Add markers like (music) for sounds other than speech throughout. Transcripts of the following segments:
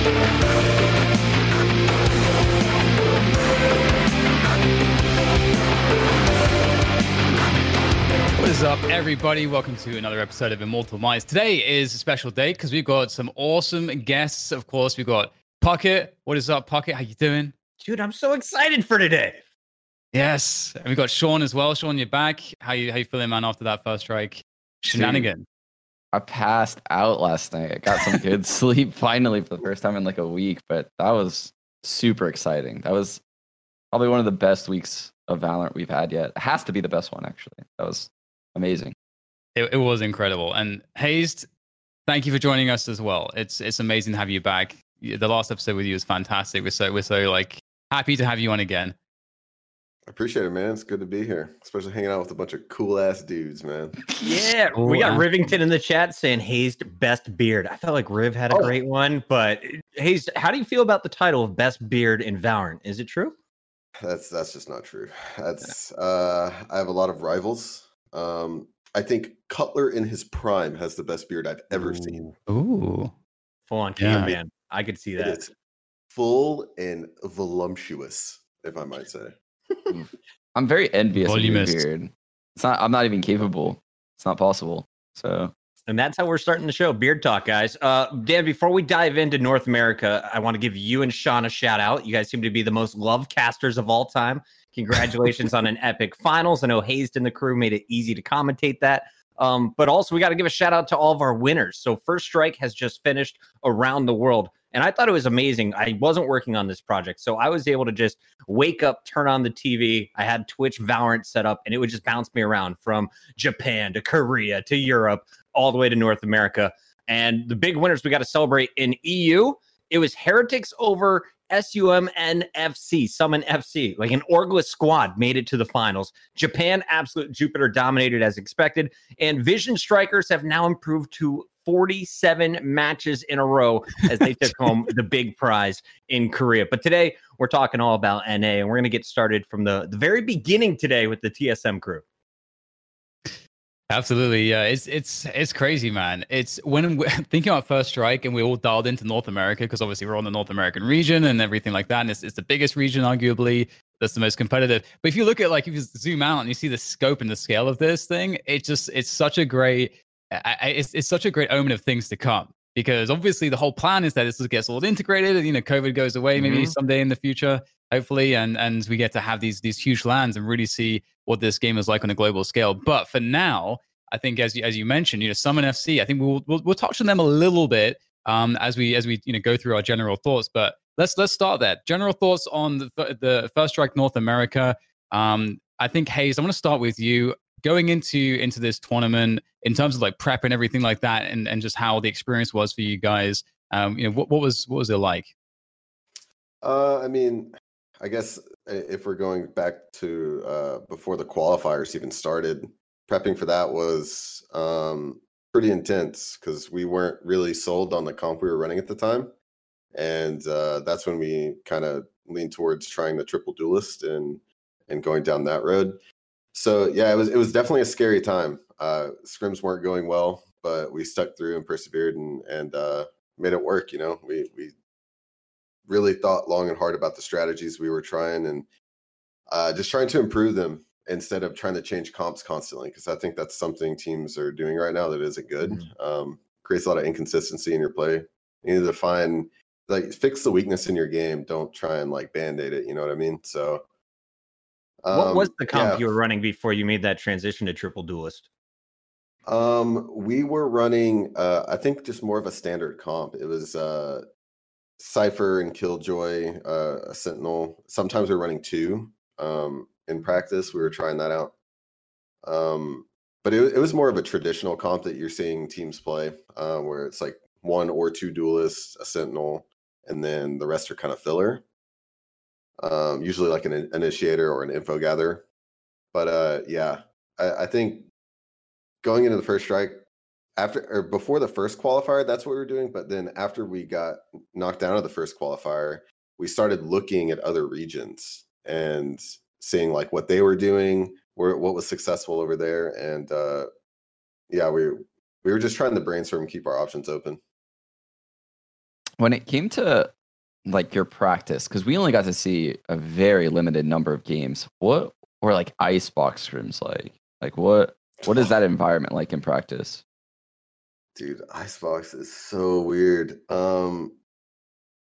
What is up, everybody? Welcome to another episode of Immortal Minds. Today is a special day because we've got some awesome guests. Of course, we've got Pocket. What is up, Pocket? How you doing? Dude, I'm so excited for today. Yes, and we got Sean as well. Sean, you're back. How you how you feeling, man? After that first strike shenanigan. I passed out last night. I got some good (laughs) sleep finally for the first time in like a week, but that was super exciting. That was probably one of the best weeks of Valorant we've had yet. It has to be the best one, actually. That was amazing. It, it was incredible. And Hazed, thank you for joining us as well. It's it's amazing to have you back. The last episode with you was fantastic. We're so we're so like happy to have you on again. I appreciate it, man. It's good to be here, especially hanging out with a bunch of cool ass dudes, man. Yeah, we got Rivington in the chat saying Hazed best beard. I felt like Riv had a Oh. great one, but Hazed, how do you feel about the title of best beard in Valorant? Is it true? That's that's just not true. That's uh I have a lot of rivals. Um I think Cutler in his prime has the best beard I've ever seen. Ooh. Full on Yeah. yeah. man. I could see that. that. is full and voluptuous, if I might say. (laughs) I'm very envious of your beard. It's not. I'm not even capable. It's not possible. So And that's how we're starting the show. Beard Talk, guys. Uh, Dan, before we dive into North America, I want to give you and Sean a shout out. You guys seem to be the most loved casters of all time. Congratulations on an (laughs) epic finals. I know Hazed and the crew made it easy to commentate that. Um, but also, we got to give a shout out to all of our winners. So, First Strike has just finished around the world. And I thought it was amazing. I wasn't working on this project. So I was able to just wake up, turn on the TV. I had Twitch Valorant set up, and it would just bounce me around from Japan to Korea to Europe, all the way to North America. And the big winners we got to celebrate in EU, it was Heretics over SUMNFC, Summon FC. Like an Orgless squad made it to the finals. Japan, absolute Jupiter dominated as expected. And Vision Strikers have now improved to 47 matches in a row as they took (laughs) home the big prize in Korea. But today we're talking all about NA and we're going to get started from the, the very beginning today with the TSM crew. Absolutely, yeah. It's it's it's crazy, man. It's when we're (laughs) thinking about First Strike and we all dialed into North America because obviously we're on the North American region and everything like that, and it's, it's the biggest region, arguably. That's the most competitive. But if you look at like if you zoom out and you see the scope and the scale of this thing, it just it's such a great I, it's it's such a great omen of things to come because obviously the whole plan is that this gets all integrated and you know covid goes away maybe Mhm. someday in the future hopefully and and we get to have these these huge LANs and really see what this game is like on a global scale. But for now i think as you as you mentioned you know summon fc i think we'll we'll, we'll touch on them a little bit um as we as we you know go through our general thoughts. But let's let's start there. General thoughts on the the first strike north america. Um i think Hazed I want to start with you. Going into into this tournament in terms of like prep and everything like that and and just how the experience was for you guys um you know what, what was what was it like? Uh, I mean, I guess if we're going back to uh, before the qualifiers even started, prepping for that was um, pretty intense because we weren't really sold on the comp we were running at the time, and uh, that's when we kind of leaned towards trying the triple duelist and and going down that road. So yeah, it was it was definitely a scary time. Uh, scrims weren't going well, but we stuck through and persevered and and uh, made it work. You know, we we really thought long and hard about the strategies we were trying and uh, just trying to improve them instead of trying to change comps constantly because i think that's something teams are doing right now that isn't good um, creates a lot of inconsistency in your play you need to find like fix the weakness in your game don't try and like band-aid it you know what i mean so what was um, the comp yeah. you were running before you made that transition to triple duelist? Um, we were running, uh, I think just more of a standard comp. It was uh, Cypher and Killjoy, uh, a Sentinel. Sometimes we're running two um, in practice. We were trying that out. Um, but it, it was more of a traditional comp that you're seeing teams play, uh, where it's like one or two duelists, a Sentinel, and then the rest are kind of filler. Um, usually like an initiator or an info gatherer. But uh, yeah, I, I think going into the first strike after or before the first qualifier that's what we were doing but then after we got knocked down of the first qualifier we started looking at other regions and seeing like what they were doing where what was successful over there and uh yeah we we were just trying to brainstorm keep our options open. When it came to like your practice because we only got to see a very limited number of games what were like ice box scrims like? Like what what is that environment like in practice dude icebox is so weird um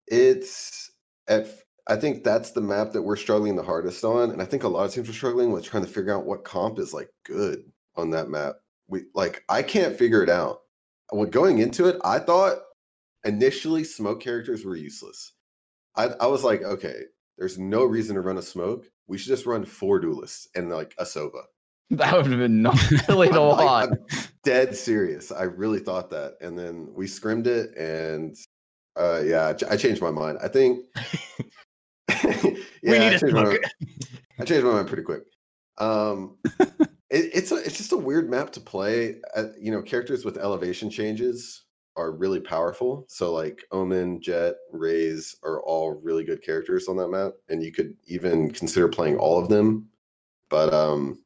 it's at i think that's the map that we're struggling the hardest on and i think a lot of teams are struggling with trying to figure out what comp is like good on that map. We like i can't figure it out. When going into it i thought initially smoke characters were useless. I, I was like okay there's no reason to run a smoke. We should just run four duelists and like a sova that would have been gnarly (laughs) to I'm like- watch I'm dead serious. I really thought that, and then we scrimmed it, and uh, yeah, I changed my mind. I think (laughs) (laughs) yeah, We need I a changed, my, mind- I changed my mind pretty quick. Um, it, it's a, it's just a weird map to play. Uh, you know, characters with elevation changes are really powerful. So like Omen, Jett, Raze are all really good characters on that map, and you could even consider playing all of them. But um,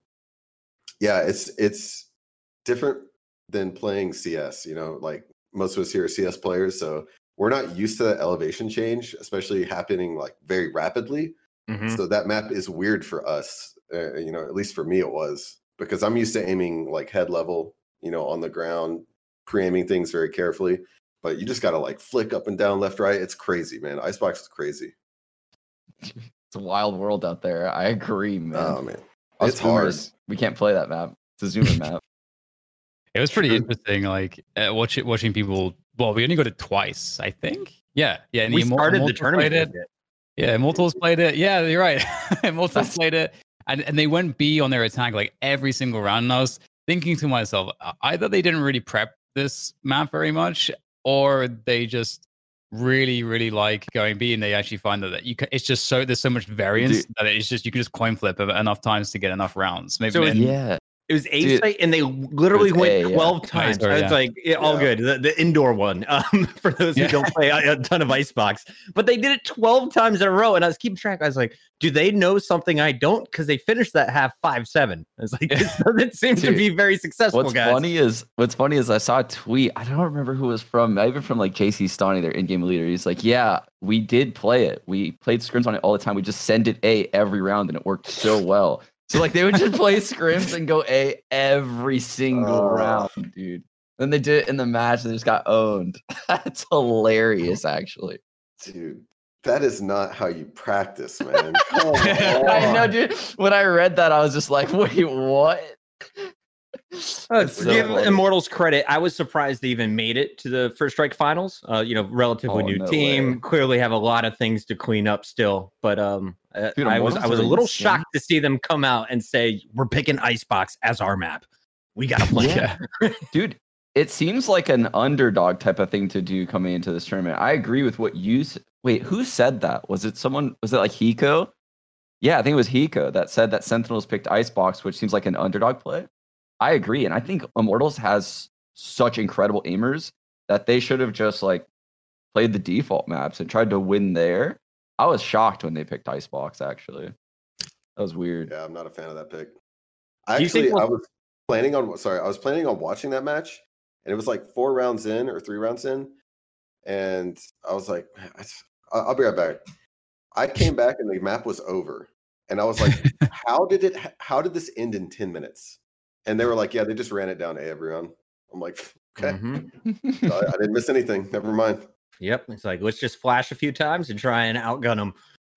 yeah, it's it's different than playing CS. You know, like most of us here are CS players, so we're not used to that elevation change, especially happening like very rapidly. Mhm. So that map is weird for us. Uh, you know, at least for me, it was because I'm used to aiming like head level, you know, on the ground, pre-aiming things very carefully. But you just gotta like flick up and down, left, right. It's crazy, man. Icebox is crazy. (laughs) it's a wild world out there i agree man Oh man, Us it's hard. we can't play that map it's a zoomer (laughs) map it was pretty interesting like uh, watching watching people well we only got it twice i think yeah yeah and we started the tournament played it. Yeah, Immortals played it. Yeah, you're right. (laughs) Immortals played it, and and they went B on their attack like every single round. And I was thinking to myself, either they didn't really prep this map very much, or they just really really like going B, and they actually find that, that you can, it's just so there's so much variance Dude. that it's just you can just coin flip enough times to get enough rounds. Maybe So yeah It was a Dude, site, and they literally went A, yeah. twelve Nice, times. or, I was yeah. like, yeah, all Yeah. good. The, the indoor one, (laughs) um, for those who Yeah. don't play a, a ton of Icebox, but they did it twelve times in a row, and I was keeping track. I was like, do they know something I don't? Because they finished that half five seven. I was like, this (laughs) doesn't seem to be very successful, What's guys. funny is what's funny is I saw a tweet. I don't remember who it was from. Even from like jcStani, their in-game leader. He's like, "Yeah, we did play it. We played scrims on it all the time. We just send it A every round, and it worked so well." So like they would just play scrims and go A every single Oh. round, dude. Then they did it in the match, and they just got owned. (laughs) That's hilarious, actually. Dude, that is not how you practice, (laughs) man. Come I know, dude. When I read that, I was just like, "Wait, what?" Uh, so give funny. Immortals credit. I was surprised they even made it to the first strike finals. Uh, you know, relatively Oh, new no team. way. Clearly have a lot of things to clean up still. But um, uh, Dude, I was I was a little insane. shocked to see them come out and say we're picking Icebox as our map. We gotta play. Yeah. it." (laughs) dude it seems like an underdog type of thing to do coming into this tournament i agree with what you wait who said that was it someone was it like hiko yeah i think it was hiko that said that sentinels picked icebox which seems like an underdog play i agree and i think immortals has such incredible aimers that they should have just like played the default maps and tried to win there i was shocked when they picked icebox actually that was weird Yeah, I'm not a fan of that pick. Do Actually, I was planning on sorry, I was planning on watching that match, and it was like four rounds in or three rounds in, and I was like, I just- I'll I'll be right back. I came back and the map was over, and I was like, (laughs) how did it? How did this end in ten minutes? And they were like, yeah, they just ran it down to everyone. I'm like, okay, Mhm. I, I didn't miss anything. Never mind. Yep. It's like let's just flash a few times and try and outgun them.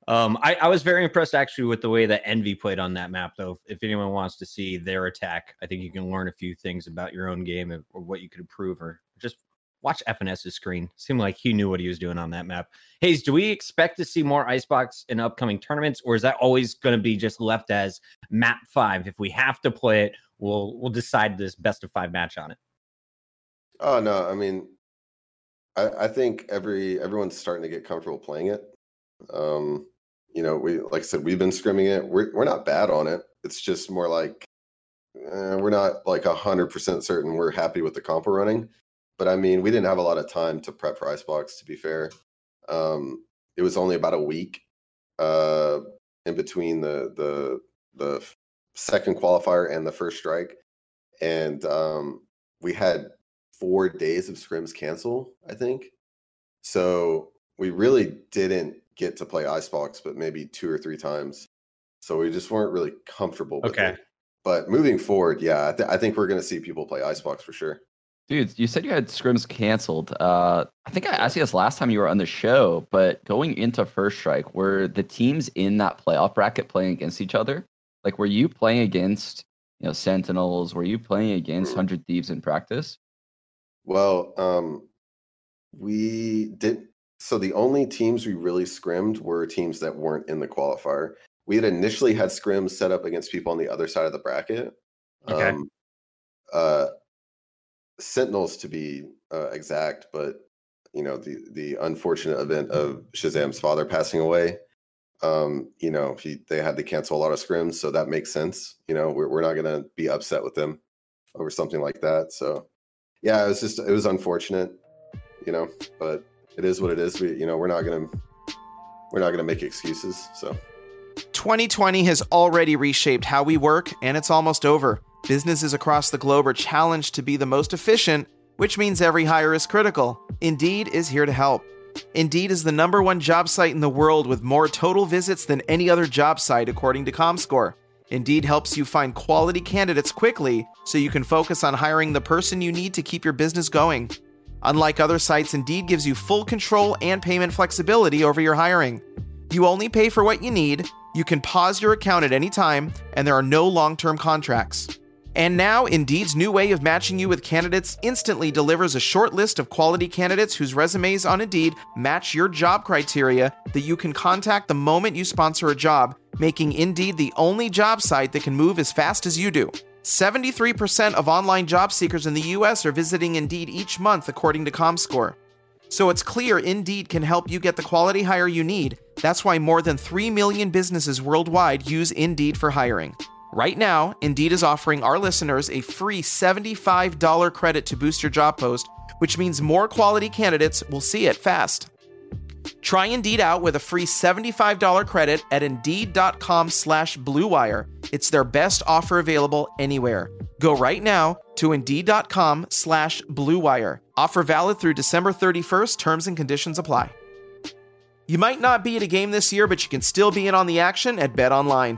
Um, I, I was very impressed actually with the way that Envy played on that map, though. If anyone wants to see their attack, I think you can learn a few things about your own game and- or what you could improve, or just watch FNS's screen. Seemed like he knew what he was doing on that map. Hazed, do we expect to see more Icebox in upcoming tournaments, or is that always going to be just left as map five? If we have to play it, we'll we'll decide this best of five match on it. Oh no, I mean, I, I think every everyone's starting to get comfortable playing it. Um, you know, we like I said, we've been scrimming it. We're we're not bad on it. It's just more like uh, we're not like hundred percent certain we're happy with the comp we're running. But I mean, we didn't have a lot of time to prep for Icebox. To be fair, um, it was only about a week uh, in between the the the second qualifier and the first strike, and um, we had four days of scrims cancel. I think so. We really didn't get to play Icebox, but maybe two or three times. So we just weren't really comfortable. With Okay. it. But moving forward, yeah, I, th- I think we're going to see people play Icebox for sure. Dude, you said you had scrims canceled. Uh, I think I asked you this last time you were on the show, but going into First Strike, were the teams in that playoff bracket playing against each other? Like, were you playing against, you know, Sentinels? Were you playing against Hundred Thieves in practice? Well, um, we did. So the only teams we really scrimmed were teams that weren't in the qualifier. We had initially had scrims set up against people on the other side of the bracket. Okay. Um, uh, Sentinels to be uh, exact, but you know the the unfortunate event of ShahZaM's father passing away. Um, you know, he they had to cancel a lot of scrims, so that makes sense. You know, we're we're not gonna be upset with them over something like that. So yeah, it was just it was unfortunate, you know, but it is what it is. We you know we're not gonna we're not gonna make excuses. So 2020 has already reshaped how we work, and it's almost over. Businesses across the globe are challenged to be the most efficient, which means every hire is critical. Indeed is here to help. Indeed is the number one job site in the world with more total visits than any other job site, according to ComScore. Indeed helps you find quality candidates quickly so you can focus on hiring the person you need to keep your business going. Unlike other sites, Indeed gives you full control and payment flexibility over your hiring. You only pay for what you need, you can pause your account at any time, and there are no long term contracts. And now, Indeed's new way of matching you with candidates instantly delivers a short list of quality candidates whose resumes on Indeed match your job criteria that you can contact the moment you sponsor a job, making Indeed the only job site that can move as fast as you do. 73% of online job seekers in the US are visiting Indeed each month, according to ComScore. So it's clear Indeed can help you get the quality hire you need. That's why more than 3 million businesses worldwide use Indeed for hiring. Right now, Indeed is offering our listeners a free $75 credit to boost your job post, which means more quality candidates will see it fast. Try Indeed out with a free $75 credit at Indeed.com slash BlueWire. It's their best offer available anywhere. Go right now to Indeed.com slash BlueWire. Offer valid through December 31st. Terms and conditions apply. You might not be at a game this year, but you can still be in on the action at BetOnline.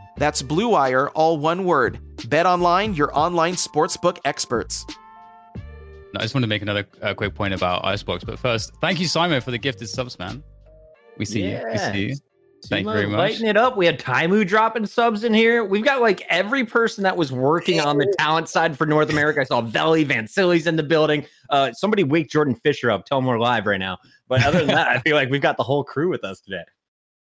That's Blue Wire, all one word. Bet online, your online sportsbook experts. I just want to make another uh, quick point about Icebox, but first, thank you, Simon, for the gifted subs, man. We see you. We see you. Thank you very much. Lighting it up. We had Taimou dropping subs in here. We've got like every person that was working on the talent side for North America. I saw Veli Van Silly's in the building. Uh, somebody wake Jordan Fisher up. Tell him we're live right now. But other than that, I feel like we've got the whole crew with us today.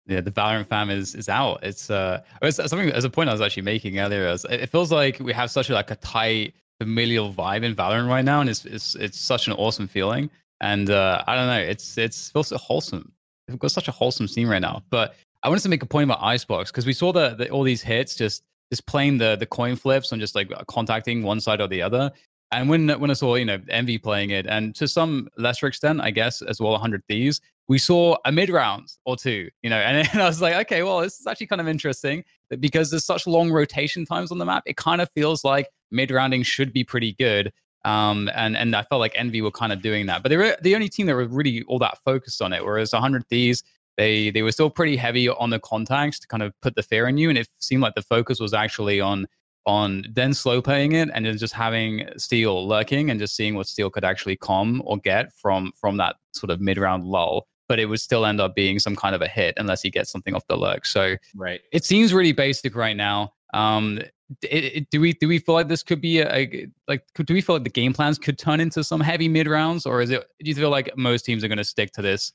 Yeah, the Valorant fam is is out. It's uh, it's something as a point I was actually making earlier. It feels like we have such a, like a tight familial vibe in Valorant right now, and it's it's it's such an awesome feeling. And uh, I don't know, it's it's feels so wholesome. We've got such a wholesome scene right now. But I wanted to make a point about Icebox because we saw the, the all these hits just just playing the the coin flips and just like contacting one side or the other. And when when I saw you know Envy playing it, and to some lesser extent, I guess as well, 100 Thieves, we saw a mid round or two, you know, and, and (laughs) I was like, okay, well, this is actually kind of interesting because there's such long rotation times on the map. It kind of feels like mid rounding should be pretty good. Um, and and I felt like Envy were kind of doing that, but they were the only team that were really all that focused on it. Whereas 100 Thieves, they they were still pretty heavy on the contacts to kind of put the fear in you, and it seemed like the focus was actually on on then slow playing it and then just having Steel lurking and just seeing what Steel could actually come or get from from that sort of mid round lull. But it would still end up being some kind of a hit unless he gets something off the lurk. So right, it seems really basic right now. Um, it, it, do we do we feel like this could be a, a like could, do we feel like the game plans could turn into some heavy mid rounds or is it do you feel like most teams are going to stick to this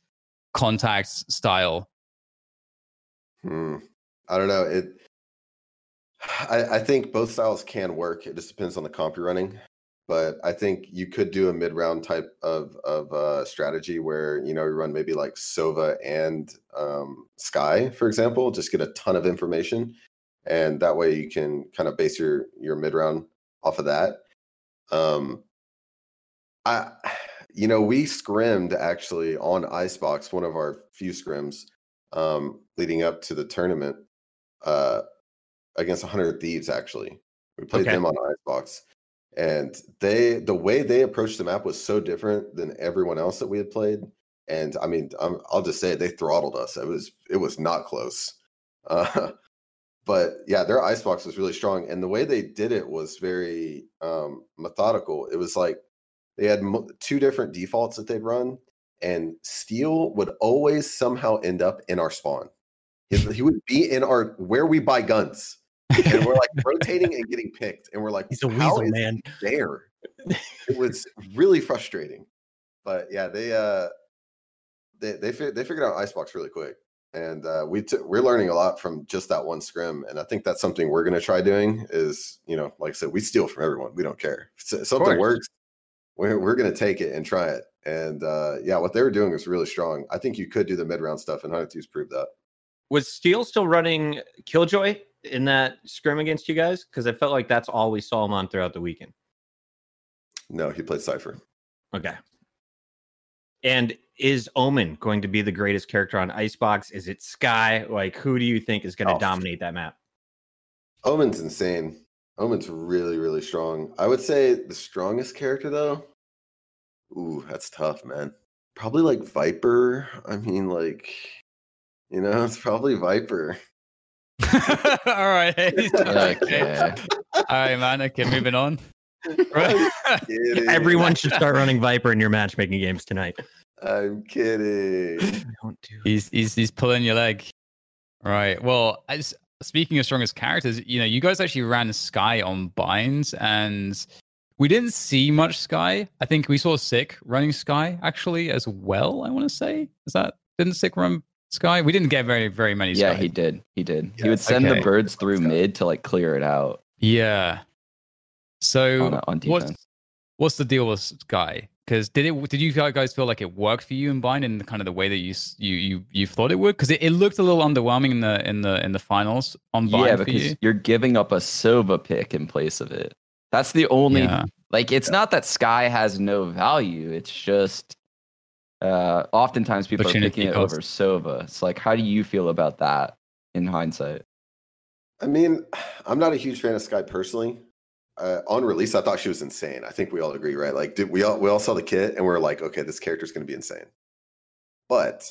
contact style? Hmm. I don't know. It. I, I think both styles can work. It just depends on the comp you're running. But I think you could do a mid round type of of uh, strategy where you know you run maybe like Sova and um, Skye, for example. Just get a ton of information and that way you can kind of base your your mid round off of that. Um, I, you know, we scrimmed actually on Icebox, one of our few scrims um, leading up to the tournament uh, against 100 Thieves. Actually, we played okay. them on Icebox, and they the way they approached the map was so different than everyone else that we had played. And I mean, i will just say it, they throttled us. It was it was not close. (laughs) Uh, but yeah, their icebox was really strong, and the way they did it was very um, methodical. It was like they had two different defaults that they'd run, and Steel would always somehow end up in our spawn. He, he would be in our where we buy guns, and we're like (laughs) rotating and getting picked, and we're like, "He's a weasel, man." There, (laughs) it was really frustrating, but yeah, they uh, they they they figured out icebox really quick. And uh, we t- we're learning a lot from just that one scrim and i think that's something we're going to try doing is you know like i said we steal from everyone. We don't care. If something works we're, we're going to take it and try it. And uh, yeah what they were doing was really strong. I think you could do the mid-round stuff and hundred thieves proved that. Was steel still running killjoy in that scrim against you guys because i felt like that's all we saw him on throughout the weekend no he played cypher okay and is Omen going to be the greatest character on Icebox? Is it Skye? Like, who do you think is going to oh. dominate that map? Omen's insane. Omen's really, really strong. I would say the strongest character, though. Ooh, that's tough, man. Probably like Viper. I mean, like, you know, (laughs) it's probably Viper. (laughs) All right. okay. (laughs) All right, man. Okay, moving on. (laughs) Right. Everyone should start running Viper in your matchmaking games tonight. I'm kidding. Don't do he's he's he's pulling your leg. Right. Well, as, speaking of strongest characters, you know, you guys actually ran Skye on binds, and we didn't see much Skye. I think we saw Sick running Skye actually as well. I want to say is that didn't Sick run Skye? We didn't get very very many. Yeah, Skye. he did. He did. Yeah, he would send okay. the birds through mid to like clear it out Yeah. So on, on what's what's the deal with Skye? Because did it? Did you guys feel like it worked for you in Bind in kind of the way that you you you, you thought it would? Because it, it looked a little underwhelming in the in the in the finals on Bind Yeah, because you. you? are giving up a Sova pick in place of it. That's the only Yeah. like. It's not that Skye has no value. It's just uh oftentimes people are Opportunity picking it over Sova. It's like, how do you feel about that in hindsight? I mean, I'm not a huge fan of Skye personally. Uh, on release, I thought she was insane. I think we all agree, right? Like, did we all we all saw the kit and we are like, okay, this character's going to be insane. But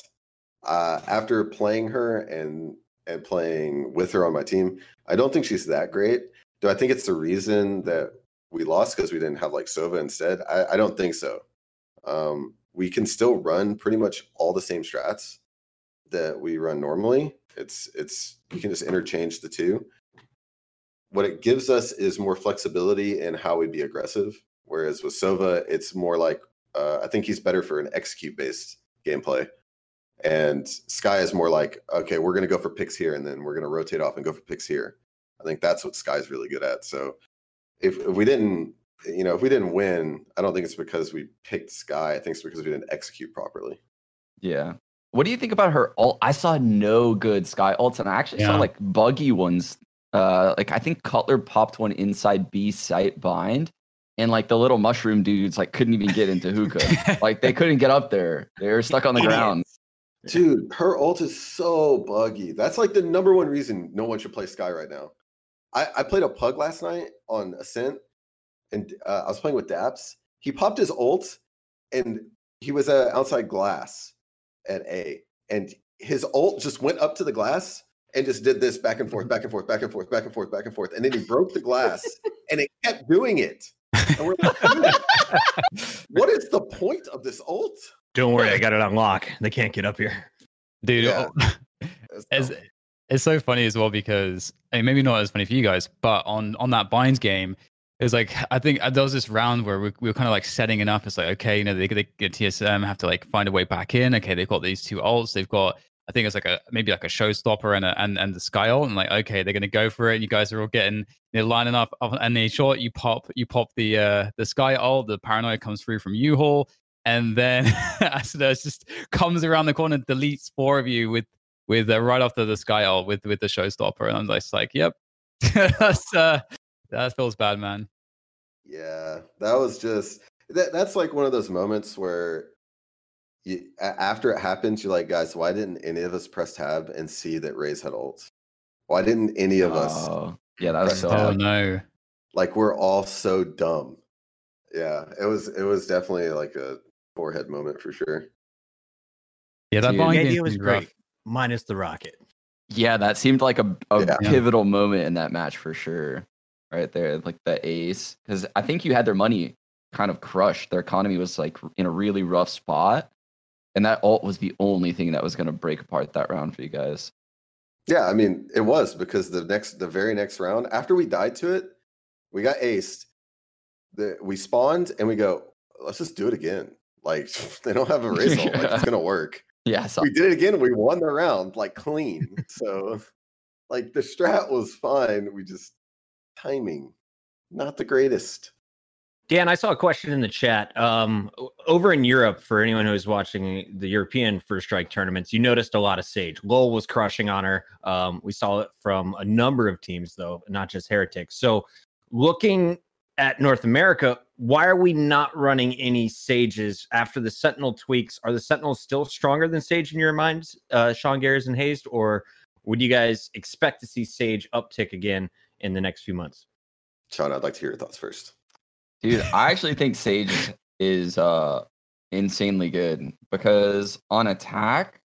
uh, after playing her and and playing with her on my team, I don't think she's that great. Do I think it's the reason that we lost because we didn't have like Sova instead? I, I don't think so. Um, we can still run pretty much all the same strats that we run normally. It's it's you can just interchange the two. What it gives us is more flexibility in how we be aggressive. Whereas with Sova, it's more like uh, I think he's better for an execute based gameplay. And Skye is more like, okay, we're going to go for picks here, and then we're going to rotate off and go for picks here. I think that's what Skye's really good at. So if, if we didn't, you know, if we didn't win, I don't think it's because we picked Skye. I think it's because we didn't execute properly. Yeah. What do you think about her ult? I saw no good Skye ults, and I actually saw like buggy ones. Uh, like I think Cutler popped one inside B site bind, and like the little mushroom dudes like couldn't even get into hookah. (laughs) like they couldn't get up there. They were stuck on the ground. Dude, her ult is so buggy. That's like the number one reason no one should play Skye right now. I, I played a pug last night on Ascent, and uh, I was playing with Daps. He popped his ult, and he was uh, outside glass at A, and his ult just went up to the glass and just did this back and forth, back and forth, back and forth, back and forth, back and forth, and then he broke the glass, (laughs) and it kept doing it. And we're like, (laughs) what is the point of this ult? Don't worry, I got it on lock. They can't get up here. dude. Yeah. oh, (laughs) As, it's so funny as well because I mean, maybe not as funny for you guys, but on on that binds game, it's like I think uh, there was this round where we, we were kind of like setting it up. It's like okay, you know, they, they get TSM have to like find a way back in. Okay, they've got these two ults. They've got I think it's like a maybe like a showstopper and a, and and the Skye ult. And like okay, they're gonna go for it. And you guys are all getting they're lining up. And they short you pop you pop the uh the Skye ult. The paranoia comes through from U-Haul. And then (laughs) Acidos just comes around the corner, deletes four of you with with uh, right after the Skye ult with with the showstopper, and I'm just like, yep, (laughs) that's uh, that feels bad, man. Yeah, that was just that. That's like one of those moments where, you, a- after it happens, you're like, guys, why didn't any of us press tab and see that Raze had ult? Why didn't any of us? Oh, yeah, that was so. tab? Oh no, Like we're all so dumb. Yeah, it was. It was definitely like a forehead moment for sure. yeah, that Dude, bind The game's idea was pretty rough. great, minus the rocket. Yeah, that seemed like a, a Yeah. pivotal moment in that match for sure. Right there, like the ace. Because I think you had their money kind of crushed. Their economy was like in a really rough spot. And that ult was the only thing that was going to break apart that round for you guys. Yeah, I mean, it was because the next, the very next round after we died to it, we got aced. The we spawned and we go, let's just do it again. Like (laughs) they don't have a Raze ult, like it's (laughs) gonna work. Yeah, so we did it again. We won the round like clean. (laughs) so, like the strat was fine. We just timing, not the greatest. Dan, I saw a question in the chat. Um, over in Europe, for anyone who's watching the European First Strike tournaments, you noticed a lot of Sage. Lowel was crushing on her. Um, we saw it from a number of teams, though, not just Heretics. So, looking at North America, why are we not running any Sages after the Sentinel tweaks? Are the Sentinels still stronger than Sage in your minds, uh, Sean Gares and Hazed, or would you guys expect to see Sage uptick again in the next few months? Sean, I'd like to hear your thoughts first. Dude, I actually think Sage is- is uh insanely good because on attack,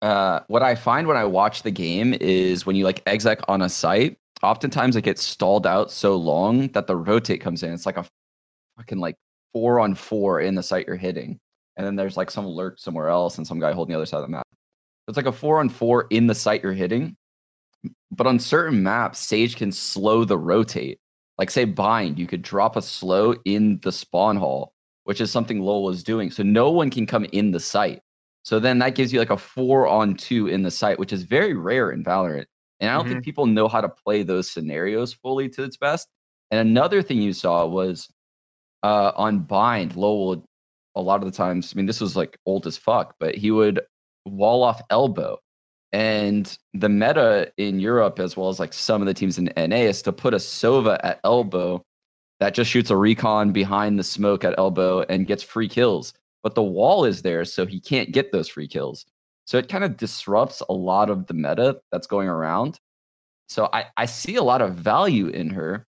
uh what I find when I watch the game is when you like exec on a site, oftentimes it gets stalled out so long that the rotate comes in. It's like a fucking like four on four in the site you're hitting. And then there's like some lurk somewhere else and some guy holding the other side of the map. It's like a four on four in the site you're hitting. But on certain maps, Sage can slow the rotate. like say bind, you could drop a slow in the spawn hall, which is something Lowel is doing. So no one can come in the site. So then that gives you like a four on two in the site, which is very rare in Valorant. And I don't Mm-hmm. think people know how to play those scenarios fully to its best. And another thing you saw was uh, on bind, Lowel a lot of the times, I mean, this was like old as fuck, but he would wall off elbow. And the meta in Europe, as well as like some of the teams in NA, is to put a Sova at elbow that just shoots a recon behind the smoke at elbow and gets free kills. But the wall is there, so he can't get those free kills. So it kind of disrupts a lot of the meta that's going around. So I, I see a lot of value in her.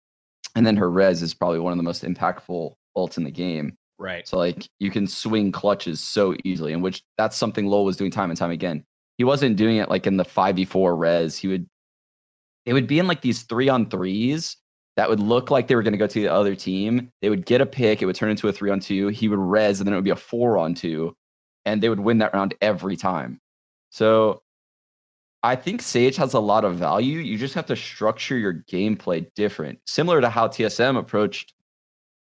And then her res is probably one of the most impactful ults in the game. Right. So like you can swing clutches so easily, and which that's something Lowel was doing time and time again. He wasn't doing it like in the 5v4 res. He would it would be in like these three on threes that would look like they were going to go to the other team. They would get a pick, it would turn into a three on two. He would res, and then it would be a four on two, and they would win that round every time. So I think Sage has a lot of value. You just have to structure your gameplay different, similar to how TSM approached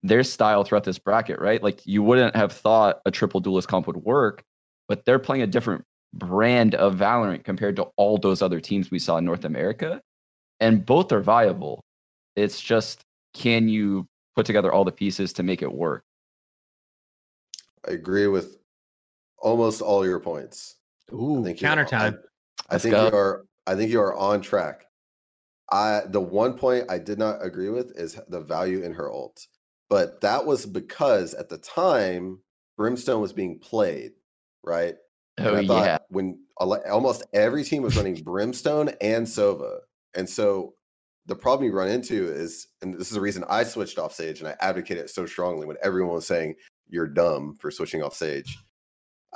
their style throughout this bracket, right? Like you wouldn't have thought a triple duelist comp would work, but they're playing a different brand of Valorant compared to all those other teams we saw in North America. And both are viable. It's just can you put together all the pieces to make it work? I agree with almost all your points. Ooh, I think you're counter time. I Let's think go. you are. I think you are on track. I the one point I did not agree with is the value in her ult, but that was because at the time Brimstone was being played, right? And Oh, I thought yeah. when almost every team was running Brimstone and Sova, and so the problem you run into is, and this is the reason I switched off Sage and I advocated it so strongly when everyone was saying you're dumb for switching off Sage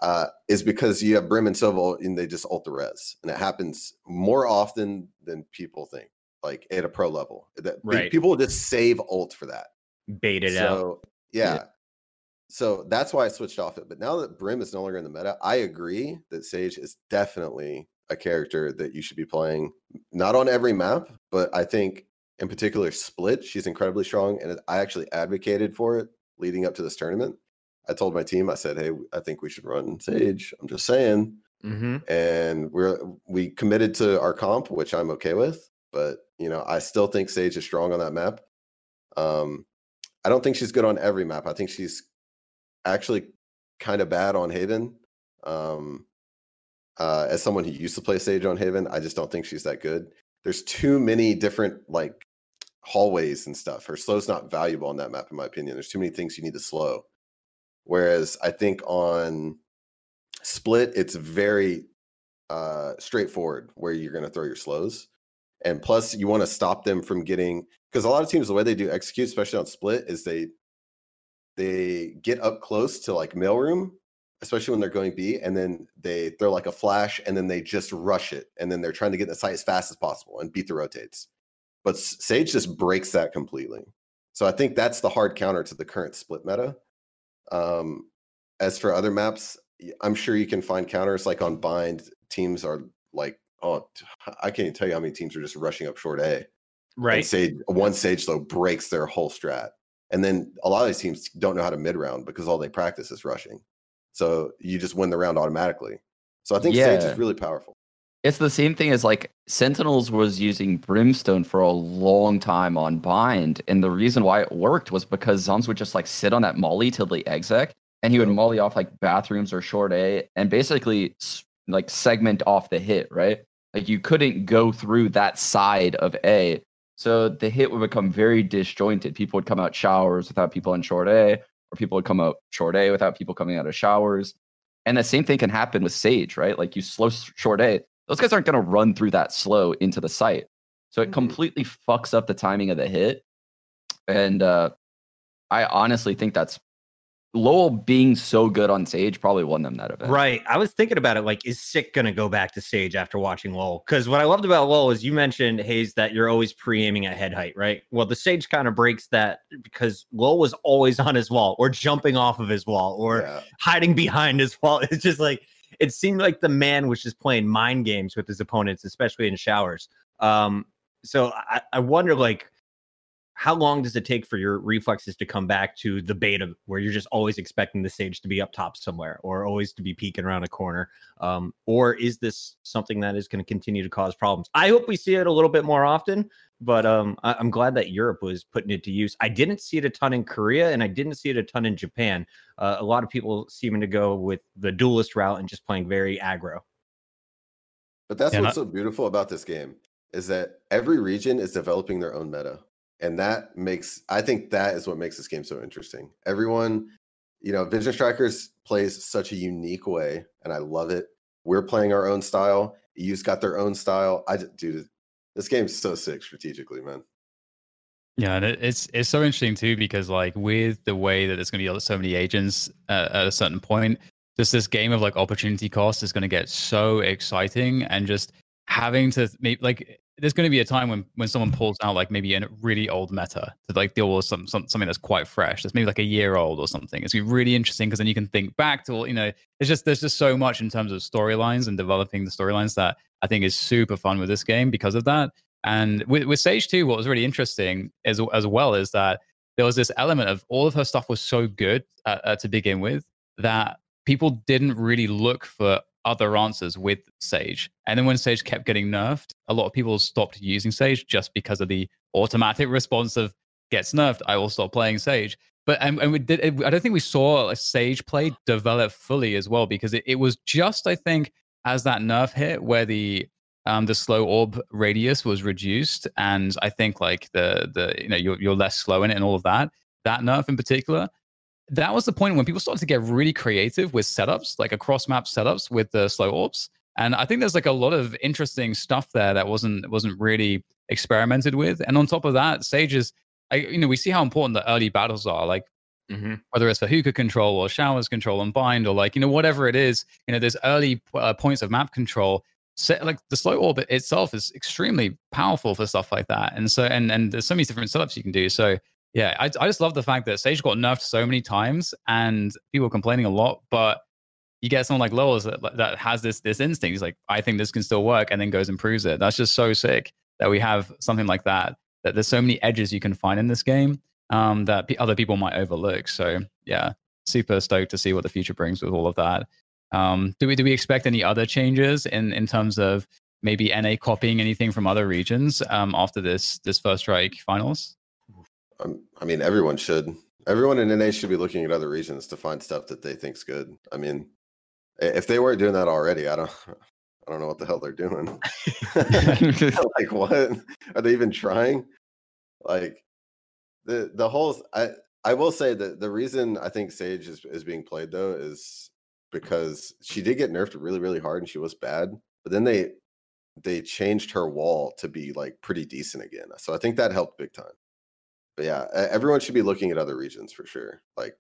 uh, is because you have Brim and Sova and they just ult the res. And it happens more often than people think, like at a pro level. That Right. People just save ult for that. Bait it out. so, Yeah. So that's why I switched off it. But now that Brim is no longer in the meta, I agree that Sage is definitely a character that you should be playing. Not on every map, but I think in particular Split, she's incredibly strong. And I actually advocated for it leading up to this tournament. I told my team, I said, "Hey, I think we should run Sage." I'm just saying, Mm-hmm. and we're we committed to our comp, which I'm okay with. But you know, I still think Sage is strong on that map. Um, I don't think she's good on every map. I think she's actually kind of bad on Haven. Um, uh, as someone who used to play Sage on Haven, I just don't think she's that good. There's too many different like hallways and stuff. Her slow's not valuable on that map, in my opinion. There's too many things you need to slow. Whereas I think on split, it's very uh, straightforward where you're going to throw your slows. And plus, you want to stop them from getting because a lot of teams, the way they do execute, especially on split, is they they get up close to like mailroom, especially when they're going B, and then they throw like a flash, and then they just rush it, and then they're trying to get in the site as fast as possible and beat the rotates. But Sage just breaks that completely. So I think that's the hard counter to the current split meta. Um, as for other maps, I'm sure you can find counters like on Bind. Teams are like, oh, I can't even tell you how many teams are just rushing up short A. And Right. Sage, one Sage though breaks their whole strat, and then a lot of these teams don't know how to mid round because all they practice is rushing. So you just win the round automatically. So I think Sage is really powerful. It's the same thing as like Sentinels was using Brimstone for a long time on Bind, and the reason why it worked was because zombs would just like sit on that molly till the exec, and he would molly off like bathrooms or short A, and basically like segment off the hit, right? Like you couldn't go through that side of A, so the hit would become very disjointed. People would come out showers without people in short A, or people would come out short A without people coming out of showers. And the same thing can happen with Sage, right? Like you slow short A, those guys aren't going to run through that slow into the site. So it completely fucks up the timing of the hit. And uh, I honestly think that's Lowel being so good on Sage probably won them that event. Right. I was thinking about it like, is Sick going to go back to Sage after watching Lowel? Because what I loved about Lowel is you mentioned, Hazed, that you're always pre aiming at head height, right? Well, the Sage kind of breaks that because Lowel was always on his wall or jumping off of his wall or Yeah. hiding behind his wall. (laughs) It's just like, it seemed like the man was just playing mind games with his opponents, especially in showers. Um, so I, I wonder, like, how long does it take for your reflexes to come back to the beta where you're just always expecting the sage to be up top somewhere or always to be peeking around a corner? Um, or is this something that is going to continue to cause problems? I hope we see it a little bit more often, but um, I- am glad that Europe was putting it to use. I didn't see it a ton in Korea and I didn't see it a ton in Japan. Uh, a lot of people seeming to go with the duelist route and just playing very aggro. But that's Yeah, what's not- so beautiful about this game is that every region is developing their own meta. And that makes I think that is what makes this game so interesting. Everyone, you know, Vision Strikers plays such a unique way, and I love it. We're playing our own style. EU's got their own style. I dude, this game's so sick strategically, man. Yeah, and it's it's so interesting too because like with the way that there's going to be so many agents uh, at a certain point, just this game of like opportunity cost is going to get so exciting and just having to like there's going to be a time when when someone pulls out like maybe a really old meta to like deal with some, some something that's quite fresh that's maybe like a year old or something. It's really interesting because then you can think back to you know it's just there's just so much in terms of storylines and developing the storylines that i think is super fun with this game because of that. And with, with sage 2 what was really interesting as, as well is that there was this element of all of her stuff was so good uh, uh, to begin with that people didn't really look for other answers with Sage. And then when Sage kept getting nerfed, a lot of people stopped using Sage just because of the automatic (laughs) response of gets nerfed, I will stop playing Sage. But and, and we did, I don't think we saw a Sage play develop fully as well because it, it was just, I think, as that nerf hit where the um, the slow orb radius was reduced, and I think like the the you know you're you're less slow in it and all of that. That nerf in particular, that was the point when people started to get really creative with setups, like across map setups with the slow orbs. And I think there's like a lot of interesting stuff there that wasn't wasn't really experimented with. And on top of that, Sage is, I, you know, we see how important the early battles are. Like whether it's for hookah control or showers control and bind or like you know whatever it is, you know, there's early uh, points of map control. Set, like the slow orbit itself is extremely powerful for stuff like that. And so and and there's so many different setups you can do. So yeah, I, I just love the fact that Sage got nerfed so many times and people were complaining a lot, but you get someone like Lowel's that, that has this this instinct. He's like, I think this can still work, and then goes and proves it. That's just so sick that we have something like that. That there's so many edges you can find in this game um, that p- other people might overlook. So yeah, super stoked to see what the future brings with all of that. Um, do we do we expect any other changes in in terms of maybe NA copying anything from other regions um, after this this first strike finals? I mean, everyone should. Everyone in NA should be looking at other regions to find stuff that they think's good. I mean, if they weren't doing that already, I don't, (laughs) I don't know what the hell they're doing. (laughs) (laughs) like, what are they even trying? Like, the the whole. I I will say that the reason I think Sage is is being played though is because she did get nerfed really really hard and she was bad, but then they they changed her wall to be like pretty decent again. So I think that helped big time but yeah, everyone should be looking at other regions for sure. Like,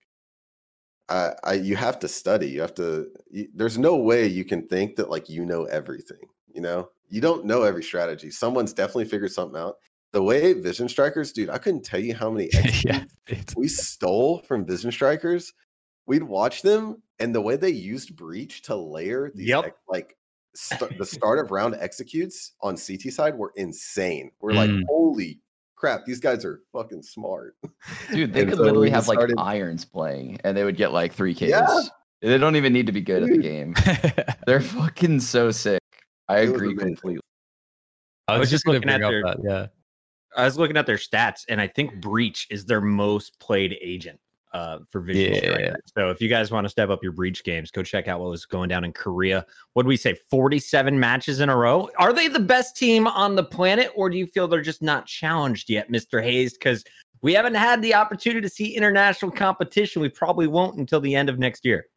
I, I, you have to study. You have to. You, there's no way you can think that like you know everything. You know, you don't know every strategy. Someone's definitely figured something out. The way Vision Strikers, dude, I couldn't tell you how many (laughs) executes we stole from Vision Strikers. We'd watch them, and the way they used Breach to layer these Yep. like st- the (laughs) start of round executes on CT side were insane. We're like, Mm. holy crap, these guys are fucking smart. Dude, they could so literally just have like irons playing and they would get like three kills. Yeah. They don't even need to be good at the game. (laughs) They're fucking so sick. I It agree completely. I was just looking at their that, yeah. I was looking at their stats, and I think Breach is their most played agent uh, for Vision Yeah. Strikers. So if you guys want to step up your Breach games, go check out what was going down in Korea. What do we say? Forty-seven matches in a row. Are they the best team on the planet, or do you feel they're just not challenged yet, Mister Hazed? Because we haven't had the opportunity to see international competition. We probably won't until the end of next year.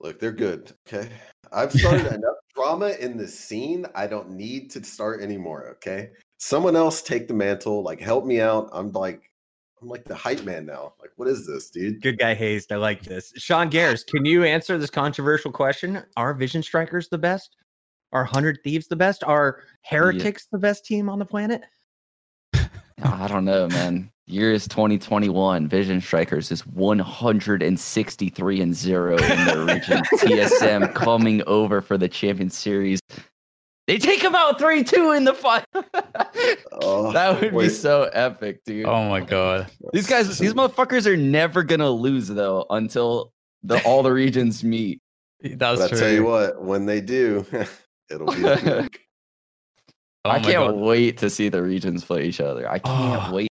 Look, they're good. Okay. (laughs) I've started enough drama in this scene. I don't need to start anymore. Okay. Someone else take the mantle. Like, help me out. I'm like, I'm like the hype man now. Like, what is this, dude? Good guy Hazed. I like this. Sean Gares, can you answer this controversial question? Are Vision Strikers the best? Are Hundred Thieves the best? Are Heretics the best team on the planet? I don't know, man. Year is 2021. Vision Strikers is 163 and 0 in their (laughs) region. TSM coming over for the Champion Series. They take him out 3 2 in the fight. (laughs) Oh, that would be so epic, dude. Oh my god. These guys, these motherfuckers are never gonna lose though until the all the regions meet. (laughs) That's But I tell you what, when they do, (laughs) it'll be a. Oh I can't God. wait to see the regions play each other. I can't Oh. wait.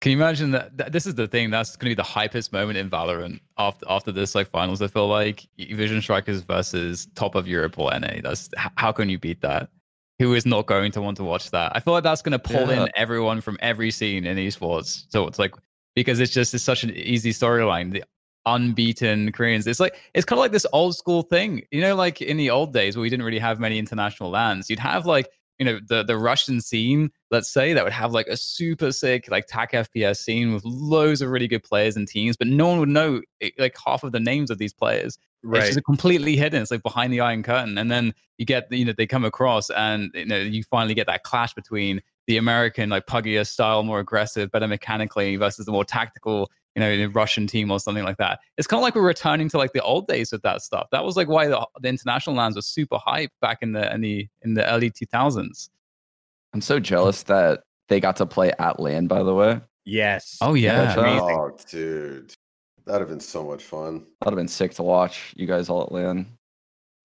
Can you imagine that, that? This is the thing. That's going to be the hypest moment in Valorant after after this like finals. I feel like Vision Strikers versus top of Europe or NA. That's how can you beat that? Who is not going to want to watch that? I feel like that's going to pull Yeah. in everyone from every scene in esports. So it's like because it's just it's such an easy storyline. The unbeaten Koreans. It's like it's kind of like this old school thing. You know, like in the old days where we didn't really have many international LANs. You'd have like you know the the Russian scene, let's say, that would have like a super sick like TAC FPS scene with loads of really good players and teams, but no one would know eh, like half of the names of these players. It's Right. just completely hidden. It's like behind the iron curtain, and then you get you know they come across, and you know you finally get that clash between the American like puggier style, more aggressive, better mechanically, versus the more tactical you know, a Russian team or something like that. It's kind of like we're returning to like the old days with that stuff. That was like why the, the international LANs were super hype back in the in the in the early 2000s. I'm so jealous that they got to play at LAN, by the way. Yes. Oh yeah, That's. Oh, dude, that'd have been so much fun. That'd have been sick to watch you guys all at LAN.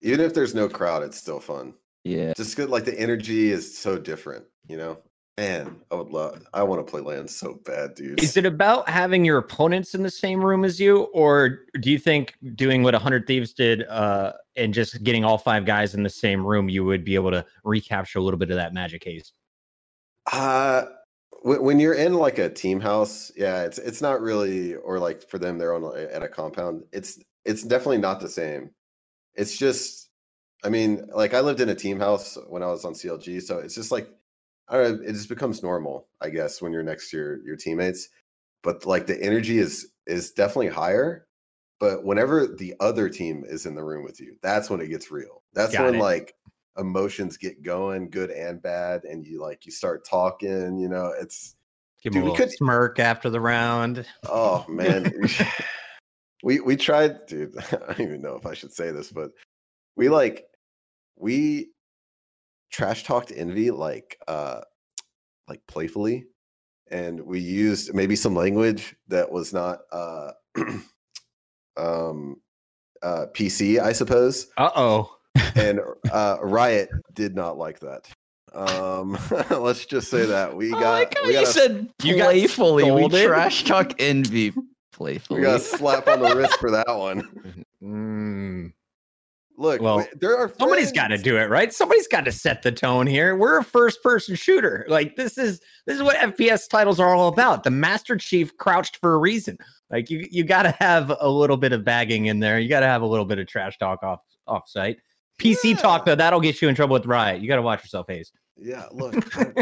Even if there's no crowd, it's still fun. Yeah. Just good. Like the energy is so different, you know. Man, I would love. I want to play LAN so bad, dude. Is it about having your opponents in the same room as you, or do you think doing what 100 Thieves did uh, and just getting all five guys in the same room, you would be able to recapture a little bit of that magic haze? Uh when, when you're in like a team house, yeah, it's it's not really or like for them they're on at a compound. It's it's definitely not the same. It's just I mean, like I lived in a team house when I was on CLG, so it's just like I don't know, it just becomes normal, I guess, when you're next to your your teammates. But like the energy is is definitely higher. But whenever the other team is in the room with you, that's when it gets real. That's Got when it. like emotions get going, good and bad, and you like you start talking. You know, it's Give Dude, we could- smirk after the round. oh (laughs) man, we we tried, dude. (laughs) I don't even know if I should say this, but we like we trash talked envy like uh like playfully, and we used maybe some language that was not uh (clears throat) um uh PC, I suppose. Uh oh. and (laughs) uh Riot did not like that. Um (laughs) let's just say that we I got like we you got a- said you got playfully. We trash talk (laughs) envy playfully. we got a slap on the wrist for that one. Mm. Look, Well, there are Somebody's got to do it, right? Somebody's got to set the tone here. We're a first-person shooter. Like this is this is what FPS titles are all about. The Master Chief crouched for a reason. Like you you got to have a little bit of bagging in there. You got to have a little bit of trash talk off off site. PC talk though, that'll get you in trouble with Riot. You got to watch yourself, Hazed. Yeah, look,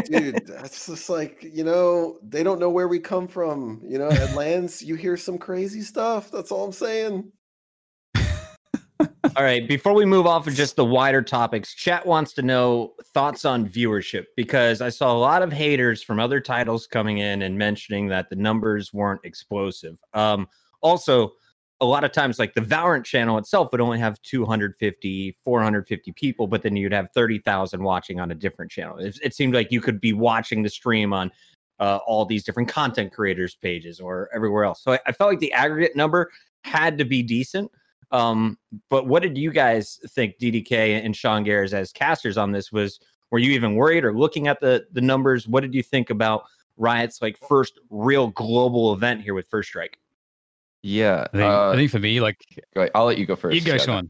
dude, that's just like, you know, they don't know where we come from. You know, at (laughs) LANs, you hear some crazy stuff. That's all I'm saying. All right, before we move off of just the wider topics, chat wants to know thoughts on viewership because I saw a lot of haters from other titles coming in and mentioning that the numbers weren't explosive. Um, also, a lot of times, like the Valorant channel itself would only have 250, 450 people, but then you'd have 30,000 watching on a different channel. It, it seemed like you could be watching the stream on uh, all these different content creators' pages or everywhere else. So I, I felt like the aggregate number had to be decent. Um, but what did you guys think, DDK and Sean Gares as casters on this? Was were you even worried or looking at the the numbers? What did you think about Riot's like first real global event here with First Strike? yeah. I think, uh, I think for me, like go ahead. I'll let you go first. you go, Shut up. Sean.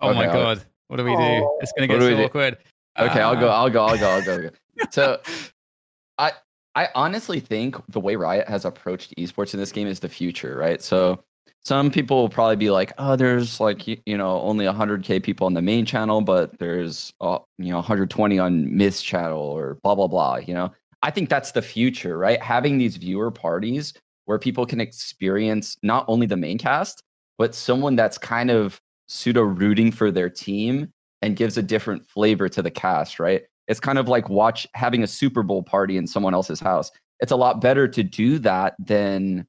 Oh my Okay, I'll- god, what do we do? It's gonna get so we do? awkward. Okay, I'll go. Ah. I'll go. I'll go. I'll go. I'll go. So, (laughs) I I honestly think the way Riot has approached esports in this game is the future, right? So, some people will probably be like, "Oh, there's like you know only 100k people on the main channel, but there's uh, you know 120 on Myth's channel or blah blah blah." You know, I think that's the future, right? Having these viewer parties where people can experience not only the main cast, but someone that's kind of pseudo rooting for their team and gives a different flavor to the cast, right? It's kind of like watch having a Super Bowl party in someone else's house. It's a lot better to do that than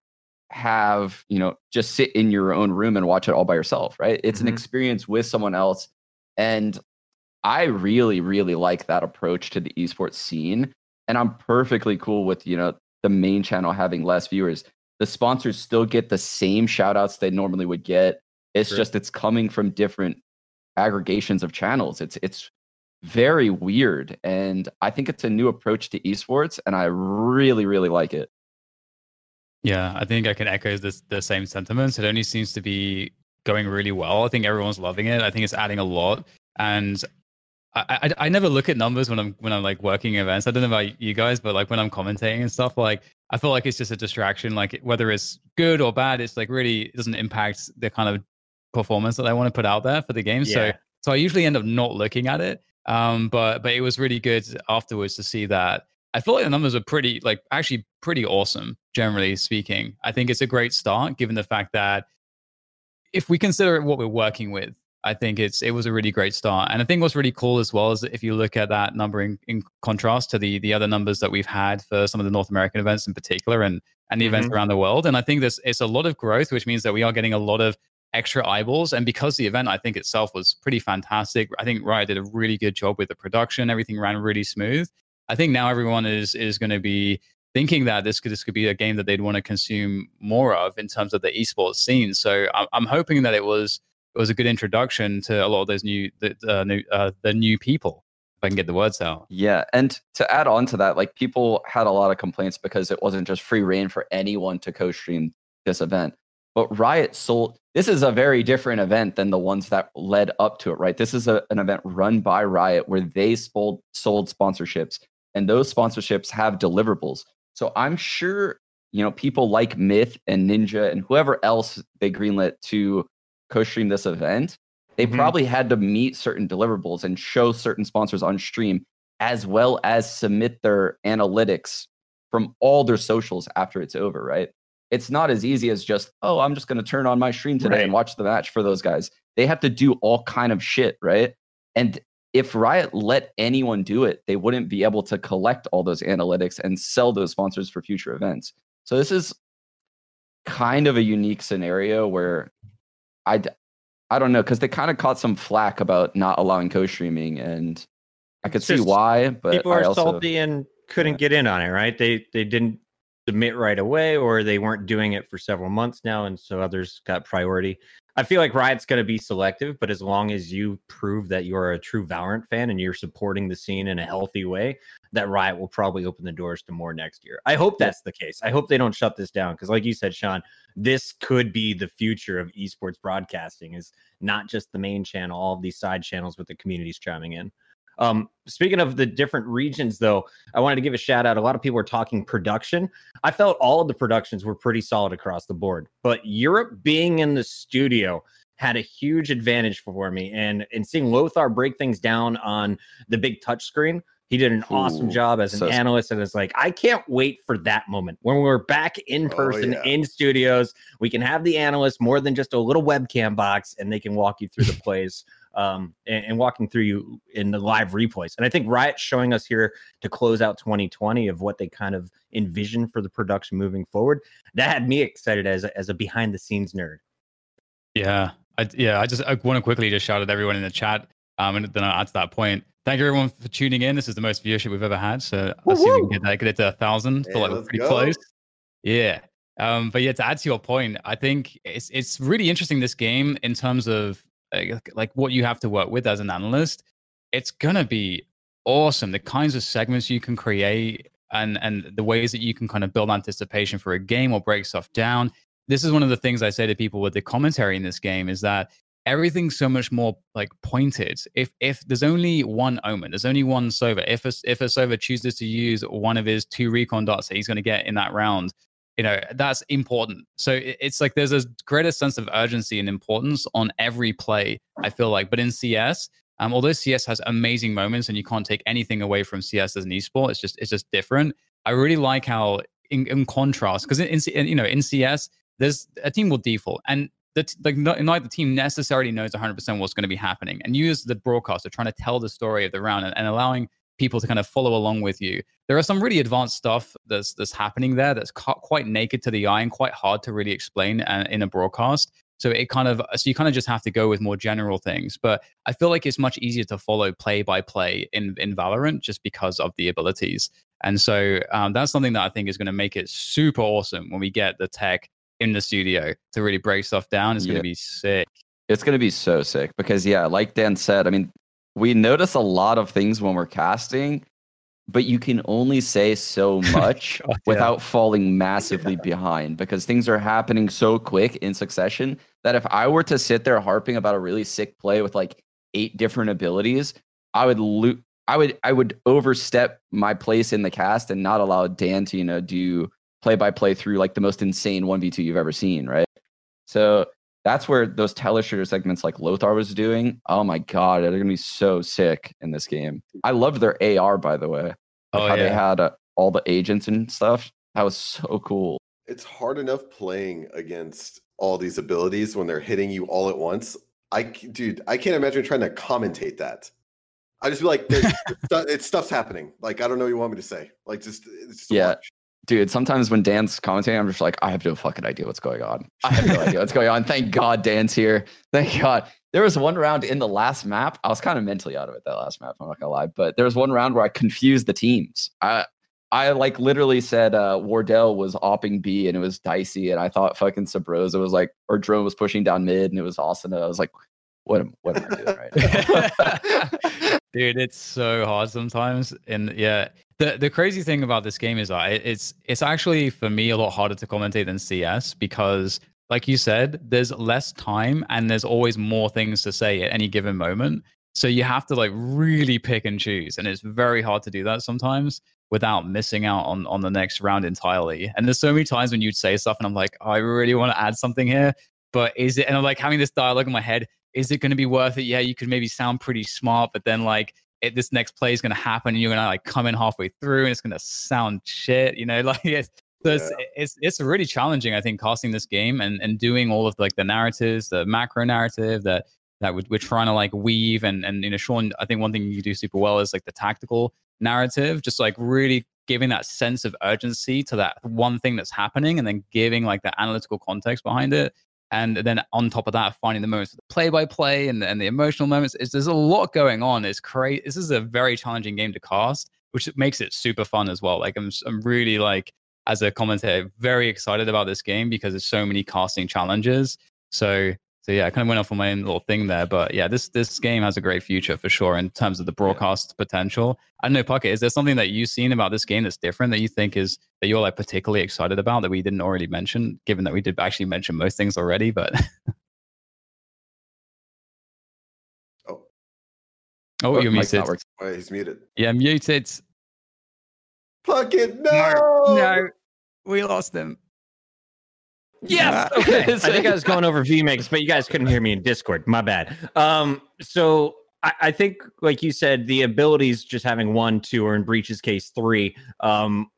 have, you know, just sit in your own room and watch it all by yourself, right? It's Mhm. an experience with someone else. And I really, really like that approach to the esports scene. And I'm perfectly cool with, you know, the main channel having less viewers. The sponsors still get the same shout outs they normally would get. It's Sure. just it's coming from different aggregations of channels. It's it's very weird. And I think it's a new approach to esports, and I really, really like it. Yeah, I think I can echo this, the same sentiments. It only seems to be going really well. I think everyone's loving it. I think it's adding a lot, and I, I, I never look at numbers when I'm when I'm like working events. I don't know about you guys, but like when I'm commentating and stuff, like I feel like it's just a distraction. Like whether it's good or bad, it's like really it doesn't impact the kind of performance that I want to put out there for the game. So so I usually end up not looking at it. Um, but but it was really good afterwards to see that. I feel like the numbers are pretty like actually pretty awesome, generally speaking. I think it's a great start given the fact that if we consider what we're working with, I think it's it was a really great start. And I think what's really cool as well is that if you look at that number in, in contrast to the the other numbers that we've had for some of the North American events in particular and and the events Mhm. around the world. And I think this it's a lot of growth, which means that we are getting a lot of extra eyeballs. And because the event I think itself was pretty fantastic, I think Riot did a really good job with the production. Everything ran really smooth. I think now everyone is is going to be thinking that this could this could be a game that they'd want to consume more of in terms of the esports scene. So I'm, I'm hoping that it was it was a good introduction to a lot of those new the uh, new uh, the new people. If I can get the words out. Yeah, and to add on to that, like people had a lot of complaints because it wasn't just free reign for anyone to co-stream this event. But Riot sold this is a very different event than the ones that led up to it, right? This is a, an event run by Riot where they sold sold sponsorships, and those sponsorships have deliverables. So I'm sure you know people like Myth and Ninja and whoever else they greenlit to co-stream this event. They Mhm. probably had to meet certain deliverables and show certain sponsors on stream, as well as submit their analytics from all their socials after it's over, right? It's not as easy as just, oh, I'm just going to turn on my stream today and watch the match for those guys. They have to do all kind of shit, right? And if Riot let anyone do it, they wouldn't be able to collect all those analytics and sell those sponsors for future events. So this is kind of a unique scenario where I I don't know because they kind of caught some flack about not allowing co-streaming, and I could see why. But people I are also, salty and couldn't get in on it, right? They they didn't submit right away, or they weren't doing it for several months now, and so others got priority. I feel like Riot's going to be selective, but as long as you prove that you're a true Valorant fan and you're supporting the scene in a healthy way, that Riot will probably open the doors to more next year. I hope that's the case. I hope they don't shut this down because, like you said, Sean, this could be the future of esports broadcasting. Is not just the main channel, all of these side channels with the communities chiming in. Um, speaking of the different regions, though, I wanted to give a shout out. A lot of people are talking production. I felt all of the productions were pretty solid across the board, but Europe being in the studio had a huge advantage for me. And and seeing Lothar break things down on the big touch screen, he did an awesome job as an so- analyst. And it's like, I can't wait for that moment when we're back in Oh, person yeah. in studios. We can have the analyst more than just a little webcam box, and they can walk you through the (laughs) plays um, and, and walking through you in the live replays. And I think Riot showing us here to close out 2020 of what they kind of envision for the production moving forward. That had me excited as a, as a behind the scenes nerd. Yeah, I, yeah. I just I want to quickly just shout at everyone in the chat, um, and then I'll add to that point. Thank you everyone for tuning in. This is the most viewership we've ever had, so let's see if we can get that get it to a thousand. Feel like we're pretty go. close. Yeah. Um, but yeah, to add to your point, I think it's it's really interesting this game in terms of like, what you have to work with as an analyst. It's gonna be awesome. The kinds of segments you can create and and the ways that you can kind of build anticipation for a game or break stuff down. This is one of the things I say to people with the commentary in this game is that everything's so much more like pointed. If if there's only one omen, there's only one Sova. If a if a Sova chooses to use one of his two recon dots that he's going to get in that round, you know that's important. So it's like there's a greater sense of urgency and importance on every play. I feel like, but in CS, um, although CS has amazing moments and you can't take anything away from CS as an esport, it's just it's just different. I really like how in, in contrast because in, in you know in CS there's a team will default and the t- like not, not the team necessarily knows 100% what's going to be happening and you as the broadcaster trying to tell the story of the round and, and allowing people to kind of follow along with you there are some really advanced stuff that's that's happening there that's ca- quite naked to the eye and quite hard to really explain uh, in a broadcast So it kind of so you kind of just have to go with more general things. But I feel like it's much easier to follow play by play in in Valorant just because of the abilities. And so um, that's something that I think is going to make it super awesome when we get the tech in the studio to really break stuff down. It's going to be sick. It's going to be so sick because, yeah, like Dan said, I mean, we notice a lot of things when we're casting, but you can only say so (laughs) oh much God, yeah. without falling massively behind because things are happening so quick in succession that if I were to sit there harping about a really sick play with like eight different abilities, I would lo- I would I would overstep my place in the cast and not allow Dan to you know do play by play through like the most insane one v two you've ever seen, right? So that's where those telestrator segments like Lothar was doing. Oh my god, they're gonna be so sick in this game. I loved their AR by the way. Like Oh, how they had uh, all the agents and stuff. That was so cool. It's hard enough playing against all these abilities when they're hitting you all at once. I dude, I can't imagine trying to commentate that. I just be like, (laughs) stu- it's stuff's happening. Like, I don't know what you want me to say. Like, just, it's just Yeah. watch. Dude, sometimes when Dan's commentating, I'm just like, I have no fucking idea what's going on. I have no idea what's going on. Thank God Dan's here. Thank God. There was one round in the last map. I was kind of mentally out of it that last map. I'm not gonna lie, but there was one round where I confused the teams. I I like literally said uh, Wardell was opping B and it was dicey, and I thought fucking Subroza was like or drone was pushing down mid and it was Austin. I was like, what am what am I doing right now? (laughs) dude it's so hard sometimes and yeah the the crazy thing about this game is uh, that it's it's actually for me a lot harder to commentate than cs because like you said there's less time and there's always more things to say at any given moment. So you have to like really pick and choose and it's very hard to do that sometimes without missing out on on the next round entirely. And there's so many times when you'd say stuff and i'm like oh, i really want to add something here but is it and i'm like having this dialogue in my head is it going to be worth it? Yeah you could maybe sound pretty smart but then like it, this next play is going to happen and you're going to like come in halfway through and it's going to sound shit you know (laughs) like it's so it's, it's it's really challenging i think casting this game and and doing all of like the narratives the macro narrative that that we're, we're trying to like weave and and you know sean i think one thing you do super well is like the tactical narrative just like really giving that sense of urgency to that one thing that's happening and then giving like the analytical context behind it and then on top of that finding the moments of the play by play and the, and the emotional moments. Is there's a lot going on. It's crazy this is a very challenging game to cast which makes it super fun as well. Like i'm i'm really like as a commentator very excited about this game because there's so many casting challenges. So so yeah, I kind of went off on my own little thing there, but yeah, this this game has a great future for sure in terms of the broadcast potential. I don't know, Puckett, is there something that you've seen about this game that's different that you think is that you're like particularly excited about that we didn't already mention, given that we did actually mention most things already, but Oh. Oh, you're mic's not muted. Wait, he's muted. Yeah, muted. Puckett, no! No, we lost him. Yes. Okay. (laughs) I think I was going over VMix, but you guys couldn't hear me in Discord. My bad. Um, so I, I think, like you said, the abilities just having one, two, or in Breach's case, three, um,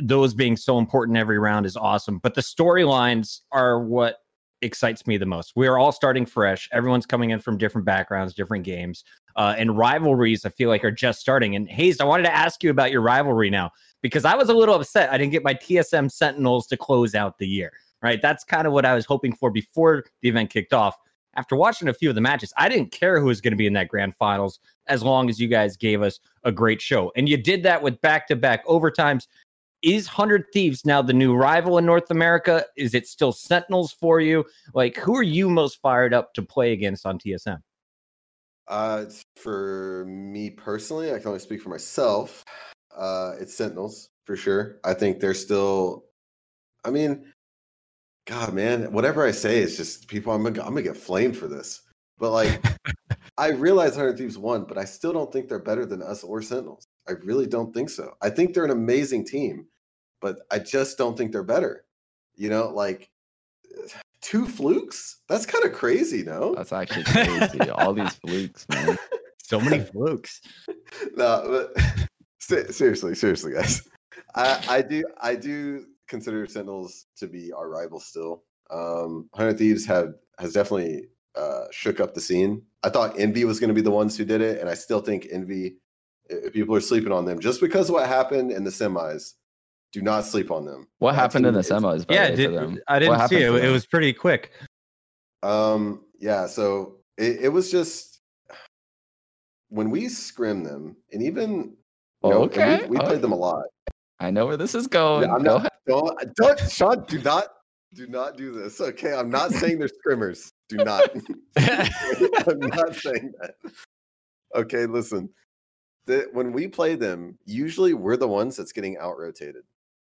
those being so important every round is awesome. But the storylines are what excites me the most. We are all starting fresh. Everyone's coming in from different backgrounds, different games. Uh, and rivalries, I feel like, are just starting. And Hazed, I wanted to ask you about your rivalry now because I was a little upset. I didn't get my TSM Sentinels to close out the year right? That's kind of what I was hoping for before the event kicked off. After watching a few of the matches, I didn't care who was going to be in that grand finals as long as you guys gave us a great show. And you did that with back to back overtimes. Is 100 Thieves now the new rival in North America? Is it still Sentinels for you? Like, who are you most fired up to play against on TSM? Uh, for me personally, I can only speak for myself. Uh, it's Sentinels for sure. I think they're still. I mean, God, man, whatever I say is just people. I'm gonna, I'm gonna get flamed for this, but like, (laughs) I realize Hundred Thieves won, but I still don't think they're better than us or Sentinels. I really don't think so. I think they're an amazing team, but I just don't think they're better. You know, like (sighs) two flukes. That's kind of crazy, no? That's actually crazy. All these flukes, man. (laughs) So many flukes. no, but (laughs) seriously, seriously, guys, I, I do, I do consider Sentinels to be our rival still. Um, Hundred Thieves have has definitely uh, shook up the scene. I thought Envy was going to be the ones who did it, and I still think Envy. i- People are sleeping on them just because of what happened in the semis. Do not sleep on them. What That happened in the semis? by Yeah, the way, did, for them? I didn't see it. It was pretty quick. Um, yeah, so it, it was just when we scrim them, and even you know, Okay, we, we okay. played them a lot. I know where this is going. Yeah, I'm Go not. Don't, don't, Sean. Do not, do not do this. Okay, I'm not (laughs) saying they're scrimmers. Do not. (laughs) (laughs) I'm not saying that. Okay, listen. The, when we play them, usually we're the ones that's getting out rotated.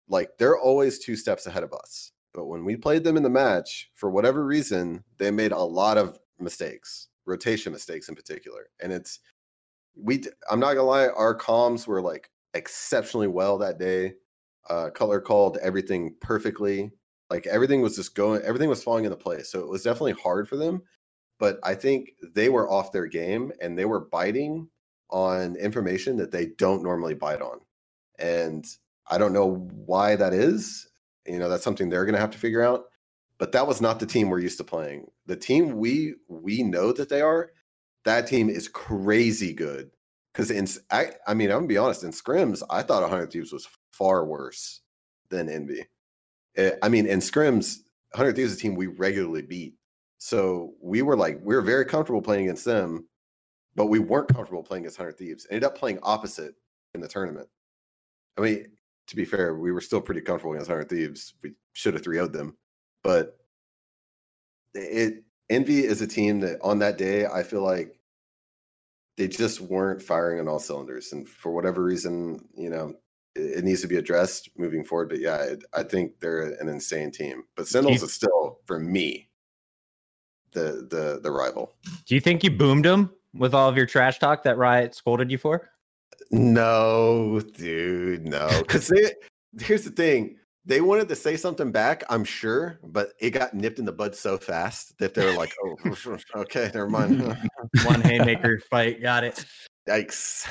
Like they're always two steps ahead of us. But when we played them in the match, for whatever reason, they made a lot of mistakes, rotation mistakes in particular. And it's we. I'm not gonna lie, our comms were like exceptionally well that day. Uh, color called everything perfectly. Like everything was just going, everything was falling into place. So it was definitely hard for them. But I think they were off their game and they were biting on information that they don't normally bite on. And I don't know why that is. You know, that's something they're going to have to figure out. But that was not the team we're used to playing. The team we we know that they are, that team is crazy good. Because in I, I mean, I'm gonna be honest. In scrims, I thought 100 Thieves was far worse than Envy. Eh, I mean, in scrims, 100 Thieves is a team we regularly beat. So we were like, we were very comfortable playing against them, but we weren't comfortable playing against 100 Thieves. Ended up playing opposite in the tournament. I mean, to be fair, we were still pretty comfortable against 100 Thieves. We should have 3 0'd them. But it Envy is a team that on that day, I feel like they just weren't firing on all cylinders. And for whatever reason, you know, it, needs to be addressed moving forward. But yeah, it, I think they're an insane team. But Sentinels is still, for me, the the the rival. Do you think you boomed them with all of your trash talk that Riot scolded you for? No, dude, no. (laughs) Because they here's the thing. They wanted to say something back, I'm sure, but it got nipped in the bud so fast that they were like, "Oh, (laughs) okay, never mind." (laughs) One haymaker fight, got it. Yikes!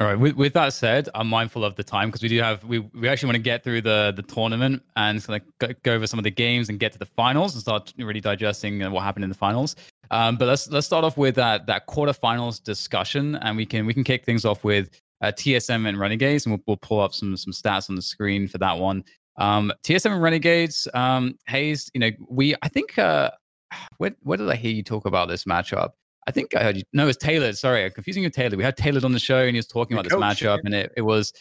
All right. With, with that said, I'm mindful of the time because we do have we, we actually want to get through the the tournament and sort of go, go over some of the games and get to the finals and start really digesting uh, what happened in the finals. Um, but let's let's start off with that that quarterfinals discussion, and we can we can kick things off with uh, TSM and Renegades, and we'll, we'll pull up some some stats on the screen for that one. Um, TSM and Renegades, um, Hazed, you know, we I think uh, (sighs) where where did I hear you talk about this matchup? I think I heard you. No, it was Taylor. Sorry, I'm confusing you with Taylor. We had Taylor on the show, and he was talking Your about this coach, matchup, and it, it was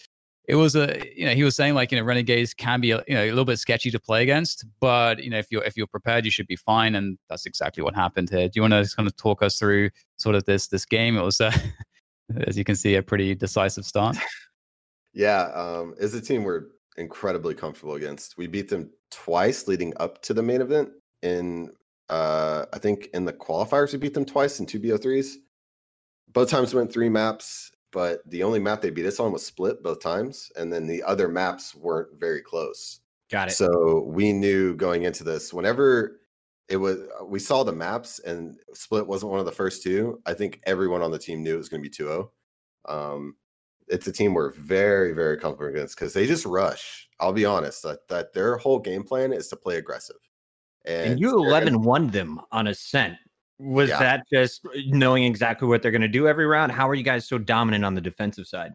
it was a you know he was saying like you know renegades can be a, you know a little bit sketchy to play against, but you know if you're if you're prepared, you should be fine, and that's exactly what happened here. Do you want to just kind of talk us through sort of this this game? It was uh, (laughs) as you can see a pretty decisive start. (laughs) Yeah, um, is a team we're incredibly comfortable against. We beat them twice leading up to the main event. In uh, I think in the qualifiers we beat them twice in two BO3s. Both times went three maps, but the only map they beat us on was split both times, and then the other maps weren't very close. Got it. So we knew going into this, whenever it was, we saw the maps and split wasn't one of the first two. I think everyone on the team knew it was going to be 2 0. Um, it's a team we're very, very comfortable against because they just rush. I'll be honest, that, that their whole game plan is to play aggressive. And you 11 won them on a Ascent. Was Yeah. that just knowing exactly what they're going to do every round? How are you guys so dominant on the defensive side?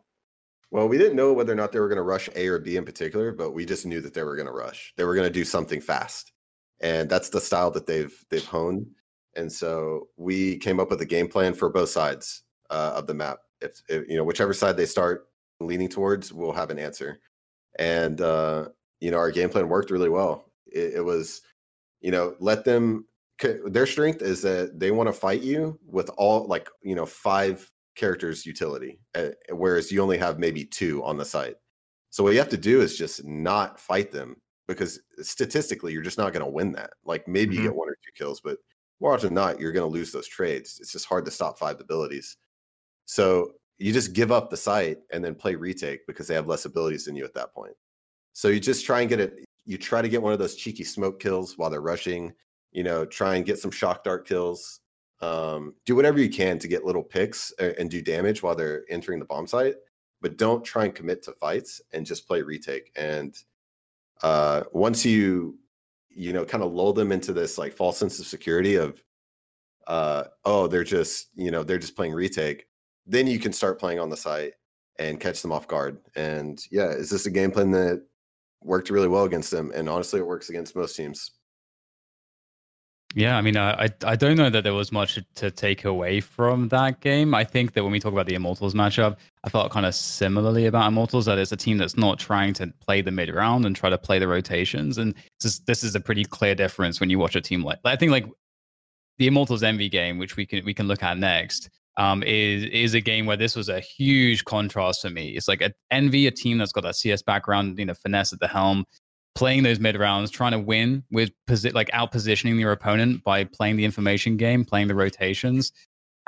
Well, we didn't know whether or not they were going to rush A or B in particular, but we just knew that they were going to rush. They were going to do something fast, and that's the style that they've they've honed. And so we came up with a game plan for both sides uh, of the map. If, if you know whichever side they start leaning towards, we'll have an answer. And uh, you know our game plan worked really well. It, it was, you know, let them. Their strength is that they want to fight you with all like you know five characters utility, uh, whereas you only have maybe two on the site. So what you have to do is just not fight them because statistically you're just not going to win that. Like maybe you Mhm. get one or two kills, but more often than not you're going to lose those trades. It's just hard to stop five abilities. So you just give up the site and then play retake because they have less abilities than you at that point. So you just try and get it. You try to get one of those cheeky smoke kills while they're rushing. You know, try and get some shock dart kills. Um, do whatever you can to get little picks and do damage while they're entering the bomb site, but don't try and commit to fights and just play retake. And uh, once you, you know, kind of lull them into this like false sense of security of, uh, oh, they're just, you know, they're just playing retake, then you can start playing on the site and catch them off guard. And yeah, is this a game plan that worked really well against them? And honestly, it works against most teams. Yeah, I mean, uh, I I don't know that there was much to take away from that game. I think that when we talk about the Immortals matchup, I felt kind of similarly about Immortals that it's a team that's not trying to play the mid round and try to play the rotations. And this is, this is a pretty clear difference when you watch a team like I think like the Immortals Envy game, which we can we can look at next. Um, is is a game where this was a huge contrast for me. It's like a Envy, a team that's got that CS background, you know, FNS at the helm, playing those mid rounds, trying to win with posi- like out positioning your opponent by playing the information game, playing the rotations.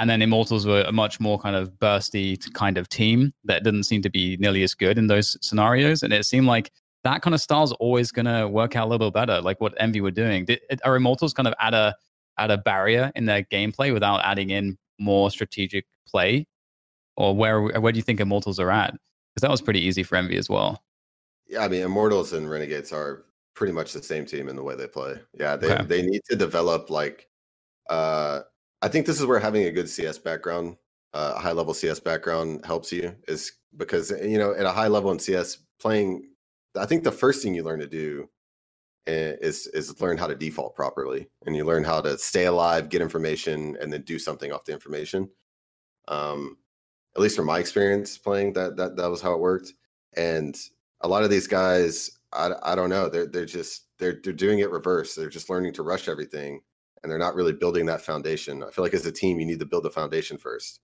And then Immortals were a much more kind of bursty kind of team that didn't seem to be nearly as good in those scenarios. And it seemed like that kind of style is always going to work out a little bit better, like what Envy were doing. Did, are Immortals kind of at a at a barrier in their gameplay without adding in more strategic play, or where where do you think Immortals are at? Because that was pretty easy for Envy as well. Yeah, I mean, Immortals and Renegades are pretty much the same team in the way they play. Yeah, they Okay. they need to develop like uh I think this is where having a good CS background, uh, a high level CS background helps you is because you know, at a high level in CS playing I think the first thing you learn to do is is learn how to default properly and you learn how to stay alive, get information and then do something off the information. Um at least from my experience playing that that that was how it worked and a lot of these guys I, I don't know they're they're just they're they're doing it reverse they're just learning to rush everything and they're not really building that foundation i feel like as a team you need to build the foundation first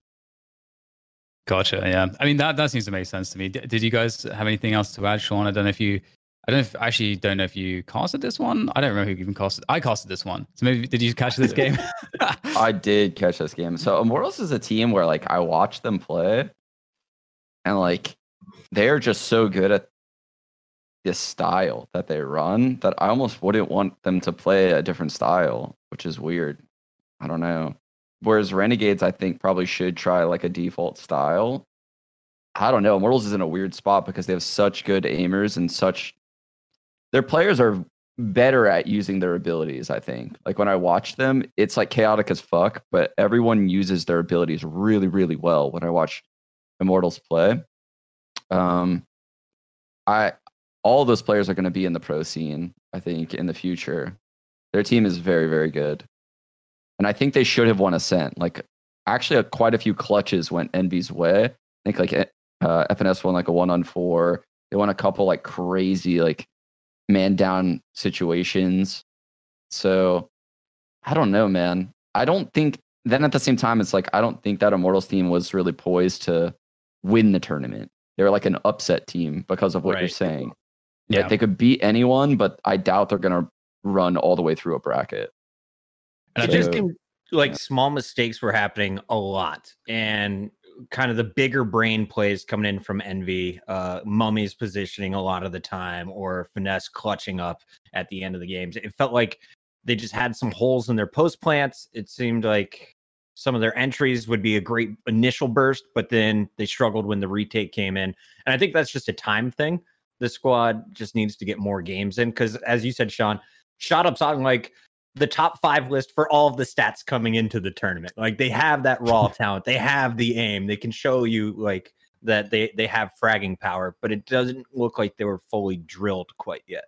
Gotcha. Yeah. I mean, that, that seems to make sense to me. D- did you guys have anything else to add, Sean? I don't know if you, I don't know if, actually don't know if you casted this one. I don't remember who even casted. I casted this one. So maybe, did you catch this game? (laughs) I did catch this game. So Immortals is a team where like I watch them play and like they're just so good at this style that they run that I almost wouldn't want them to play a different style, which is weird. I don't know. Whereas Renegades, I think probably should try like a default style. I don't know. Immortals is in a weird spot because they have such good aimers and such their players are better at using their abilities, I think. Like when I watch them, it's like chaotic as fuck, but everyone uses their abilities really, really well when I watch Immortals play. Um I all those players are going to be in the pro scene, I think, in the future. Their team is very, very good. And I think they should have won Ascent. Like actually uh, quite a few clutches went Envy's way. I think like uh, FNS won like a one on four. They won a couple like crazy like man down situations. So I don't know, man. I don't think then at the same time, it's like I don't think that Immortals team was really poised to win the tournament. They were like an upset team because of what you're saying. Yeah. They could beat anyone, but I doubt they're gonna run all the way through a bracket. It just So- seemed like small mistakes were happening a lot, and kind of the bigger brain plays coming in from Envy, uh, Mummay's positioning a lot of the time, or FNS clutching up at the end of the games. It felt like they just had some holes in their post plants. It seemed like some of their entries would be a great initial burst, but then they struggled when the retake came in. And I think that's just a time thing. The squad just needs to get more games in because, as you said, Sean, ShoT_UP's on like the top five list for all of the stats coming into the tournament. Like they have that raw (laughs) talent, they have the aim, they can show you like that they they have fragging power, but it doesn't look like they were fully drilled quite yet.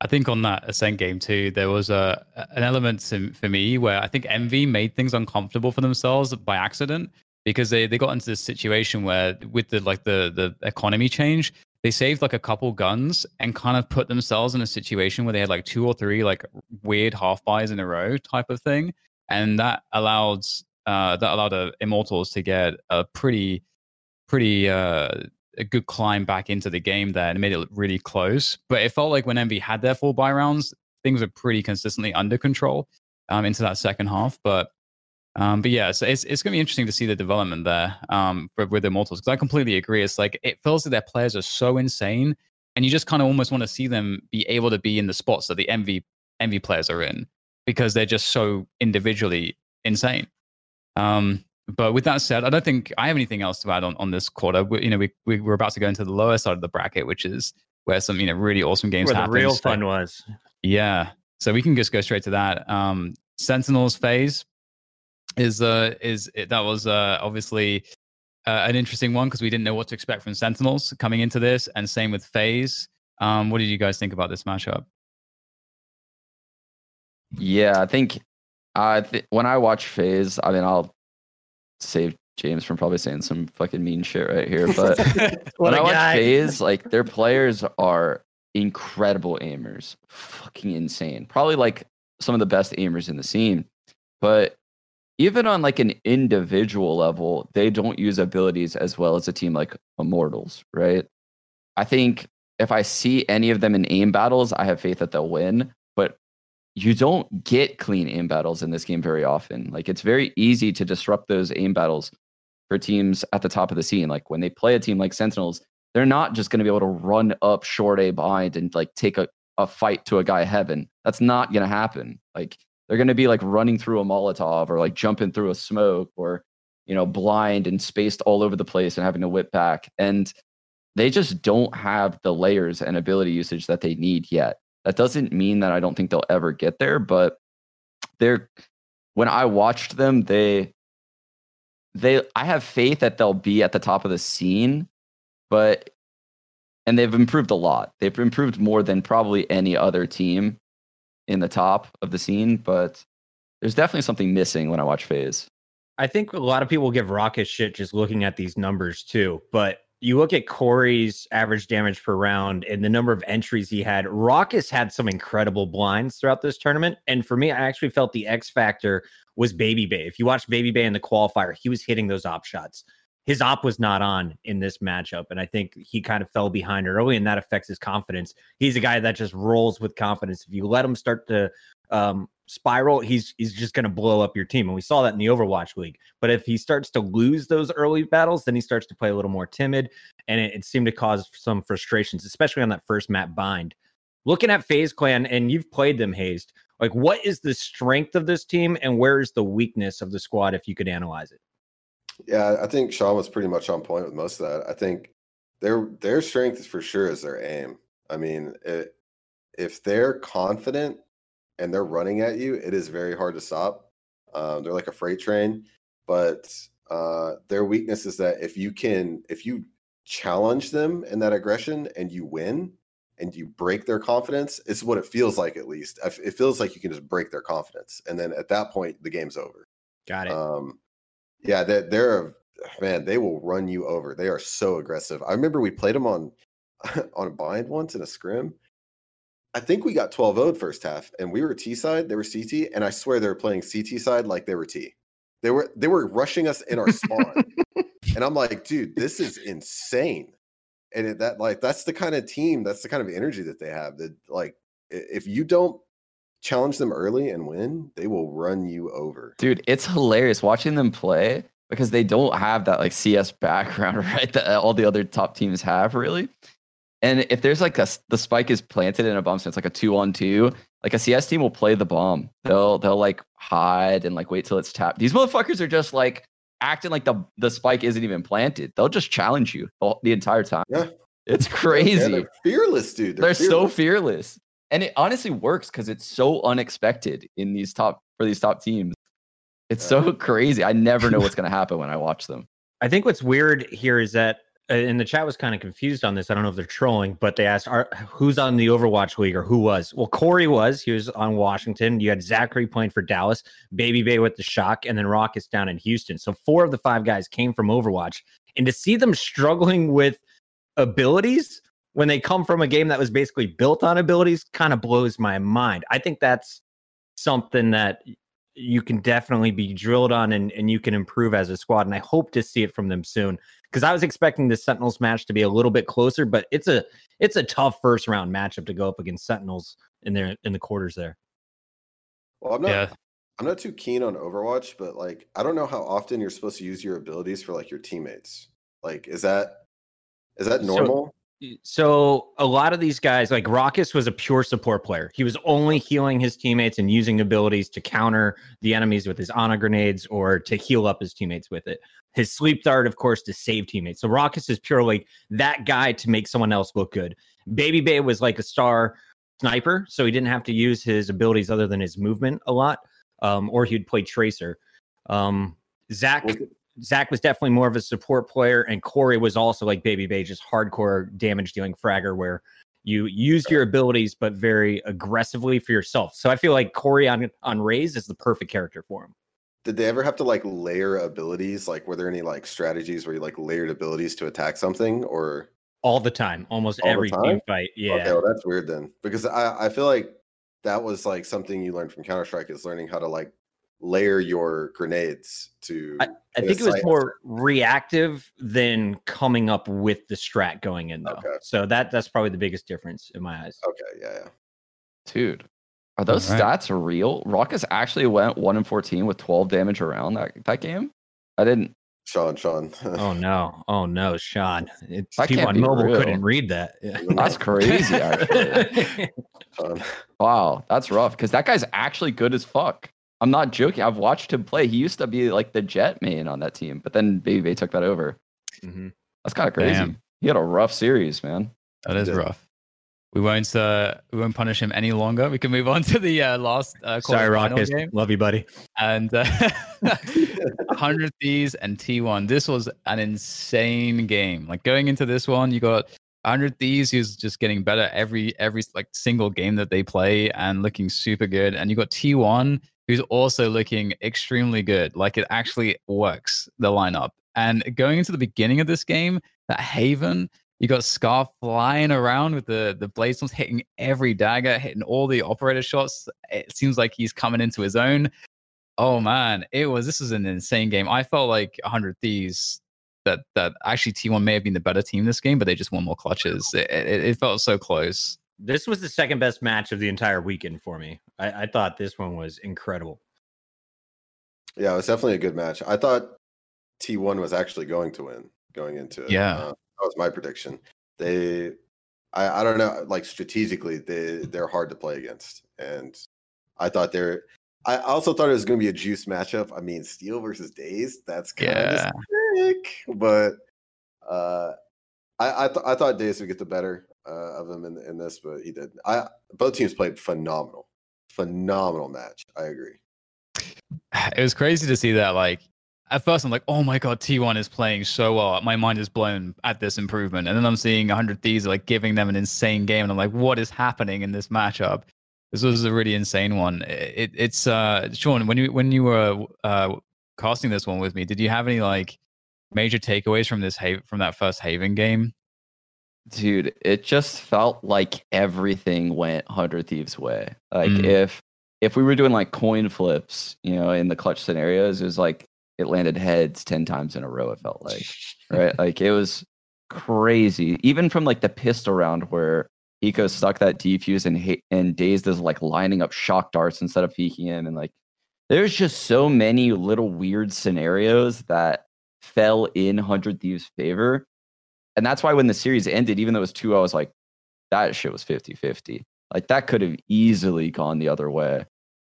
I think on that Ascent game too, there was a an element to, for me where I think Envy made things uncomfortable for themselves by accident because they, they got into this situation where with the like the the economy change, they saved like a couple guns and kind of put themselves in a situation where they had like two or three like weird half buys in a row type of thing, and that allowed uh, that allowed uh, Immortals to get a pretty pretty uh, a good climb back into the game there and made it really close. But it felt like when Envy had their full buy rounds, things were pretty consistently under control um, into that second half. But um, but yeah, so it's it's gonna be interesting to see the development there um, with, with Immortals because I completely agree. It's like it feels like their players are so insane, and you just kind of almost want to see them be able to be in the spots that the Envy Envy players are in because they're just so individually insane. Um, but with that said, I don't think I have anything else to add on, on this quarter. We, you know, we, we we're about to go into the lower side of the bracket, which is where some you know really awesome games Where the happen. real fun was. yeah, so we can just go straight to that. Um, Sentinels phase is uh is it, that was uh obviously uh, an interesting one because we didn't know what to expect from Sentinels coming into this, and same with phase. Um, what did you guys think about this matchup? Yeah, I think I th- when I watch Phase, I mean, I'll save James from probably saying some fucking mean shit right here, (laughs) but when I watch Phase, like their players are incredible aimers, fucking insane. Probably like some of the best aimers in the scene. But even on like an individual level, they don't use abilities as well as a team like Immortals, right? I think if I see any of them in aim battles, I have faith that they'll win. But you don't get clean aim battles in this game very often. Like it's very easy to disrupt those aim battles for teams at the top of the scene. Like when they play a team like Sentinels, they're not just going to be able to run up short A behind and like take a, a fight to a guy heaven. That's not going to happen. Like they're going to be like running through a Molotov or like jumping through a smoke or, you know, blind and spaced all over the place and having to whip back. And they just don't have the layers and ability usage that they need yet. That doesn't mean that I don't think they'll ever get there, but they're when I watched them, they they I have faith that they'll be at the top of the scene, but and they've improved a lot. They've improved more than probably any other team in the top of the scene, but there's definitely something missing when I watch FaZe. I think a lot of people give Rawkus shit just looking at these numbers too, but you look at Corey's average damage per round and the number of entries he had. Rawkus had some incredible blinds throughout this tournament. And for me, I actually felt the X factor was Baby Bay. If you watch Baby Bay in the qualifier, he was hitting those op shots. His op was not on in this matchup. And I think he kind of fell behind early, and that affects his confidence. He's a guy that just rolls with confidence. If you let him start to um, spiral, he's he's just going to blow up your team. And we saw that in the Overwatch League. But if he starts to lose those early battles, then he starts to play a little more timid, and it, it seemed to cause some frustrations, especially on that first map bind. Looking at FaZe Clan, and you've played them, Hazed. Like, what is the strength of this team, and where is the weakness of the squad? If you could analyze it. Yeah, I think Sean was pretty much on point with most of that. I think their their strength is for sure is their aim. I mean, it, if they're confident and they're running at you, it is very hard to stop. Um, they're like a freight train, but uh, their weakness is that if you can, if you challenge them in that aggression and you win and you break their confidence, it's what it feels like at least. It feels like you can just break their confidence, and then at that point, the game's over. Got it. Um, yeah, they're, they're man, they will run you over. They are so aggressive. I remember we played them on (laughs) on a bind once in a scrim I think we got 12 0 first half, and we were T side, they were CT, and I swear they were playing CT side like they were T. They were they were rushing us in our spawn, (laughs) and I'm like, dude, this is insane. And it, that like that's the kind of team, that's the kind of energy that they have. That like if you don't challenge them early and win, they will run you over. Dude, it's hilarious watching them play because they don't have that like CS background, (laughs) right? That all the other top teams have really. And if there's like a the spike is planted in a bomb, so it's like a two on two. Like a CS team will play the bomb. They'll they'll like hide and like wait till it's tapped. These motherfuckers are just like acting like the the spike isn't even planted. They'll just challenge you the entire time. Yeah, it's crazy. Yeah, fearless, dude. They're, they're fearless. so fearless, and it honestly works because it's so unexpected in these top for these top teams. It's so (laughs) crazy. I never know what's (laughs) going to happen when I watch them. I think what's weird here is that uh, and the chat was kind of confused on this. I don't know if they're trolling, but they asked, Are, "Who's on the Overwatch League or who was?" Well, Corey was. He was on Washington. You had Zachary playing for Dallas, Baby Bay with the Shock, and then Rawkus down in Houston. So four of the five guys came from Overwatch, and to see them struggling with abilities when they come from a game that was basically built on abilities kind of blows my mind. I think that's something that you can definitely be drilled on and, and you can improve as a squad. And I hope to see it from them soon because I was expecting the Sentinels match to be a little bit closer, but it's a it's a tough first round matchup to go up against Sentinels in there in the quarters there. Well, I'm not yeah. I'm not too keen on Overwatch, but like I don't know how often you're supposed to use your abilities for like your teammates. Like, is that is that normal? So, so a lot of these guys, like Rawkus, was a pure support player. He was only healing his teammates and using abilities to counter the enemies with his Ana grenades or to heal up his teammates with it. His sleep dart, of course, to save teammates. So Rawkus is purely that guy to make someone else look good. Baby Bay was like a star sniper, so he didn't have to use his abilities other than his movement a lot, um, or he'd play tracer. Um, Zach Zach was definitely more of a support player, and Corey was also like Baby Bay, just hardcore damage dealing fragger, where You used your abilities, but very aggressively for yourself. So I feel like Corey on on Raze is the perfect character for him. Did they ever have to like layer abilities? Like, were there any like strategies where you like layered abilities to attack something, or all the time, almost All every time? team fight? Yeah. Okay, well, that's weird then, because I I feel like that was like something you learned from Counter Strike is learning how to like layer your grenades to. I, I think it was site. more reactive than coming up with the strat going in though. So that that's probably the biggest difference in my eyes. Okay, yeah, yeah. Dude, are those Alright. stats real? Rawkus actually went one and fourteen with twelve damage around that that game. I didn't. Sean, Sean. oh (laughs) no, oh no, Sean! It's That people on mobile real. couldn't read that. (laughs) That's crazy, (laughs) actually. Wow, that's rough because that guy's actually good as fuck. I'm not joking. I've watched him play. He used to be like the Jett main on that team, but then Baby Bay took that over. Mhm. That's kind of crazy. Damn. He had a rough series, man. That is rough. We won't uh, we won't punish him any longer. We can move on to the uh, last uh, Sorry, quarterfinal Rawkus. game. Love you, buddy. and uh, (laughs) 100 Thieves and T1. This was an insane game. Like going into this one, you got 100 Thieves who's just getting better every every like single game that they play and looking super good. And you got T1 who's also looking extremely good. Like it actually works the lineup. And going into the beginning of this game, that Haven. You got Scar flying around with the the blade hitting every dagger, hitting all the operator shots. It seems like he's coming into his own. Oh man, it was this was an insane game. I felt like 100 Thieves that that actually T1 may have been the better team this game, but they just won more clutches. It, it, it felt so close. This was the second best match of the entire weekend for me. I, I thought this one was incredible. Yeah, it was definitely a good match. I thought T1 was actually going to win going into it. Yeah. Uh, that was my prediction. They, I, I don't know, like strategically, they they're hard to play against, and I thought they're. I also thought it was going to be a juice matchup. I mean, Steel versus Dazed. That's kind Yeah. of sick, but uh, I I, th- I thought Dazed would get the better uh, of him in in this, but he did. I both teams played phenomenal, phenomenal match. I agree. (sighs) It was crazy to see that. Like at first, I'm like, oh my god, T1 is playing so well. My mind is blown at this improvement. And then I'm seeing 100 Thieves like giving them an insane game, and I'm like, what is happening in this matchup? This was a really insane one. It, it's uh, Sean, when you when you were uh, casting this one with me, did you have any like major takeaways from this ha- from that first Haven game? Dude, it just felt like everything went 100 Thieves' way. Like Mm. if if we were doing like coin flips, you know, in the clutch scenarios, it was like it landed heads 10 times in a row, it felt like. (laughs) right? Like it was crazy. Even from like the pistol round where Eco stuck that defuse and ha- and Dazed is like lining up shock darts instead of peeking in. And like there's just so many little weird scenarios that fell in 100 Thieves' favor. And that's why when the series ended, even though it was 2 I was like, that shit was 50 50. Like that could have easily gone the other way.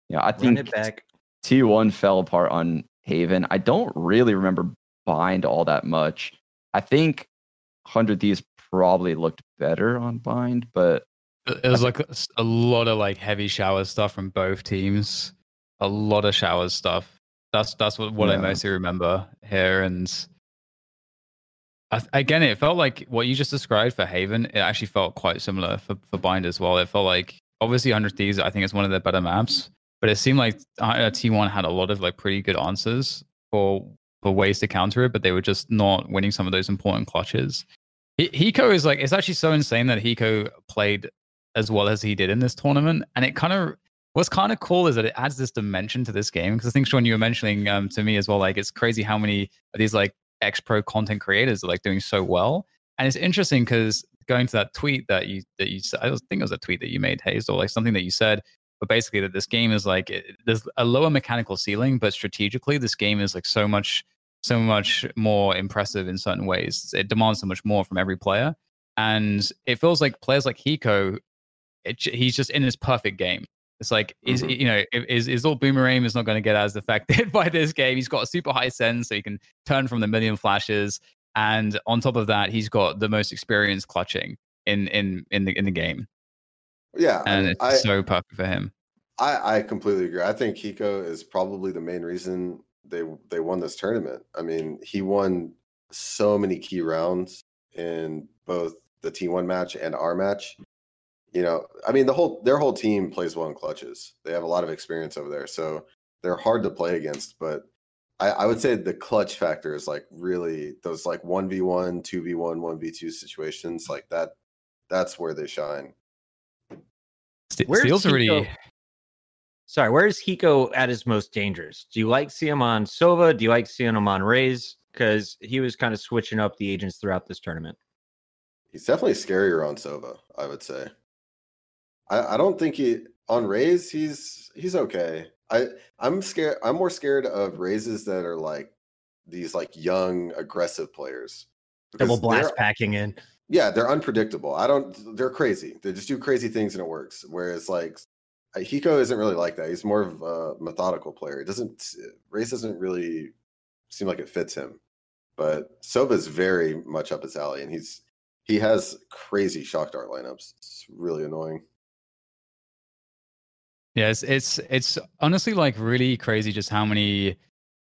You know, I think back. T1 fell apart on Haven. I don't really remember Bind all that much. I think 100 Thieves probably looked better on Bind, but It it was like a lot of like heavy shower stuff from both teams. A lot of shower stuff. That's that's what, what I mostly remember here. And Again, it felt like what you just described for Haven. It actually felt quite similar for, for Bind as well. It felt like obviously 100 Thieves. I think it's one of their better maps, but it seemed like uh, T1 had a lot of like pretty good answers for for ways to counter it, but they were just not winning some of those important clutches. Hi- Hiko is like it's actually so insane that Hiko played as well as he did in this tournament, and it kind of what's kind of cool is that it adds this dimension to this game because I think Sean, you were mentioning um, to me as well, like it's crazy how many of these like ex pro content creators are like doing so well, and it's interesting because going to that tweet that you that you I think it was a tweet that you made, or like something that you said. But basically, that this game is like it, there's a lower mechanical ceiling, but strategically, this game is like so much so much more impressive in certain ways. It demands so much more from every player, and it feels like players like Hiko, it, he's just in his perfect game. It's like is Mhm. you know is is all Boomerang is not going to get as affected (laughs) by this game. He's got a super high sense, so he can turn from the million flashes, and on top of that, he's got the most experience clutching in in in the in the game, Yeah, I and mean, it's I, so perfect for him. I I completely agree. I think Hiko is probably the main reason they they won this tournament. I mean, he won so many key rounds in both the T1 match and our match. You know, I mean, the whole their whole team plays well in clutches. They have a lot of experience over there, so they're hard to play against. But I, I would say the clutch factor is like really those like one v one, two v one, one v two situations like that. That's where they shine. Where's Steel's Hiko- already Sorry, where's Hiko at his most dangerous? Do you like seeing him on Sova? Do you like seeing him on Raze? Because he was kind of switching up the agents throughout this tournament. He's definitely scarier on Sova, I would say. I, I don't think he on Raze he's he's okay. I I'm scared I'm more scared of Razes that are like these like young aggressive players. Double blast packing in. Yeah, they're unpredictable. I don't they're crazy. They just do crazy things and it works. Whereas like uh, Hiko isn't really like that. He's more of a methodical player. It doesn't Raze doesn't really seem like it fits him. But Sova's very much up his alley and he's he has crazy shock dart lineups. It's really annoying. Yeah, it's it's honestly like really crazy just how many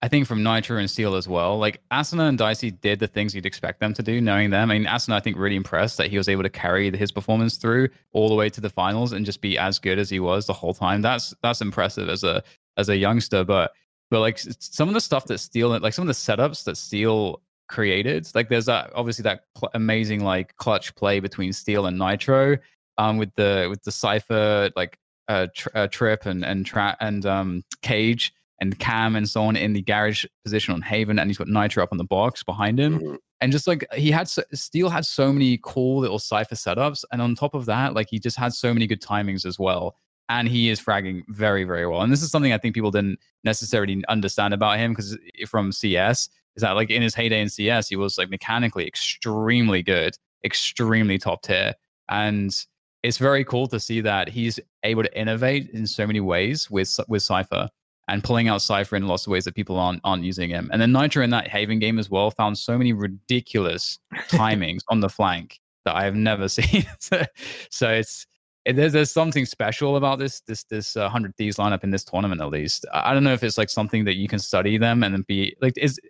I think from Nitro and Steel as well. Like Asuna and Dicey did the things you'd expect them to do, knowing them. I mean, Asuna I think really impressed that he was able to carry his performance through all the way to the finals and just be as good as he was the whole time. That's that's impressive as a as a youngster. But but like some of the stuff that Steel like some of the setups that Steel created, like there's that obviously that cl- amazing like clutch play between Steel and Nitro, um, with the with the Cypher like uh, tr- uh Trip and and tra- and um Cage and Cam and so on in the garage position on Haven, and he's got Nitro up on the box behind him. Mm-hmm. And just like he had, so, Steel had so many cool little Cypher setups, and on top of that, like he just had so many good timings as well. And he is fragging very, very well. And this is something I think people didn't necessarily understand about him because from CS is that like in his heyday in CS, he was like mechanically extremely good, extremely top tier, and it's very cool to see that he's able to innovate in so many ways with with Cypher and pulling out Cypher in lots of ways that people aren't aren't using him. And then Nitro in that Haven game as well found so many ridiculous timings on the flank that I have never (laughs) seen. so, so it's it, there's there's something special about this this this uh, hundred Thieves lineup in this tournament at least. I, I don't know if it's like something that you can study them and then be like is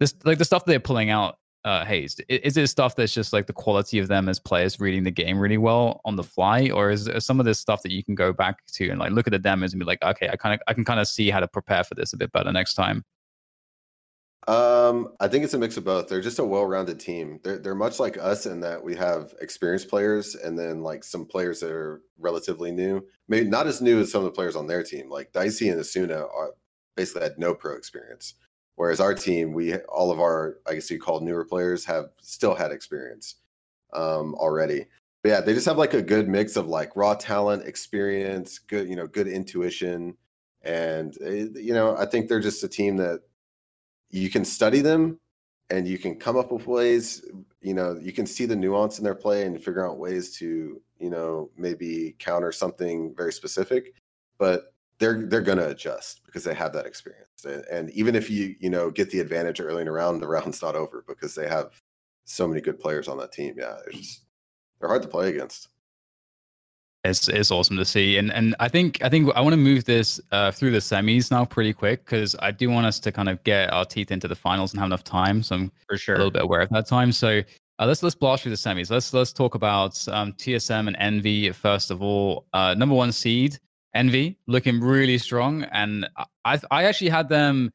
this like the stuff they're pulling out uh hazed is it stuff that's just like the quality of them as players reading the game really well on the fly or is some of this stuff that you can go back to and like look at the demos and be like okay i kind of i can kind of see how to prepare for this a bit better next time Um, I think it's a mix of both. They're just a well-rounded team. They're they're much like us in that we have experienced players and then like some players that are relatively new. Maybe not as new as some of the players on their team. Like Dicey and Asuna are basically had no pro experience. Whereas our team, we all of our I guess you call newer players have still had experience um already. But yeah, they just have like a good mix of like raw talent, experience, good, you know, good intuition. And eh, you know, I think they're just a team that you can study them and you can come up with ways you know you can see the nuance in their play and figure out ways to you know maybe counter something very specific but they're they're going to adjust because they have that experience. And, and even if you you know get the advantage early in a round the round's (laughs) not over because they have so many good players on that team. Yeah they're just they're hard to play against. It's it's awesome to see. And and i think i think i want to move this uh through the semis now pretty quick because i do want us to kind of get our teeth into the finals and have enough time so i'm for sure a little bit aware of that time. So uh, let's let's blast through the semis. Let's let's talk about um tsm and envy first of all. Uh number one seed envy looking really strong and i i actually had them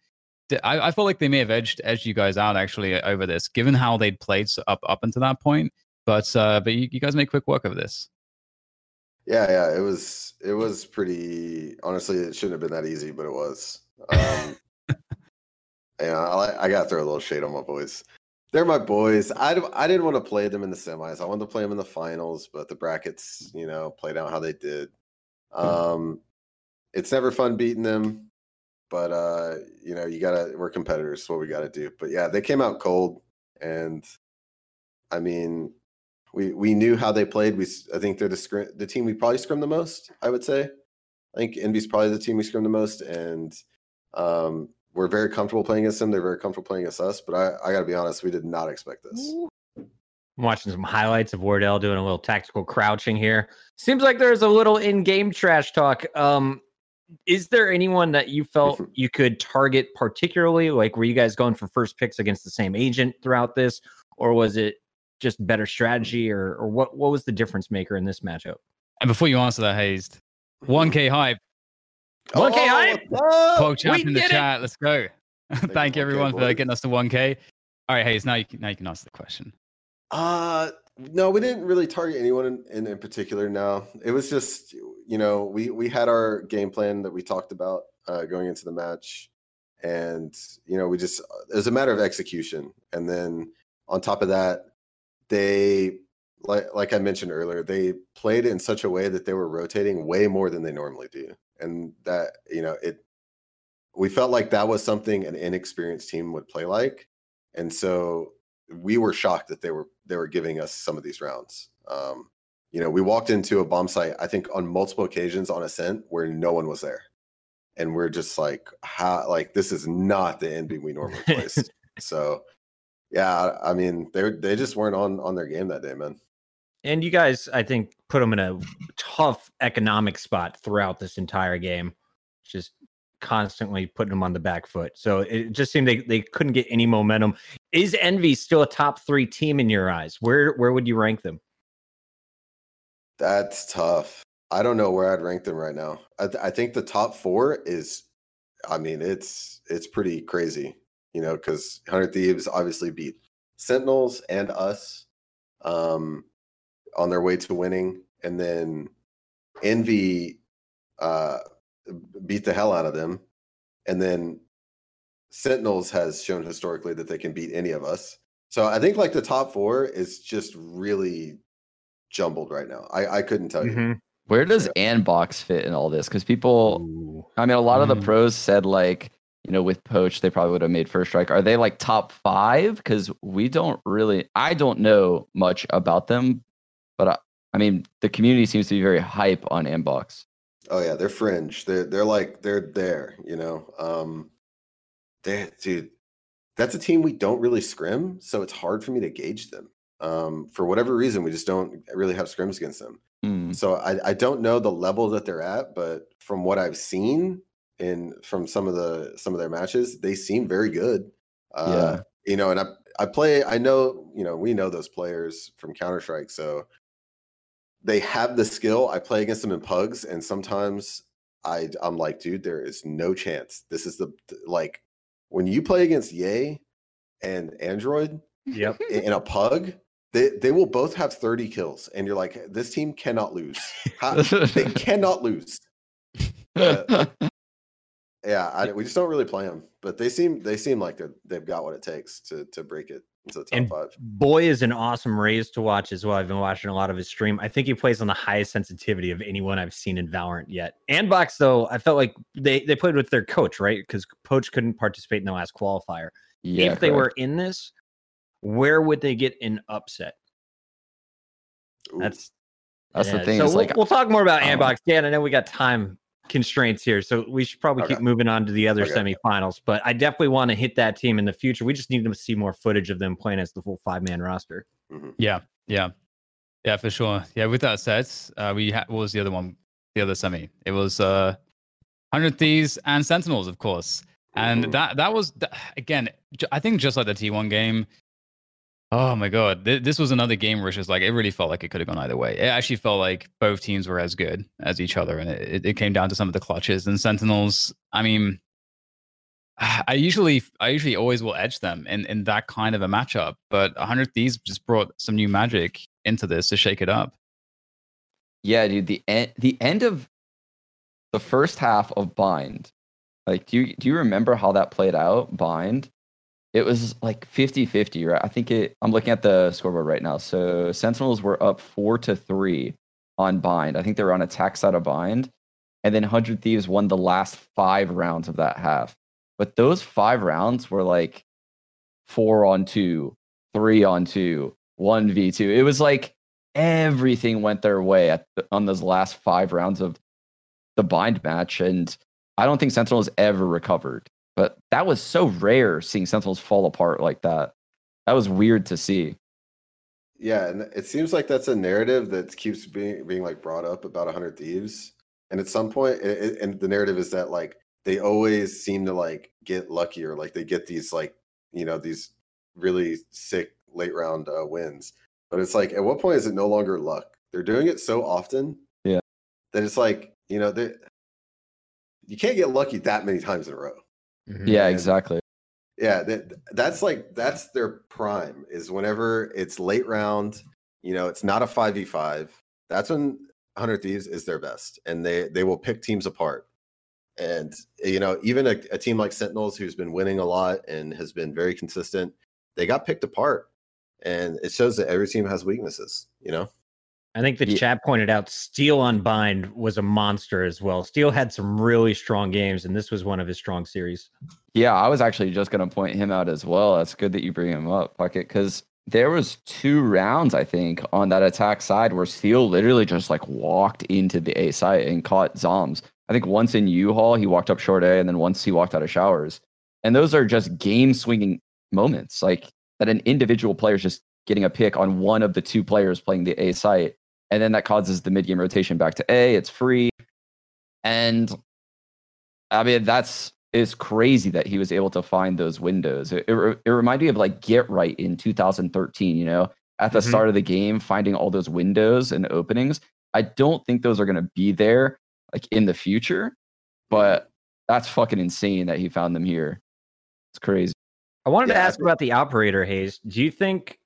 I, I felt like they may have edged edged you guys out actually over this, given how they'd played up up until that point. But uh, but you, you guys made quick work of this. Yeah, yeah, it was it was pretty. Honestly, it shouldn't have been that easy, but it was. Um, (laughs) yeah, I, I got to throw a little shade on my boys. They're my boys. I, I didn't want to play them in the semis. I wanted to play them in the finals, but the brackets, you know, played out how they did. Um, it's never fun beating them, but uh, you know, you gotta. We're competitors. It's what we got to do. But yeah, they came out cold, and I mean, we we knew how they played. We I think they're the scrim, the team we probably scrimmed the most. I would say. I think Envy's probably the team we scrimmed the most, and um, we're very comfortable playing against them. They're very comfortable playing against us. But I, I got to be honest, we did not expect this. I'm watching some highlights of Wardell doing a little tactical crouching here. Seems like there's a little in-game trash talk. Um, is there anyone that you felt you could target particularly? Like, were you guys going for first picks against the same agent throughout this, or was it just better strategy, or or what? What was the difference maker in this matchup? And before you answer that, Hazed, 1K hype. 1K Oh, hype. Quote champ in the did it. chat. Let's go. (laughs) Thank you, you 1K everyone for boys. getting us to 1K. All right, Hazed. Now you can now you can answer the question. Uh no, we didn't really target anyone in, in, in particular. No, it was just you know we we had our game plan that we talked about uh, going into the match, and you know we just it was a matter of execution. And then on top of that, they like like I mentioned earlier, they played in such a way that they were rotating way more than they normally do, and that you know it. We felt like that was something an inexperienced team would play like, and so we were shocked that they were they were giving us some of these rounds. Um, you know, we walked into a bomb site, I think on multiple occasions on ascent where no one was there. And we're just like, how like this is not the ending we normally (laughs) place. so yeah, I mean, they they just weren't on on their game that day, man. And you guys, I think, put them in a tough economic spot throughout this entire game, just constantly putting them on the back foot. So it just seemed they, they couldn't get any momentum. Is Envy still a top three team in your eyes? Where where would you rank them? That's tough. I don't know where I'd rank them right now. I, th- I think the top four is, I mean, it's it's pretty crazy, you know, because Hundred Thieves obviously beat Sentinels and us um, on their way to winning, and then Envy uh, beat the hell out of them, and then Sentinels has shown historically that they can beat any of us. So I think like the top four is just really jumbled right now. I, I couldn't tell you. Where does Andbox fit in all this? Because people, I mean, a lot of the Mm. pros said like, you know, with Poach, they probably would have made first strike. Are they like top five? Because we don't really, I don't know much about them, but I, I mean, the community seems to be very hype on Andbox. Oh yeah, they're fringe. They're they're like they're there, you know. Um dude, that's a team we don't really scrim, so it's hard for me to gauge them. Um for whatever reason, we just don't really have scrims against them. Mm. So I, I don't know the level that they're at, but from what I've seen in from some of the some of their matches, they seem very good. Uh you know, and I I play I know, you know, we know those players from Counter-Strike, so they have the skill. I play against them in pugs, and sometimes I I'm like, dude, there is no chance. This is the like when you play against Yay and Android Yep. in a pug, they they will both have 30 kills, and you're like, this team cannot lose. How, they (laughs) cannot lose. Uh, yeah, I, we just don't really play them, but they seem they seem like they they've got what it takes to to break it into the top And five. Boy is an awesome Raze to watch as well. I've been watching a lot of his stream. I think he plays on the highest sensitivity of anyone I've seen in Valorant yet. Andbox, though, I felt like they, they played with their coach, right? Because Poach couldn't participate in the last qualifier. Yeah, if they were in this, where would they get an upset? That's That's the thing, So we'll, like, we'll talk more about um, Andbox. Dan, I know we got time constraints here, so we should probably keep moving on to the other Okay. semifinals. But I definitely want to hit that team in the future. We just need to see more footage of them playing as the full five man roster. Yeah, yeah, yeah, for sure. Yeah. With that said, uh, we ha- what was the other one? The other semi. It was uh, Hundred Thieves and Sentinels, of course. And Mhm. that that was th- again. I think just like the T1 game. Oh my god, this was another game where it's just like it really felt like it could have gone either way. It actually felt like both teams were as good as each other, and it, it- came down to some of the clutches and Sentinels. I mean, (sighs) I usually I usually always will edge them in, in that kind of a matchup, but 100 Thieves just brought some new magic into this to shake it up. Yeah, dude. The end, the end of the first half of Bind. Like, do you do you remember how that played out? Bind. It was like 50-50, right? I think it. I'm looking at the scoreboard right now. So Sentinels were up four to three on Bind. I think they were on attack side of Bind, and then Hundred Thieves won the last five rounds of that half. But those five rounds were like four on two, three on two, one v two. It was like everything went their way the, on those last five rounds of the bind match, and I don't think Sentinels ever recovered. But that was so rare seeing Sentinels fall apart like that. That was weird to see. Yeah, and it seems like that's a narrative that keeps being being like brought up about 100 Thieves. And at some point, it, it- and the narrative is that like they always seem to like get luckier, like they get these like you know these really sick late round uh, wins. But it's like, at what point is it no longer luck? They're doing it so often. Yeah, that it's like you know they- you can't get lucky that many times in a row. Mm-hmm. Yeah, And- exactly. Yeah, that, that's like that's their prime is whenever it's late round. You know, it's not a five v five. That's when Hundred Thieves is their best, and they they will pick teams apart. And you know, even a, a team like Sentinels, who's been winning a lot and has been very consistent, they got picked apart, and it shows that every team has weaknesses. You know. I think the chat pointed out Steel on Bind was a monster as well. Steel had some really strong games, and this was one of his strong series. Yeah, I was actually just gonna point him out as well. That's good that you bring him up, Puckett, because there was two rounds I think on that attack side where Steel literally just like walked into the A site and caught zombs. I think once in U-Haul he walked up short A, and then once he walked out of showers. And those are just game swinging moments, like that an individual player is just getting a pick on one of the two players playing the A site, and then that causes the mid game rotation back to A. It's free, and I mean, that's it's crazy that he was able to find those windows. It, it, it reminded me of like GeT_RiGhT in 2013, you know, at the Mhm. start of the game, finding all those windows and openings. I don't think those are going to be there like in the future, but that's fucking insane that he found them here. It's crazy. I wanted to Yeah, I ask about the operator Hazed. Do you think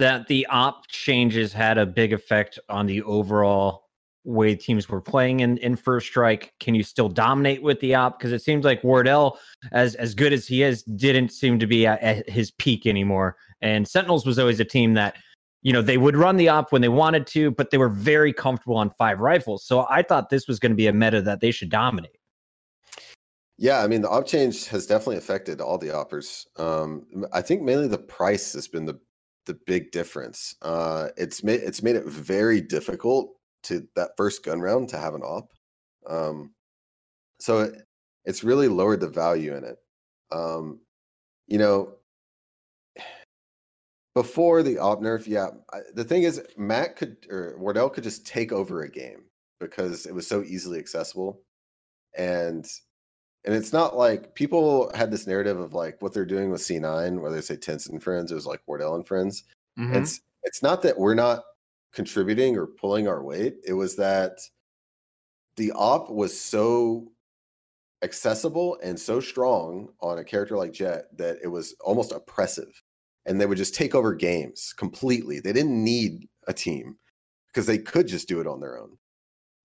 that the op changes had a big effect on the overall way teams were playing in, in first strike? Can you still dominate with the op? Because it seems like Wardell, as as good as he is, didn't seem to be at, at his peak anymore. And Sentinels was always a team that, you know, they would run the op when they wanted to, but they were very comfortable on five rifles. So I thought this was going to be a meta that they should dominate. Yeah, I mean the op change has definitely affected all the oppers. Um, I think mainly the price has been the the big difference. Uh, it's made it's made it very difficult to that first gun round to have an op. Um, so it, it's really lowered the value in it. Um, you know, before the op nerf, yeah, I, the thing is Matt could or Wardell could just take over a game because it was so easily accessible, and and it's not like people had this narrative of like what they're doing with C9, whether they say TenZ and Friends, it was like Wardell and Friends. Mhm. It's it's not that we're not contributing or pulling our weight. It was that the op was so accessible and so strong on a character like Jett that it was almost oppressive. And they would just take over games completely. They didn't need a team because they could just do it on their own.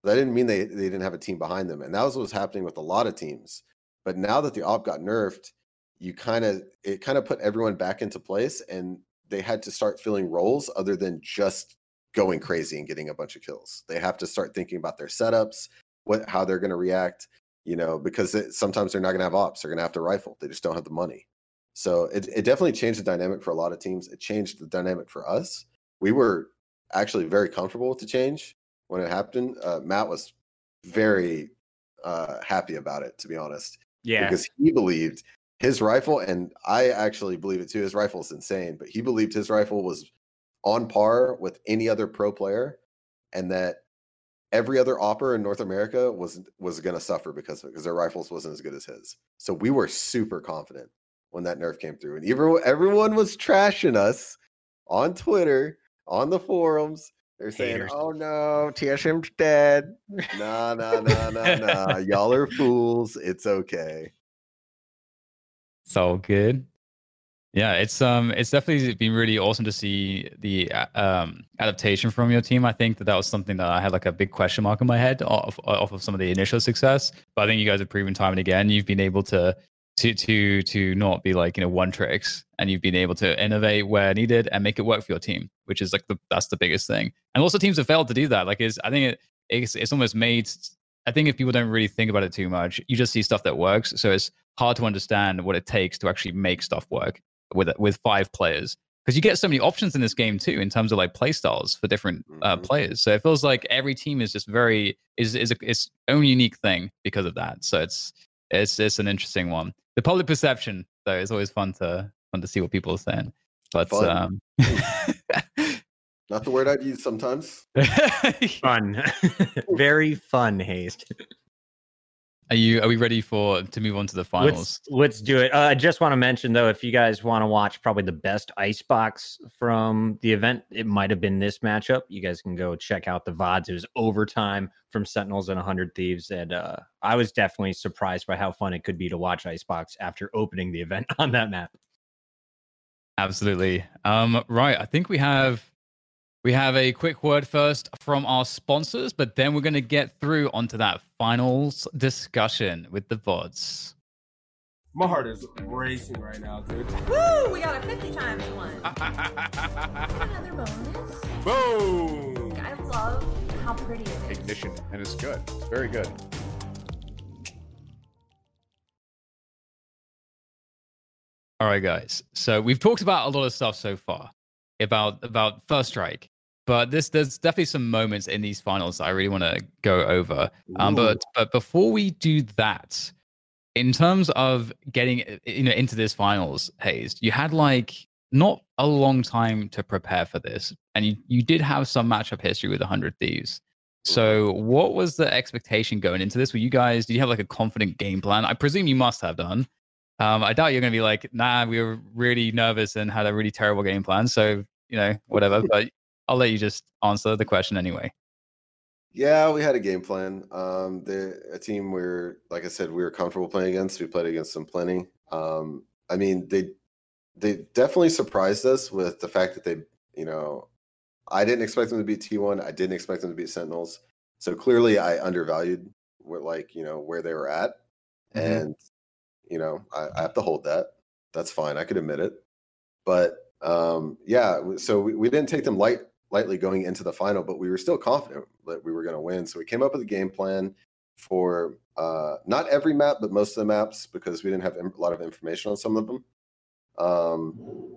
That didn't mean they, they didn't have a team behind them. And that was what was happening with a lot of teams. But now that the op got nerfed, you kind of it kind of put everyone back into place and they had to start filling roles other than just going crazy and getting a bunch of kills. They have to start thinking about their setups, what how they're going to react, you know, because it, sometimes they're not going to have ops. They're going to have to rifle. They just don't have the money. So it, it definitely changed the dynamic for a lot of teams. It changed the dynamic for us. We were actually very comfortable with the change when it happened. Uh, Matt was very uh, happy about it, to be honest. Yeah. Because he believed his rifle, and I actually believe it too. His rifle is insane, but he believed his rifle was on par with any other pro player, and that every other opper in North America was was going to suffer because of it, because their rifles wasn't as good as his. So we were super confident when that nerf came through, and even everyone was trashing us on Twitter, on the forums. They're saying, Haters. "Oh no, TSM's dead." Nah, (laughs) nah, nah, nah, nah. Y'all are fools. It's okay. It's all good. Yeah, it's um, it's definitely been really awesome to see the uh, um adaptation from your team. I think that that was something that I had like a big question mark in my head off off of some of the initial success. But I think you guys have proven time and again you've been able to to to to not be like you know one tricks, and you've been able to innovate where needed and make it work for your team, which is like the that's the biggest thing. And also teams have failed to do that. Like is I think it it's it's almost made. I think if people don't really think about it too much, you just see stuff that works. So it's hard to understand what it takes to actually make stuff work with with five players because you get so many options in this game too in terms of like play styles for different uh, players. So it feels like every team is just very is is a, its own unique thing because of that. So it's it's it's an interesting one. The public perception though is always fun to fun to see what people are saying. But Fun. um, (laughs) Not the word I'd use sometimes. (laughs) fun. (laughs) Very fun, Hazed. Are you? Are we ready for to move on to the finals? Let's, let's do it. Uh, I just want to mention though, if you guys want to watch probably the best icebox from the event, it might have been this matchup. You guys can go check out the vods. It was overtime from Sentinels and 100 Thieves, and uh, I was definitely surprised by how fun it could be to watch icebox after opening the event (laughs) on that map. Absolutely. Um, right. I think we have we have a quick word first from our sponsors, but then we're going to get through onto that finals discussion with the VODs. My heart is racing right now, dude. Woo! We got a 50 times one. (laughs) Another bonus. Boom! I love how pretty it is. Ignition, and it's good. It's very good. All right, guys. So we've talked about a lot of stuff so far about about First Strike, but this there's definitely some moments in these finals I really want to go over. Um, but but before we do that, in terms of getting you know into this finals, Hazed, you had like not a long time to prepare for this, and you you did have some matchup history with 100 Thieves. So, what was the expectation going into this? Were you guys? Did you have like a confident game plan? I presume you must have done. Um, I doubt you're going to be like, nah, we were really nervous and had a really terrible game plan. So, you know, whatever. (laughs) but I'll let you just answer the question anyway. Yeah, we had a game plan. Um, the a team we are like I said, we were comfortable playing against. We played against them plenty. Um, I mean, they they definitely surprised us with the fact that they, you know, I didn't expect them to beat T1. I didn't expect them to beat Sentinels. So clearly, I undervalued what, like, you know, where they were at, Mm-hmm. and you know, I, I have to hold that. That's fine. I could admit it. But um, yeah, so we, we didn't take them light lightly going into the final, but we were still confident that we were going to win. So we came up with a game plan for uh, not every map, but most of the maps because we didn't have a lot of information on some of them. Um,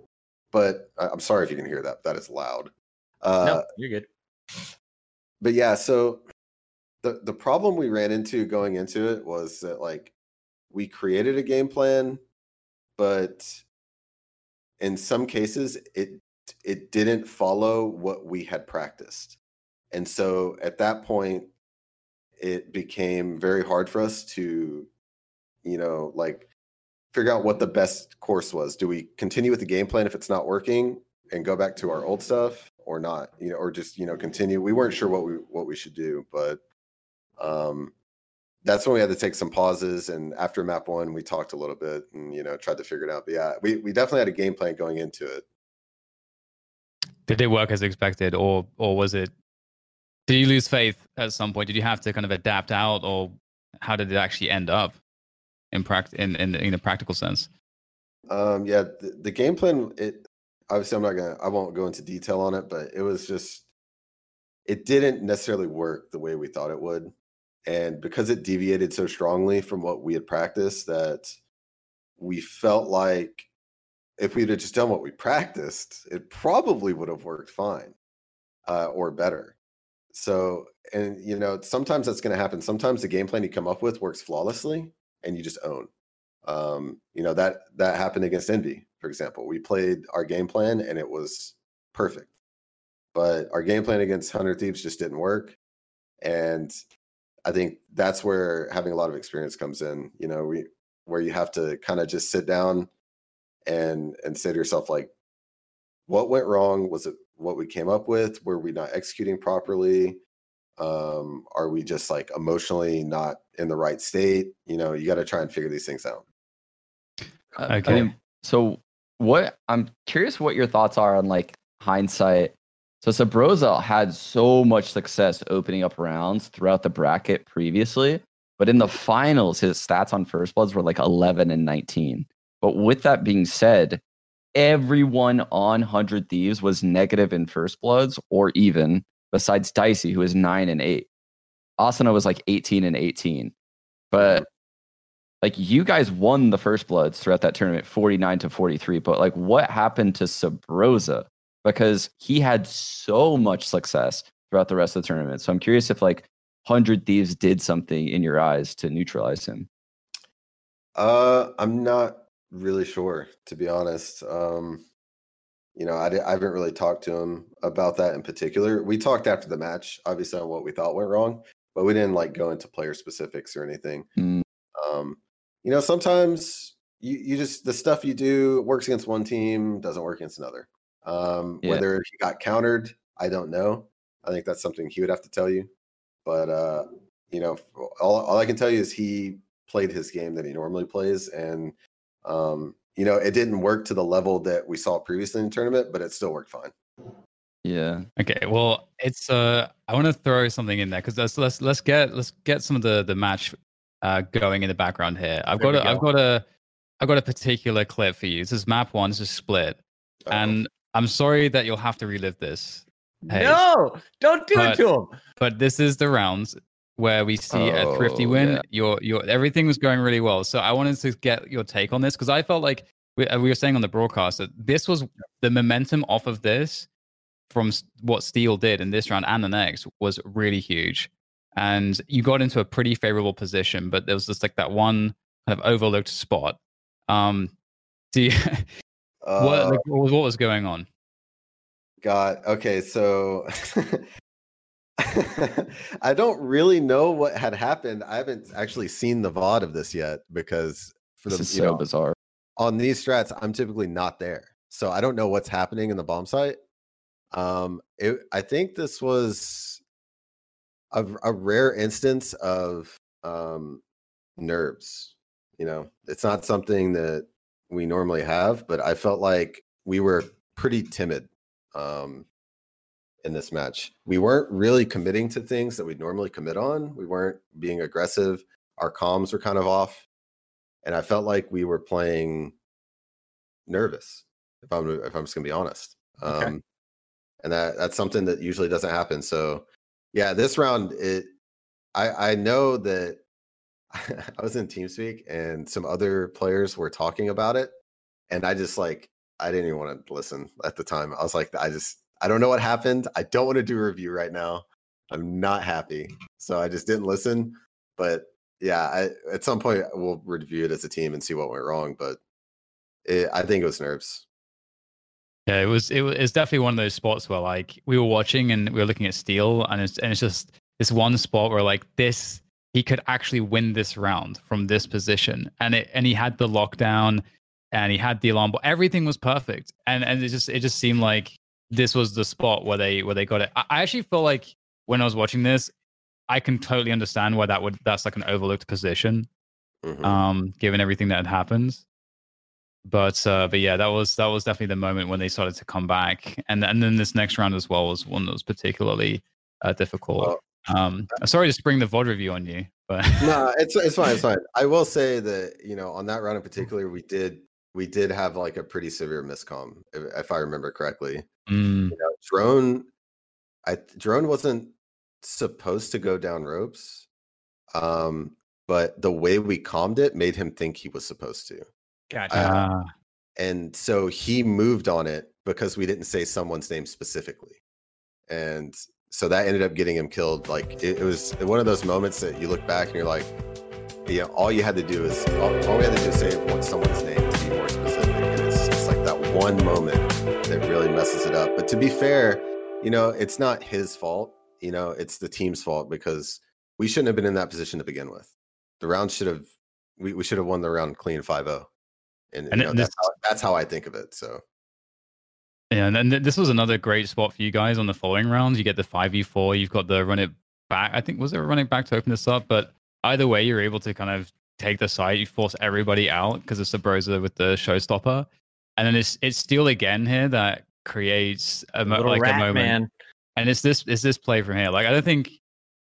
but I- I'm sorry if you can hear that. That is loud. Uh, no, you're good. but yeah, so the the problem we ran into going into it was that like we created a game plan, but in some cases it it didn't follow what we had practiced. And so at that point it became very hard for us to you know like figure out what the best course was. Do we continue with the game plan if it's not working and go back to our old stuff or not? You know, or just, you know, continue. We weren't sure what we what we should do, but um that's when we had to take some pauses and after map one we talked a little bit and you know tried to figure it out but yeah we, we definitely had a game plan going into it Did it work as expected, or or was it? Did you lose faith at some point? Did you have to kind of adapt out, or how did it actually end up in pract in in, in a practical sense? um yeah the, the game plan it obviously i'm not gonna i won't go into detail on it but it was just it didn't necessarily work the way we thought it would and because it deviated so strongly from what we had practiced that we felt like if we'd have just done what we practiced it probably would have worked fine uh, or better. So and you know sometimes that's going to happen. Sometimes the game plan you come up with works flawlessly and you just own. Um, you know that that happened against envy for example. We played our game plan and it was perfect. But our game plan against hundred thieves just didn't work and i think that's where having a lot of experience comes in you know we where you have to kind of just sit down and and say to yourself like what went wrong? Was it what we came up with? Were we not executing properly? Um are we just like emotionally not in the right state? You know you got to try and figure these things out. Okay I mean, so what I'm curious what your thoughts are on like hindsight. So Subroza had so much success opening up rounds throughout the bracket previously, but in the finals, his stats on first bloods were like 11 and 19. But with that being said, everyone on 100 Thieves was negative in first bloods or even, besides Dicey, who was 9 and 8. Asuna was like 18 and 18. But like you guys won the first bloods throughout that tournament 49 to 43 but like what happened to Subroza because he had so much success throughout the rest of the tournament so i'm curious if like 100 thieves did something in your eyes to neutralize him uh i'm not really sure to be honest um you know I, I haven't really talked to him about that in particular we talked after the match obviously on what we thought went wrong but we didn't like go into player specifics or anything. Mm. Um, you know, sometimes you you just the stuff you do works against one team, doesn't work against another. Um, Yeah. Whether he got countered, I don't know. I think that's something he would have to tell you. But uh, you know, all all I can tell you is he played his game that he normally plays, and um, you know, it didn't work to the level that we saw previously in the tournament, but it still worked fine. Yeah. Okay, well, it's uh, I want to throw something in there because let's let's let's get let's get some of the the match uh going in the background here. I've There got we a, I've got a I've got a particular clip for you. This is map one. This is split, and I'm sorry that you'll have to relive this. Hazed, No, don't do but- it to him. But this is the rounds where we see a thrifty Oh, win. yeah. Your your everything was going really well. So I wanted to get your take on this because I felt like we, uh, we were saying on the broadcast that this was the momentum off of this from what Steel did in this round and the next was really huge. And you got into a pretty favorable position, but there was just like that one kind of overlooked spot. Um, do you, (laughs) what, Uh, like, what was- what was going on? God. Okay, so (laughs) (laughs) I don't really know what had happened. I haven't actually seen the VOD of this yet because for the This is you so know, bizarre. on these strats, I'm typically not there. So I don't know what's happening in the bomb site. Um it, I think this was a, a rare instance of um nerves. You know, it's not something that we normally have, but I felt like we were pretty timid um in this match. We weren't really committing to things that we'd normally commit on. We weren't being aggressive. Our comms were kind of off. And I felt like we were playing nervous, if I'm if I'm just gonna be honest. Okay. Um and that that's something that usually doesn't happen. So yeah, this round it I I know that (laughs) I was in TeamSpeak and some other players were talking about it, and I just like I didn't even want to listen at the time. I was like, I just I don't know what happened. I don't want to do a review right now. I'm not happy, so I just didn't listen. But yeah, I, at some point we'll review it as a team and see what went wrong. But it, I think it was nerves. Yeah, it was it was definitely one of those spots where like we were watching and we were looking at Steel and it's and it's just this one spot where like this he could actually win this round from this position and it and he had the lockdown and he had the alarm but everything was perfect and and it just it just seemed like this was the spot where they where they got it. I, I actually feel like when I was watching this, I can totally understand why that would that's like an overlooked position, Mhm. um, given everything that had happened. But uh, but yeah, that was that was definitely the moment when they started to come back, and and then this next round as well was one that was particularly uh, difficult. um, sorry to spring the VOD review on you, but (laughs) no, it's it's fine. It's fine. I will say that you know on that round in particular, we did we did have like a pretty severe miscom, if, if I remember correctly. Mm, You know, drone, I drone wasn't supposed to go down ropes, um, but the way we calmed it made him think he was supposed to. Gotcha. Uh, and so he moved on it because we didn't say someone's name specifically and so that ended up getting him killed like it, it was one of those moments that you look back and you're like yeah all you had to do is all, all we had to do is say someone's name to be more specific and it's just like that one moment that really messes it up but to be fair you know it's not his fault you know it's the team's fault because we shouldn't have been in that position to begin with the round should have we, we should have won the round clean 5-0 and, And you know, it- that's, how, that's how I think of it. So Yeah, and then this was another great spot for you guys on the following rounds. You get the five v four. You've got the run it back. I think was it running back to open this up, but either way, you're able to kind of take the site. You force everybody out because it's the Broza with the showstopper, and then it's it's Steel again here that creates a mo- Little like rat a moment. man. And it's this it's this play from here. Like I don't think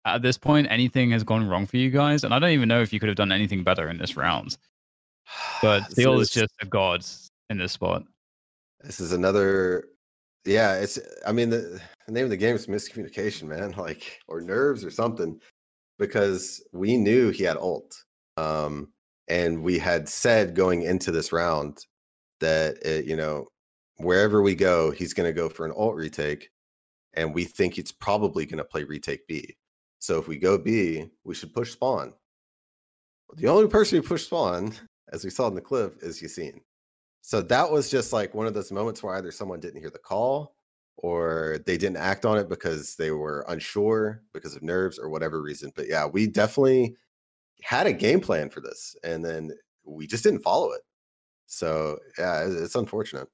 at this point anything has gone wrong for you guys, and I don't even know if you could have done anything better in this round. (sighs) But This Steel is is- just a god in this spot. this is another. Yeah, it's. I mean, the, the name of the game is miscommunication, man. (laughs) Like or nerves or something, because we knew he had ult, um, and we had said going into this round that it, you know wherever we go, he's going to go for an alt retake, and we think it's probably going to play retake B. So if we go B, we should push spawn. The only person who pushed spawn, as we saw in the clip, is Yassine. So that was just like one of those moments where either someone didn't hear the call or they didn't act on it because they were unsure because of nerves or whatever reason. But yeah, we definitely had a game plan for this and then we just didn't follow it. So yeah, it's, it's unfortunate.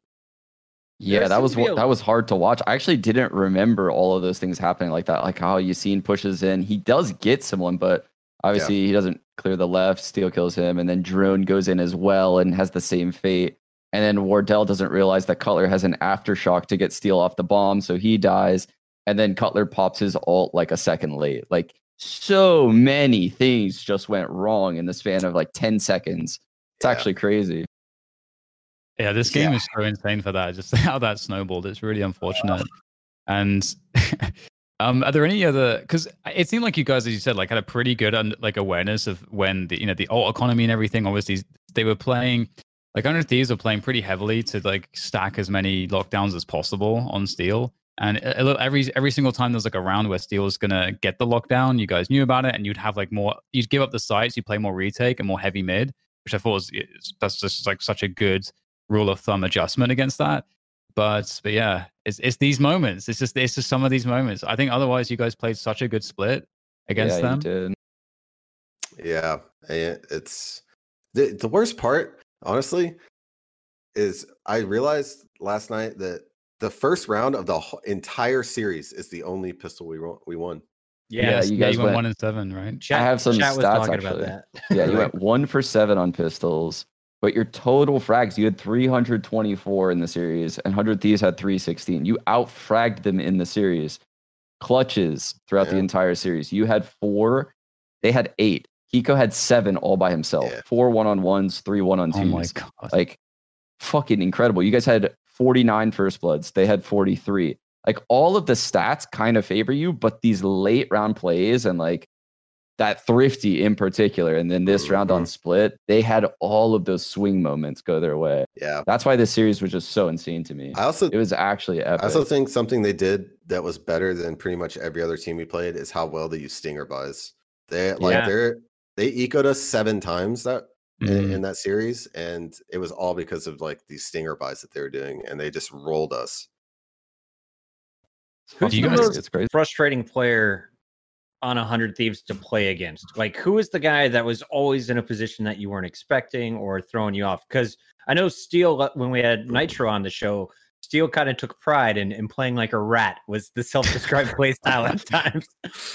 Yeah, that was to be what a- that was hard to watch. I actually didn't remember all of those things happening like that. Like how Yassine pushes in, he does get someone, but obviously he doesn't clear the left. Steel kills him, and then Drone goes in as well and has the same fate. And then Wardell doesn't realize that Cutler has an aftershock to get Steel off the bomb, so he dies. And then Cutler pops his ult like a second late. Like so many things just went wrong in the span of like ten seconds. It's actually crazy. Yeah, this game is so insane for that. Just (laughs) how that snowballed. It's really unfortunate. And (laughs) um, are there any other? Because it seemed like you guys, as you said, like had a pretty good un, like awareness of when the you know the alt economy and everything. Obviously, they were playing like Hundred Thieves were playing pretty heavily to like stack as many lockdowns as possible on Steel. And a- a little- every every single time there's like a round where Steel was gonna get the lockdown, you guys knew about it, and you'd have like more. You'd give up the sites, you play more retake and more heavy mid, which I thought was that's just like such a good rule of thumb adjustment against that. But but yeah, it's it's these moments. It's just it's just some of these moments. I think otherwise you guys played such a good split against yeah, them. You did. Yeah, it's the the worst part, honestly, is I realized last night that the first round of the entire series is the only pistol we won. We won. Yeah, you guys went went- one and seven, right? I have some chat was stats talking actually. about that. yeah, you (laughs) went one for seven on pistols, but your total frags, you had 324 in the series, and 100 Thieves had 316. You outfragged them in the series. Clutches throughout the entire series. You had four, they had eight. Hiko had seven all by himself. Yeah. Four one on ones, three one on twos. Oh my god! Like fucking incredible. You guys had 49 first bloods. They had 43. Like all of the stats kind of favor you, but these late round plays and like that thrifty in particular, and then this round Mm-hmm. on split, they had all of those swing moments go their way. Yeah. That's why this series was just so insane to me. I also It was actually epic. I also think something they did that was better than pretty much every other team we played is how well they use stinger buys. They like Yeah. they're they ecoed us seven times that in, Mhm. in that series, and it was all because of like these stinger buys that they were doing, and they just rolled us. Who's Do you the guys- most it's crazy. frustrating player on a hundred thieves to play against? Like, who is the guy that was always in a position that you weren't expecting or throwing you off? Because I know Steel, uh, when we had Nitro on the show, Steel kind of took pride in, in playing like a rat was the self-described play style at times.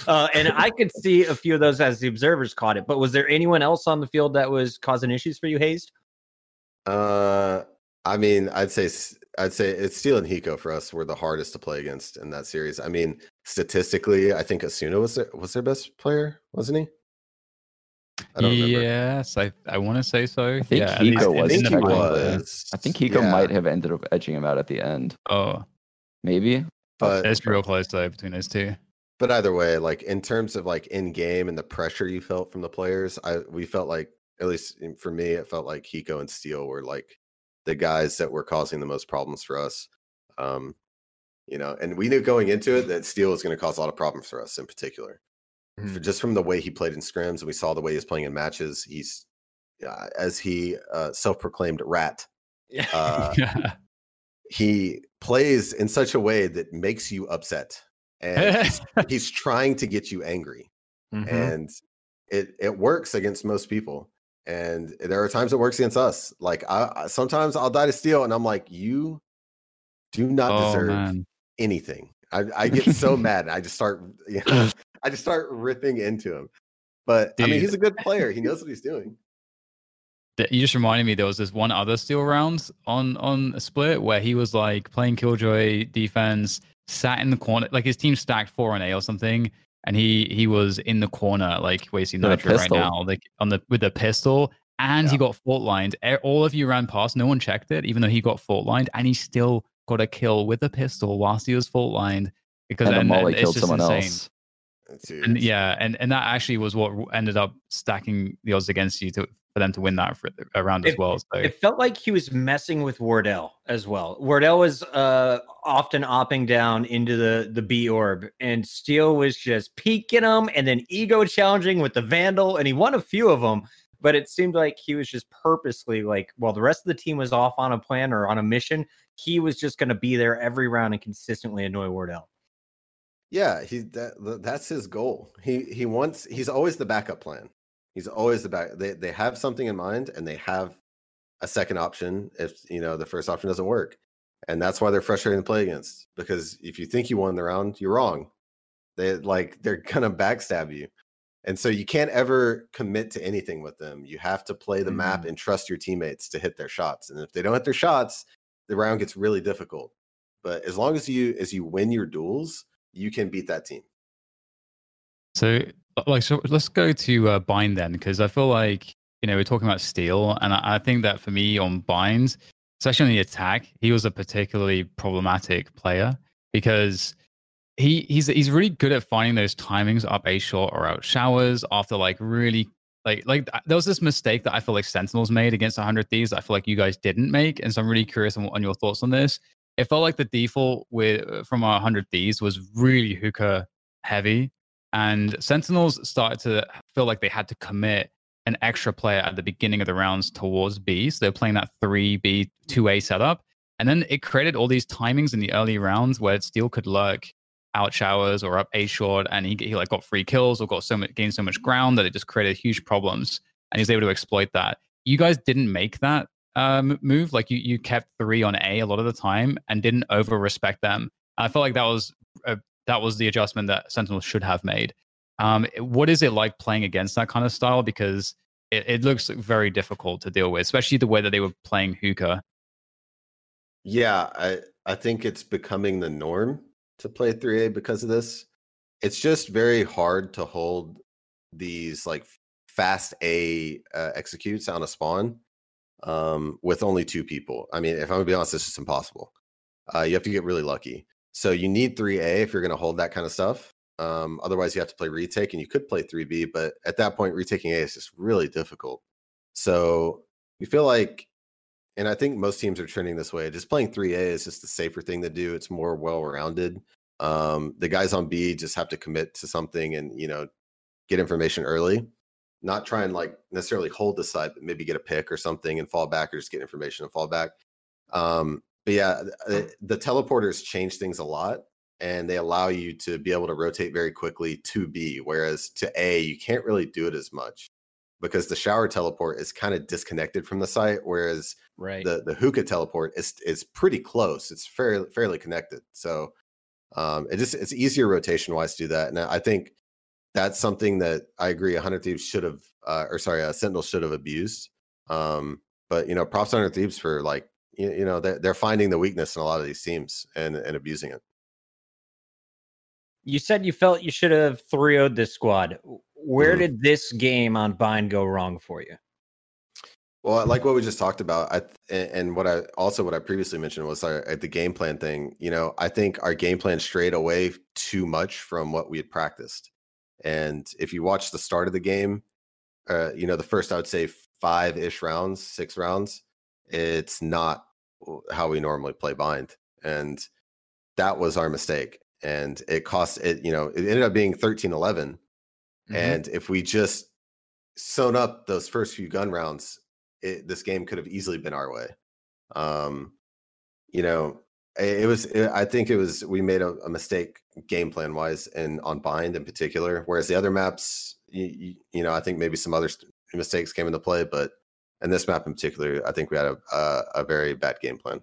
Uh, and I could see a few of those as the observers caught it. But was there anyone else on the field that was causing issues for you, Hazed? Uh, I mean, I'd say I'd say it's Steel and Hiko for us were the hardest to play against in that series. I mean, statistically, I think Asuna was their, was their best player, wasn't he? I don't remember. Yes, I I want to say so. I think yeah, Hiko in- was. in the he was. I think Hiko Yeah. might have ended up edging him out at the end. Oh, Maybe. But it's real close though between those two. but either way, like in terms of like in game and the pressure you felt from the players, I we felt like at least for me, it felt like Hiko and Steel were like the guys that were causing the most problems for us. Um, you know, and we knew going into it that Steel was going to cause a lot of problems for us in particular. For just from the way he played in scrims, and we saw the way he was playing in matches. He's uh, as he uh, self-proclaimed rat. Uh, (laughs) he plays in such a way that makes you upset and he's, (laughs) he's trying to get you angry Mm-hmm. and it it works against most people and there are times it works against us like i, I sometimes i'll die to Steel and i'm like you do not Oh, deserve man. anything. I, I get so (laughs) mad and i just start (laughs) you know, i just start ripping into him but i mean he's a good player. He knows what he's doing. You just reminded me there was this one other steel round on on a split where he was like playing Killjoy defense, sat in the corner, like his team stacked four and A or something, and he he was in the corner like wasting nitro right now, like on the with the pistol, and he got fault lined. All of you ran past, no one checked it, even though he got fault lined, and he still got a kill with a pistol whilst he was fault lined because And a molly killed just someone insane. else. Dude, And yeah, and, and that actually was what ended up stacking the odds against you to for them to win that for, around as well. So It felt like he was messing with Wardell as well. Wardell was uh, often opping down into the the B orb, and Steel was just peeking him, and then ego challenging with the Vandal, and he won a few of them. but it seemed like he was just purposely like, while the rest of the team was off on a plan or on a mission, he was just going to be there every round and consistently annoy Wardell. Yeah, he that, that's his goal. He he wants he's always the backup plan. He's always the back. They they have something in mind and they have a second option if you know the first option doesn't work, and that's why they're frustrating to play against. Because if you think you won the round, you're wrong. They like they're (laughs) gonna backstab you, and so you can't ever commit to anything with them. You have to play the mm. map and trust your teammates to hit their shots. And if they don't hit their shots, the round gets really difficult. But as long as you as you win your duels, you can beat that team. So, like, so let's go to uh, Bind then, because I feel like you know we're talking about Steel, and I, I think that for me on Binds, especially on the attack, he was a particularly problematic player because he he's he's really good at finding those timings up a short or out showers after like really like like there was this mistake that I feel like Sentinels made against 100 Thieves. I feel like you guys didn't make, and so I'm really curious on, on your thoughts on this it felt like the default with uh, from our 100 Thieves was really hookah heavy. And Sentinels started to feel like they had to commit an extra player at the beginning of the rounds towards B. So they're playing that 3B, 2A setup. And then it created all these timings in the early rounds where Steel could lurk out showers or up A short and he, he like got free kills or got so much gained so much ground that it just created huge problems. And he's able to exploit that. You guys didn't make that um, move. Like you, you kept three on A a lot of the time and didn't over respect them. I felt like that was a, that was the adjustment that Sentinel should have made. Um, what is it like playing against that kind of style? Because it, it looks very difficult to deal with, especially the way that they were playing Hookah. Yeah, I I think it's becoming the norm to play 3A because of this. It's just very hard to hold these like fast A uh, executes on a spawn um, with only two people. I mean, if I'm gonna be honest, it's just impossible. Uh, you have to get really lucky. So you need 3A if you're gonna hold that kind of stuff. Um, otherwise, you have to play retake, and you could play 3B, but at that point, retaking A is just really difficult. So we feel like, and I think most teams are trending this way. Just playing 3A is just the safer thing to do. It's more well-rounded. Um, the guys on B just have to commit to something and you know get information early not try and like necessarily hold the site, but maybe get a pick or something and fall back or just get information and fall back. Um, but yeah, the, the teleporters change things a lot and they allow you to be able to rotate very quickly to B, whereas to A, you can't really do it as much because the shower teleport is kind of disconnected from the site, whereas right. the, the hookah teleport is is pretty close. It's fairly fairly connected. So um, it just it's easier rotation wise to do that. And I think that's something that I agree. 100 Thieves should have, uh, or sorry, uh, Sentinel should have abused. Um, but you know, props 100 Thieves for like, you, you know, they're, they're finding the weakness in a lot of these teams and and abusing it. You said you felt you should have 3 0 this squad. Where mm-hmm. did this game on Bind go wrong for you? Well, like what we just talked about, I and what I also what I previously mentioned was our, the game plan thing. You know, I think our game plan strayed away too much from what we had practiced. And if you watch the start of the game, uh, you know, the first, I would say five ish rounds, six rounds, it's not how we normally play bind. And that was our mistake. And it cost it, you know, it ended up being 13 11. Mm-hmm. And if we just sewn up those first few gun rounds, it, this game could have easily been our way. Um, you know, it was eh, i think it was we made a, a, mistake game plan wise and on bind in particular whereas the other maps you, you, know i think maybe some other mistakes came into play but in this map in particular i think we had a, a, a very bad game plan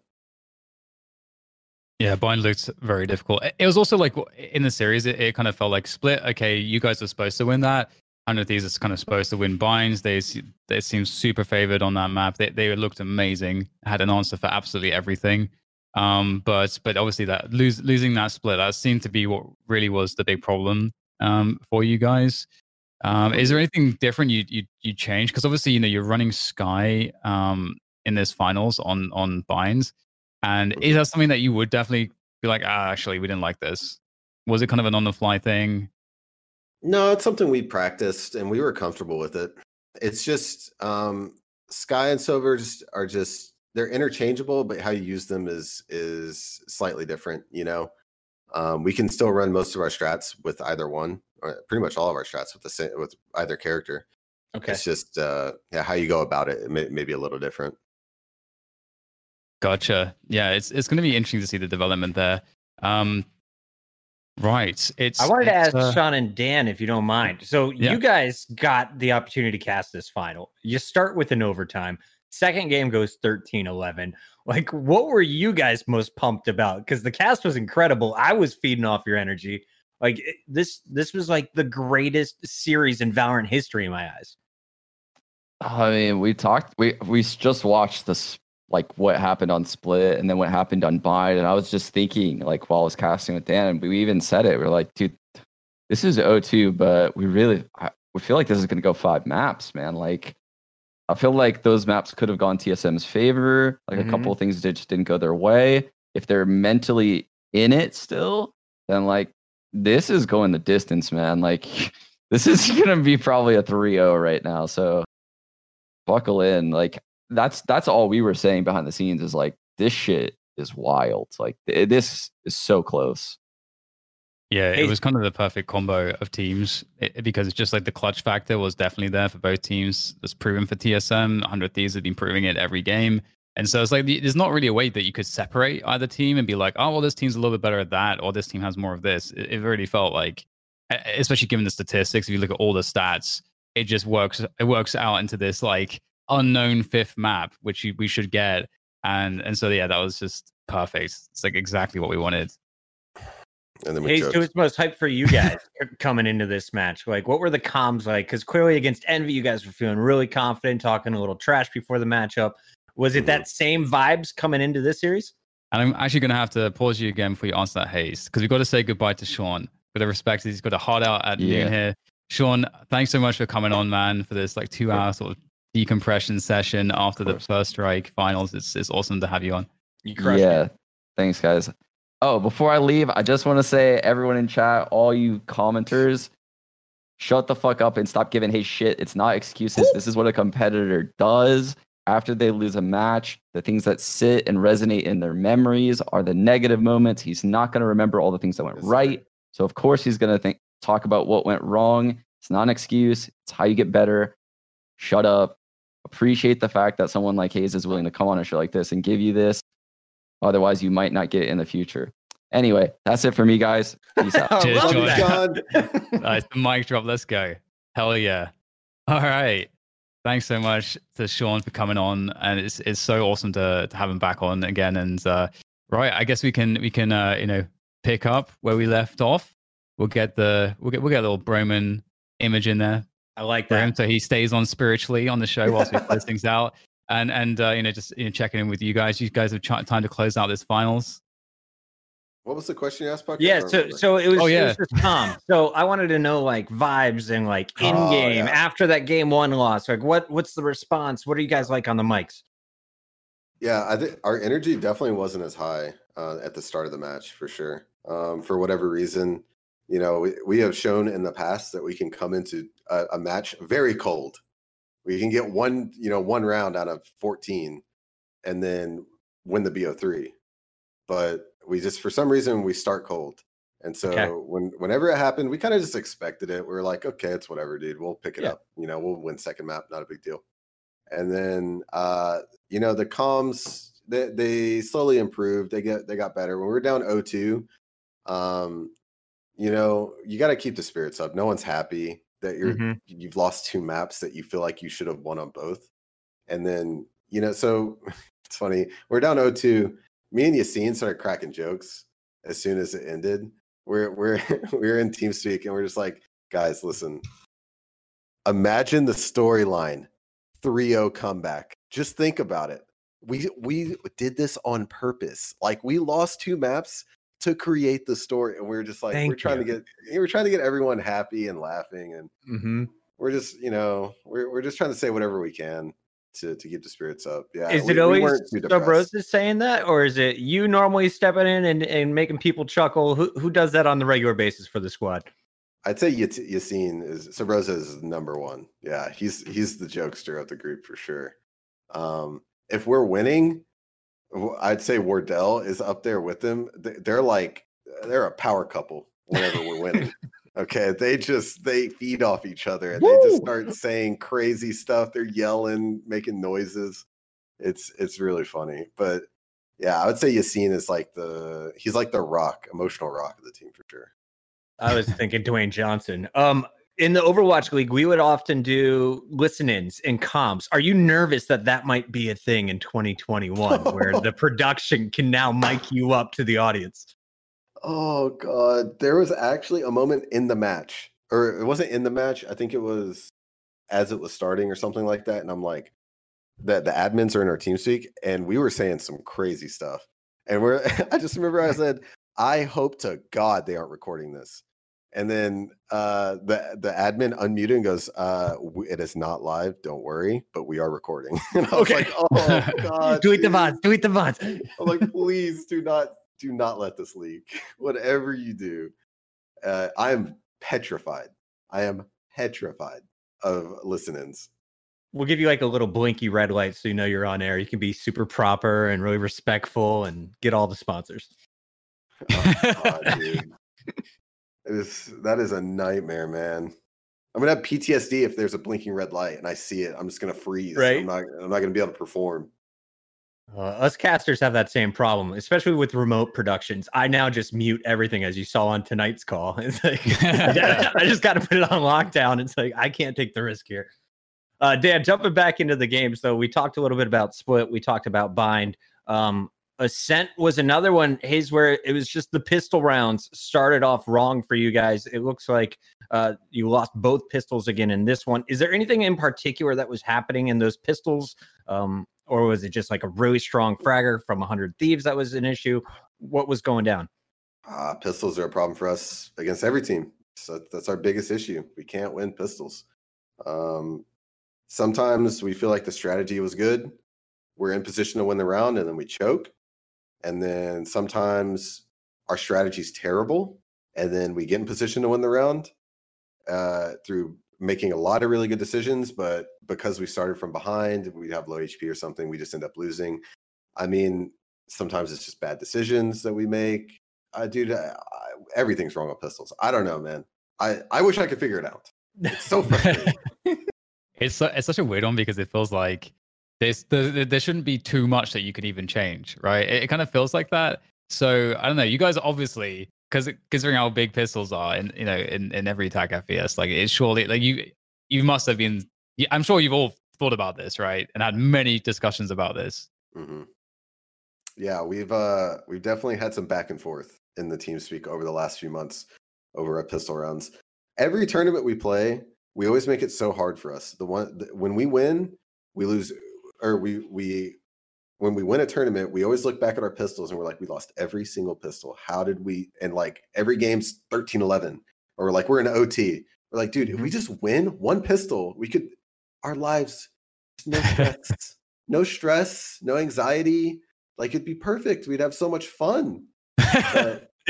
yeah, bind looked very difficult. It was also like in the series, it, it kind of felt like split. Okay, you guys are supposed to win that. Hundred Thieves is kind of supposed to win binds. They they seemed super favored on that map. They they looked amazing. Had an answer for absolutely everything. Um, but but obviously that lose, losing that split that seemed to be what really was the big problem um, for you guys. Um, is there anything different you you you change? Because obviously you know you're running Skye um, in this finals on on binds, and is that something that you would definitely be like, ah, actually we didn't like this? Was it kind of an on the fly thing? No, it's something we practiced and we were comfortable with it. It's just um, Skye and Silver just are just they're interchangeable, but how you use them is is slightly different. You know, um, we can still run most of our strats with either one, or pretty much all of our strats with the same with either character. Okay. It's just uh, yeah, how you go about it, it may, may be a little different. Gotcha. Yeah, it's it's going to be interesting to see the development there. Um, right. It's. I wanted to ask uh, Sean and Dan if you don't mind. So Yeah. you guys got the opportunity to cast this final. You start with an overtime. Second game goes 13-11. Like what were you guys most pumped about? Because the cast was incredible. I was feeding off your energy. Like this this was like the greatest series in Valorant history in my eyes. I mean, we talked. We we just watched this, like what happened on Split, and then what happened on Bind, and I was just thinking, like while I was casting with Dan, and we even said it. We are like, dude, this is O2, but we really, I, we feel like this is gonna go five maps, man. Like, I feel like those maps could have gone TSM's favor. Like a mm-hmm. couple of things that just didn't go their way. If they're mentally in it still, then like this is going the distance, man. Like (laughs) this is (laughs) gonna be probably a 3-0 right now. So buckle in. Like that's that's all we were saying behind the scenes is like this shit is wild. Like th- this is so close. Yeah, it was kind of the perfect combo of teams it, because it's just like the clutch factor was definitely there for both teams. It's proven for TSM. 100 Thieves have been proving it every game. And so it's like there's not really a way that you could separate either team and be like, oh, well, this team's a little bit better at that, or this team has more of this. It, it really felt like, especially given the statistics, if you look at all the stats, it just works. It works out into this like unknown fifth map, which you, we should get. And and so yeah, that was just perfect. It's like exactly what we wanted. And then Hey, so it's most hyped for you guys (laughs) coming into this match. Like, what were the comms like? Because clearly against Envy, you guys were feeling really confident, talking a little trash before the matchup. Was it Mm-hmm. that same vibes coming into this series? And I'm actually going to have to pause you again before you answer that, Hayes, because we've got to say goodbye to Sean. Got to respect that he's got a hard out at Yeah. noon here. Sean, thanks so much for coming on, man, for this like two hour sort of decompression session after the first strike finals. It's it's awesome to have you on. You yeah. Thanks, guys. Oh, before I leave, I just want to say, everyone in chat, all you commenters, shut the fuck up and stop giving hey shit. It's not excuses. This is what a competitor does after they lose a match. The things that sit and resonate in their memories are the negative moments. He's not going to remember all the things that went right. So of course he's going to think talk about what went wrong. It's not an excuse. It's how you get better. Shut up. Appreciate the fact that someone like Hayes is willing to come on a show like this and give you this. Otherwise, you might not get it in the future. Anyway, that's it for me, guys. Peace out. (laughs) Cheers, Love John. (laughs) John. Nice. mic drop. Let's go. Hell yeah. All right. Thanks so much to Sean for coming on, and it's it's so awesome to to have him back on again. And uh, right, I guess we can we can uh, you know pick up where we left off. We'll get the we'll get we'll get a little Broman image in there. I like for him, so he stays on spiritually on the show whilst we (laughs) close things out. And and uh, you know just you know, checking in with you guys. You guys have ch- time to close out this finals. What was the question you asked, Puck? Yeah, so so it was, Oh, it yeah. was just calm. (laughs) So I wanted to know like vibes and like in Oh, game yeah. after that game one loss. Like what what's the response? What are you guys like on the mics? Yeah, I think our energy definitely wasn't as high uh, at the start of the match for sure. Um, for whatever reason, you know, we, we have shown in the past that we can come into a, a match very cold. We can get one, you know, one round out of 14 and then win the BO3. But we just, for some reason, we start cold. And so Okay. when whenever it happened, we kind of just expected it. We were like, okay, it's whatever, dude. We'll pick it Yeah. up. You know, we'll win second map, not a big deal. And then uh, you know, the comms they, they slowly improved. They get they got better. When we were down 0-2, um, you know, you got to keep the spirits up. No one's happy that you're Mhm. you've lost two maps that you feel like you should have won on both. And then, you know, so (laughs) it's funny. We're down 0-2. Me and Yassine started cracking jokes as soon as it ended. We're we're (laughs) we're in team speak and we're just like, guys, listen. Imagine the storyline 3-0 comeback. Just think about it. We we did this on purpose. Like we lost two maps to create the story, and we are just like we're Thank trying to get we're trying to get everyone happy and laughing, and Mm-hmm. we're just you know we're we're just trying to say whatever we can to to keep the spirits up. Yeah, is we- it always depressed. Subroza saying that, or is it you normally stepping in and, and making people chuckle? Who who does that on the regular basis for the squad? I'd say Yat- Yassine is Subroza is number one. Yeah, he's he's the jokester of the group for sure. Um, if we're winning, I'd say Wardell is up there with them. They're like they're a power couple whenever we're winning. Okay, they just they feed off each other and they just start saying crazy stuff. They're yelling, making noises. It's it's really funny. But yeah, I would say Yassine is like the he's like the rock, emotional rock of the team for sure. I was thinking Dwayne Johnson. Um, in the Overwatch League, we would often do listen-ins and comps. Are you nervous that that might be a thing in 2021, (laughs) where the production can now mic you up to the audience? Oh god, there was actually a moment in the match, or it wasn't in the match. I think it was as it was starting or something like that. And I'm like, the the admins are in our team speak, and we were saying some crazy stuff. And we're (laughs) I just remember I said, I hope to God they aren't recording this. And then uh, the the admin unmuted and goes, uh, "It is not live. Don't worry, but we are recording." (laughs) And I was like, "Oh (laughs) God!" tweet the dude." VODs, tweet the VODs. I'm like, "Please do not, do not let this leak. (laughs) Whatever you do, uh, I am petrified. I am petrified of listen-ins." We'll give you like a little blinky red light so you know you're on air. You can be super proper and really respectful and get all the sponsors. God, dude. It is that is a nightmare, man. I'm gonna have PTSD if there's a blinking red light and I see it. I'm just gonna freeze. Right. I'm not. I'm not gonna be able to perform. Uh, us casters have that same problem, especially with remote productions. I now just mute everything, as you saw on tonight's call. (laughs) It's like (laughs) I just got to put it on lockdown. It's like I can't take the risk here. Uh, Dan, jumping back into the game. So we talked a little bit about split. We talked about bind. Um, Ascent was another one. Hayes, where it was just the pistol rounds started off wrong for you guys. It looks like uh, you lost both pistols again in this one. Is there anything in particular that was happening in those pistols? Um, or was it just like a really strong fragger from 100 Thieves that was an issue? What was going down? Uh, pistols are a problem for us against every team. So that's our biggest issue. We can't win pistols. Um, sometimes we feel like the strategy was good. We're in position to win the round and then we choke. And then sometimes our strategy is terrible. And then we get in position to win the round uh, through making a lot of really good decisions. But because we started from behind, we have low HP or something, we just end up losing. I mean, sometimes it's just bad decisions that we make. Uh, dude, I, I, everything's wrong with pistols. I don't know, man. I, I wish I could figure it out. It's so (laughs) frustrating. It's su- it's such a weird one because it feels like there, there shouldn't be too much that you could even change, right? It, it kind of feels like that. So I don't know. You guys obviously because considering how big pistols are in you know in, in every attack FPS, like it's surely like you you must have been. I'm sure you've all thought about this, right? And had many discussions about this. hmm Yeah, we've uh we've definitely had some back and forth in the team speak over the last few months over at pistol rounds. Every tournament we play, we always make it so hard for us. The one the, when we win, we lose or we we when we win a tournament, we always look back at our pistols and we're like, we lost every single pistol. How did we? And like every game's 13 11, or like we're in OT. We're like, dude, if we mm-hmm. just win one pistol, we could, our lives, no (laughs) stress, no stress, no anxiety. Like it'd be perfect. We'd have so much fun. But- (laughs)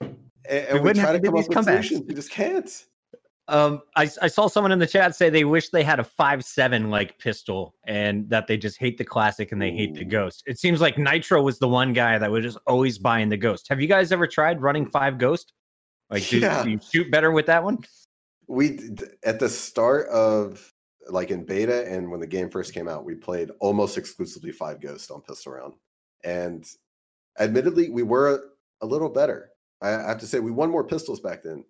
and, and we, wouldn't try to to come up with comebacks. solutions. We just can't. Um, I, I saw someone in the chat say they wish they had a five seven like pistol and that they just hate the classic and they hate the ghost. It seems like Nitro was the one guy that was just always buying the ghost. Have you guys ever tried running five ghost? Like, do, Yeah. do you shoot better with that one? we at the start of like in beta and when the game first came out we played almost exclusively five ghost on pistol round and admittedly we were a little better I have to say we won more pistols back then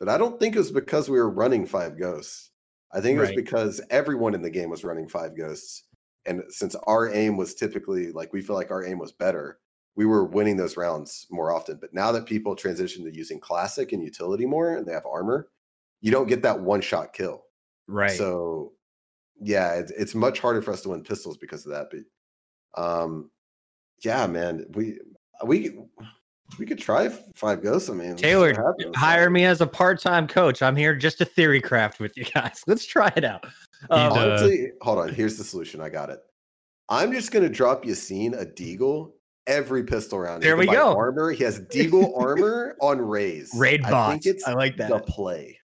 but i don't think it was because we were running five ghosts i think it was Right. because everyone in the game was running five ghosts and since our aim was typically like we feel like our aim was better we were winning those rounds more often but now that people transition to using classic and utility more and they have armor you don't get that one shot kill. Right. So yeah, it's, it's much harder for us to win pistols because of that. But um yeah, man, we we we could try five ghosts. I mean, Taylor, hire me as a part time coach. I'm here just to theory craft with you guys. (laughs) Let's try it out. Um, Honestly, hold on. Here's the solution. I got it. I'm just gonna drop Yassine a deagle every pistol round. He There can we go. Armor. He has deagle (laughs) armor on Raze. Raid I think it's I like that. the play.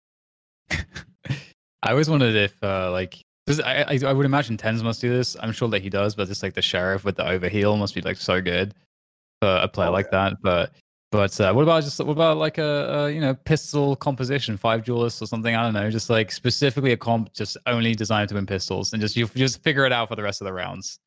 I always wondered if uh like I, I I would imagine TenZ must do this. I'm sure that he does, but just like the sheriff with the overheal must be like so good for a player Oh, like that. But But uh, what about just what about like a, a you know pistol composition, five duelists or something? I don't know, just like specifically a comp just only designed to win pistols, and just you just figure it out for the rest of the rounds.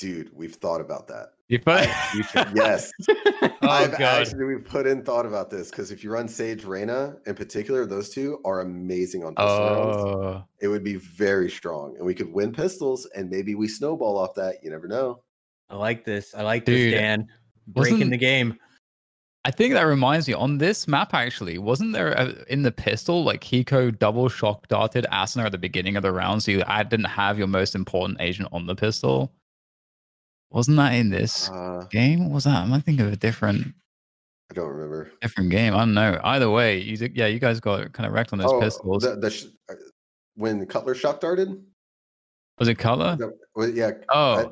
Dude, we've thought about that. You put (laughs) yes. oh I've god. actually we put in thought about this because if you run Sage Reyna in particular, those two are amazing on pistol rounds. Oh, It would be very strong, and we could win pistols, and maybe we snowball off that. You never know. I like this. I like Dude, this, Dan. Breaking wasn't- the game. I think that reminds me on this map actually, wasn't there a, in the pistol like Hiko double shock darted Asuna at the beginning of the round, so you I didn't have your most important agent on the pistol. Wasn't that in this Uh, game? What was that? Am I thinking of a different I don't remember. different game? I don't know. Either way, you did- yeah, you guys got kind of wrecked on those Oh, pistols. the, the sh- uh, when Cutler shock darted. was it color? No, well, yeah. Oh, I,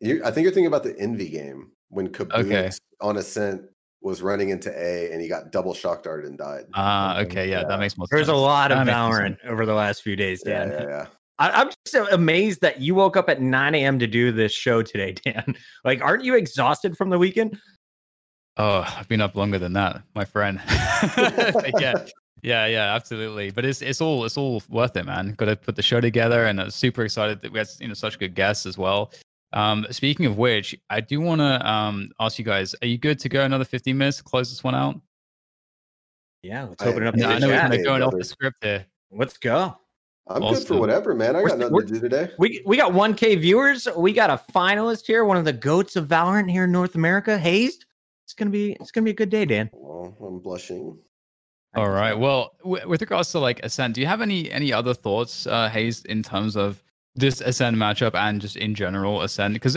you, I think you're thinking about the Envy game when Caboose Okay. on Ascent was running into A and he got double shock darted and died. ah, okay, yeah, that makes more There's sense. a lot of That Valorant over the last few days, Dan. yeah, yeah. I, I'm just amazed that you woke up at 9 a.m. to do this show today, (laughs) Dan. Like, aren't you exhausted from the weekend? Oh, I've been up longer than that, my friend. (laughs) Yeah, (laughs) yeah, yeah, absolutely. But it's it's all it's all worth it, man. Got to put the show together, and I'm super excited that we had you know such good guests as well. Um, speaking of which, I do want to um ask you guys: Are you good to go another 15 minutes to close this one out? Yeah, let's open it up. Yeah, I the know we're kind of going off the script here. Let's go. I'm good for whatever, man. I got nothing to do today. We we got 1K viewers. We got a finalist here, one of the goats of Valorant here in North America, Hazed. It's gonna be it's gonna be a good day, Dan. Well, I'm blushing. All right. Well, w- with regards to like Ascent, do you have any any other thoughts, uh, Hayes, in terms of this Ascent matchup and just in general Ascent? Because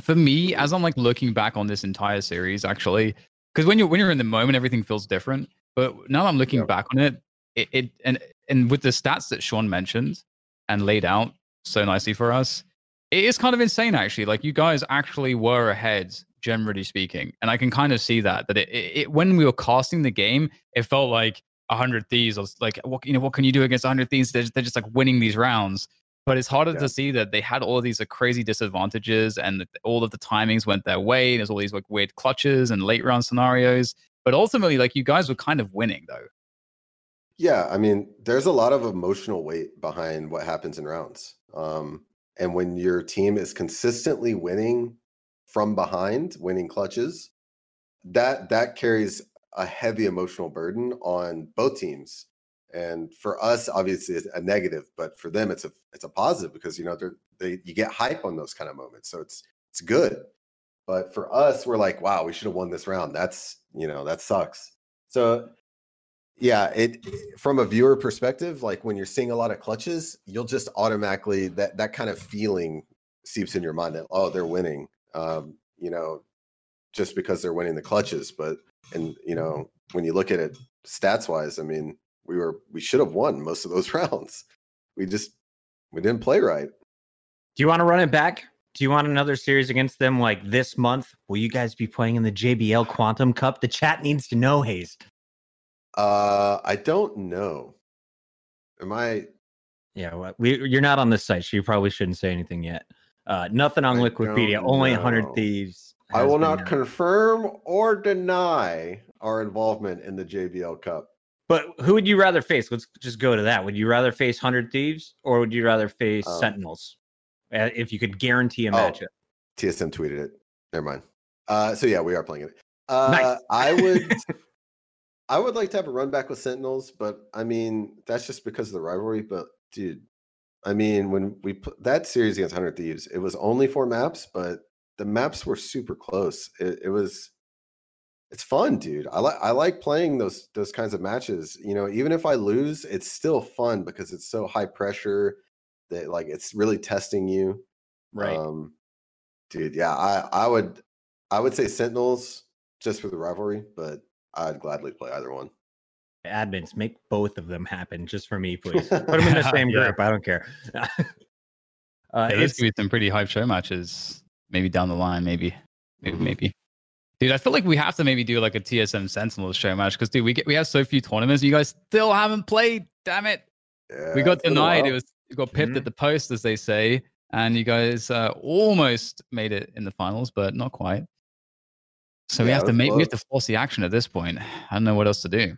for me, as I'm like looking back on this entire series, actually, because when you're when you're in the moment, everything feels different. But now that I'm looking Yep. back on it, it, it and and with the stats that Sean mentioned and laid out so nicely for us, it is kind of insane actually. Like you guys actually were ahead, generally speaking, and I can kind of see that that it, it, it when we were casting the game, it felt like hundred thieves. I was like, what you know, what can you do against hundred thieves? They're, they're just like winning these rounds. But it's harder Yeah. to see that they had all of these like, crazy disadvantages, and all of the timings went their way. There's all these like weird clutches and late round scenarios. But ultimately, like you guys were kind of winning though. Yeah, I mean, there's a lot of emotional weight behind what happens in rounds. Um, and when your team is consistently winning from behind, winning clutches, that that carries a heavy emotional burden on both teams. And for us, obviously, it's a negative, but for them, it's a it's a positive because you know they're they you get hype on those kind of moments, so it's it's good. But for us, we're like, wow, we should have won this round. That's you know that sucks. So yeah, it from a viewer perspective, like when you're seeing a lot of clutches, you'll just automatically that that kind of feeling seeps in your mind that oh they're winning, um, you know, just because they're winning the clutches. But and you know when you look at it stats wise, I mean we were we should have won most of those (laughs) rounds. We just we didn't play right. Do you want to run it back? Do you want another series against them like this month? Will you guys be playing in the JBL Quantum Cup? The chat needs to know, Hayes. Uh, I don't know. Am I? Yeah, well, we, you're not on this site, so you probably shouldn't say anything yet. Uh, nothing on I Liquipedia. don't Only 100. Thieves. I will not announced. confirm or deny our involvement in the JBL Cup. But who would you rather face? Let's just go to that. Would you rather face 100 Thieves or would you rather face Um, Sentinels? If you could guarantee a Oh. matchup. TSM tweeted it. Never mind. Uh, so yeah, we are playing it. Uh, Nice. I would, (laughs) I would like to have a run back with Sentinels, but I mean that's just because of the rivalry. But dude, I mean when we put that series against Hundred Thieves, it was only four maps, but the maps were super close. It, it was, it's fun, dude. I like I like playing those those kinds of matches. You know, even if I lose, it's still fun because it's so high pressure that like it's really testing you. Right. Um, dude, yeah, I I would I would say Sentinels just for the rivalry, but I'd gladly play either one. Admins, make both of them happen just for me, please. Put them in the (laughs) same Yeah. group. I don't care. (laughs) uh, Yeah, there's it's, gonna be some pretty hype show matches. Maybe down the line, maybe, maybe, maybe. Dude, I feel like we have to maybe do like a TSM Sentinels show match because dude, we get we have so few tournaments. You guys still haven't played. Damn it! Yeah, we got it's been a denied. It was we got pipped Mhm. at the post, as they say, and you guys uh, almost made it in the finals, but not quite. So we have to it was make we have to force the action at this point. I don't know what else to do.